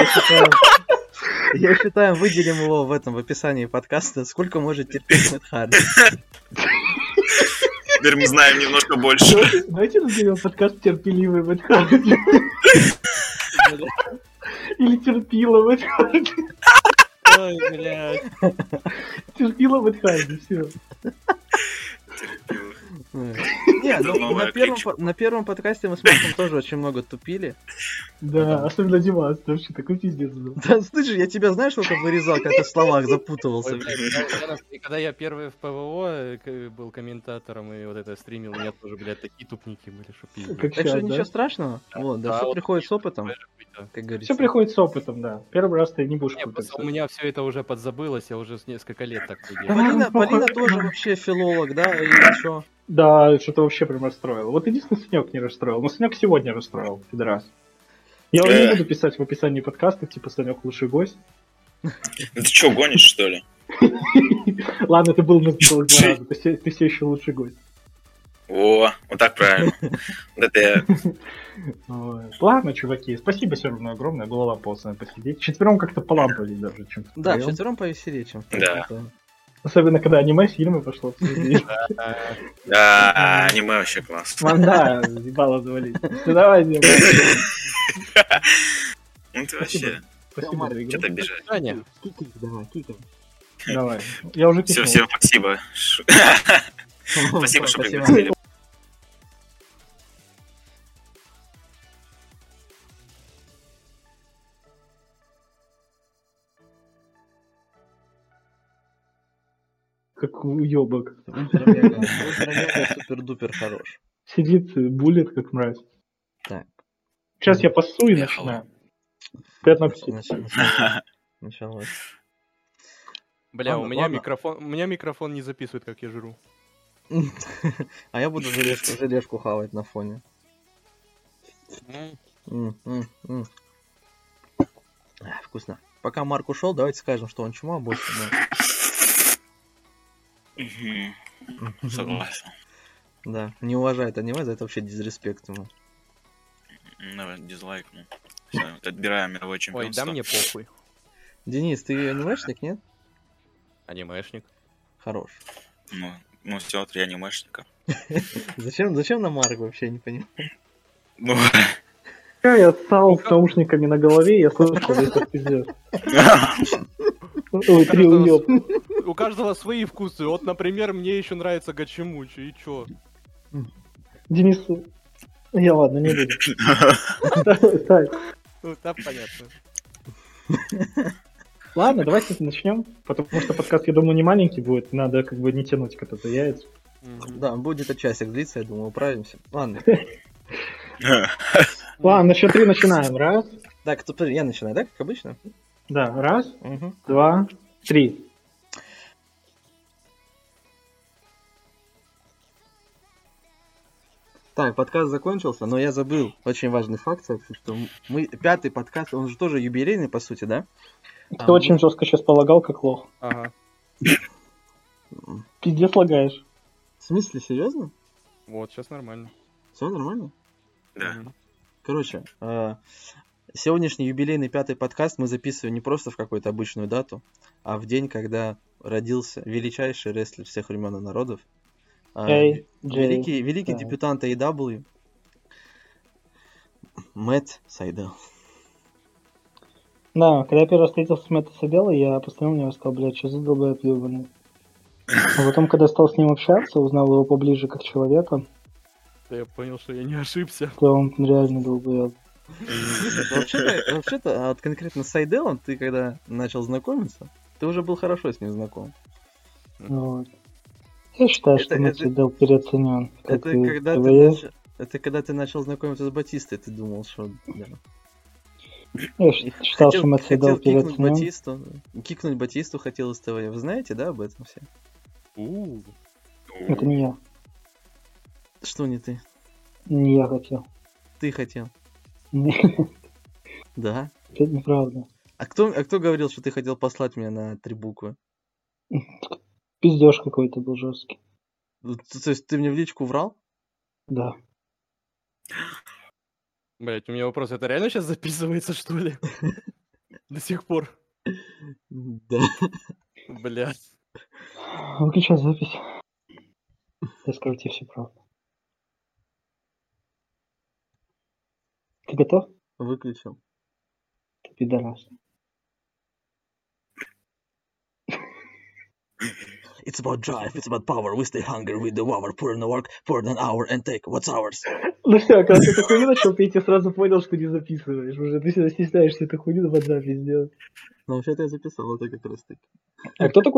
я считаю. Выделим его в этом, в описании подкаста. Сколько может терпеть Харди. Теперь мы знаем немножко больше. Давайте, назовем подкаст терпеливый в Или терпила в Ой, блядь. Терпила в все. Не, ну, на первом, на первом подкасте мы с Марком тоже очень много тупили. Да, особенно Димас, это вообще такой пиздец был. Да, слышишь, я тебя знаешь, сколько вырезал, как ты в словах запутывался. Я- я когда я первый в ПВО э, был комментатором и вот это стримил, у меня тоже, блядь, такие тупники были, что пиздец. Так что ничего страшного. Вот, да, Да, все приходит с опытом, как говорится. Все приходит с опытом, да. Первый раз ты не будешь путаться. у меня все это уже подзабылось, я уже с несколько лет так делаю. Полина тоже вообще филолог, да, и что? Да, что-то вообще прям расстроил. Вот единственный Санек не расстроил. Но Санек сегодня расстроил, пидорас. Я уже не Э. буду писать в описании подкаста, типа Санек лучший гость. Ну Ты что, гонишь, что ли? Ладно, ты был на два раза, ты все, еще лучший гость. О, вот так правильно. Вот это я... Ладно, чуваки, спасибо все равно огромное, было вам полностью посидеть. Четвером как-то поламповали даже, чем Да, четвером повеселее, чем Да. Особенно, когда аниме-фильмы пошло. Да, аниме вообще класс. Манда, ебало завалить. Ну давай, Дима. Ну ты вообще, Спасибо за игру. что-то бежать. Кикай, давай, кикай. Давай. Я уже Все, всем спасибо. Спасибо, что пригласили. Как уебок. Супер-дупер хорош. Сидит, булит, как мразь. Так. Сейчас я пасу и начинаю. Приятного аппетита. Началось. Бля, у меня микрофон, у меня микрофон не записывает, как я жру. А я буду желешку, желешку хавать на фоне. А, Вкусно. Пока Марк ушел, давайте скажем, что он чума больше. Но- Согласен. Да, не уважает аниме, за это вообще дизреспект ему. Давай, дизлайк. ну. Всё, отбираем мировое Ой, чемпионство. да мне похуй. Денис, ты анимешник, нет? Анимешник. Хорош. Ну, ну все, три анимешника. Зачем, зачем на Марк вообще, не понимаю. Ну, Я ссал с наушниками на голове, я слышал этот пиздец. Ой, три уеб. У каждого свои вкусы. Вот, например, мне еще нравится гачимучи, и чё? Денис, Я ладно, не буду. Ставь. Ну, да, понятно. Ладно, давайте начнем, потому что подкаст, я думаю, не маленький будет, надо как бы не тянуть кота-то яйца. Да, будет где-то часик длиться, я думаю, управимся. Ладно. Ладно, на счет три начинаем. Раз, Так, я начинаю, да, как обычно? Да, раз, Мгм. два, три. Так, подкаст закончился, но я забыл очень важный факт, что мы пятый подкаст, он же тоже юбилейный, по сути, да? Ты А, очень жестко сейчас полагал, как лох. Ага. Пиздец лагаешь. В смысле, серьезно? Вот, сейчас нормально. Все нормально? Да. Короче, э, сегодняшний юбилейный пятый подкаст мы записываем не просто в какую-то обычную дату, а в день, когда родился величайший рестлер всех времен и народов. э, Эй, великий великий да. дебютант AEW Мэтт Сайдел. Да, когда я первый раз встретился с Мэтта Садела, я посмотрел на него и сказал, блядь, что за долбоеб ебаный. А потом, когда стал с ним общаться, узнал его поближе как человека, Да я понял, что я не ошибся. то он реально долбоеб. Вообще-то, вообще-то, а вот конкретно с Сайделом ты когда начал знакомиться, ты уже был хорошо с ним знаком. Вот. Я считаю, Это- что это- Садел переоценен. Это и когда, ты нач- это когда ты начал знакомиться с Батистой, ты думал, что... да. Я считал, что Мэтт хотел Садел кикнуть переоценен. Батисту. Кикнуть Батисту хотел из ТВ. Вы знаете, да, об этом все? У, Это не я. Что не ты? Не я хотел. Ты хотел. Да. Это неправда. А кто, а кто говорил, что ты хотел послать меня на три буквы? Пиздеж какой-то был жесткий. Ну, То есть ты мне в личку врал? Да. Блять, у меня вопрос, это реально сейчас записывается, что ли? До сих пор. Да. Блядь. Выключай запись. Я скажу тебе всю правду. Ты готов? Выключил. Ты пидорас. It's about drive, it's about power. We stay hungry, we devour, put in the work, pour in an hour and take what's ours. Ну все, когда ты эту хуйню начал петь, я сразу понял, что не записываешь. Уже ты всегда стесняешься эту хуйню под запись сделать. Но вообще-то я записал это как раз таки. А кто такой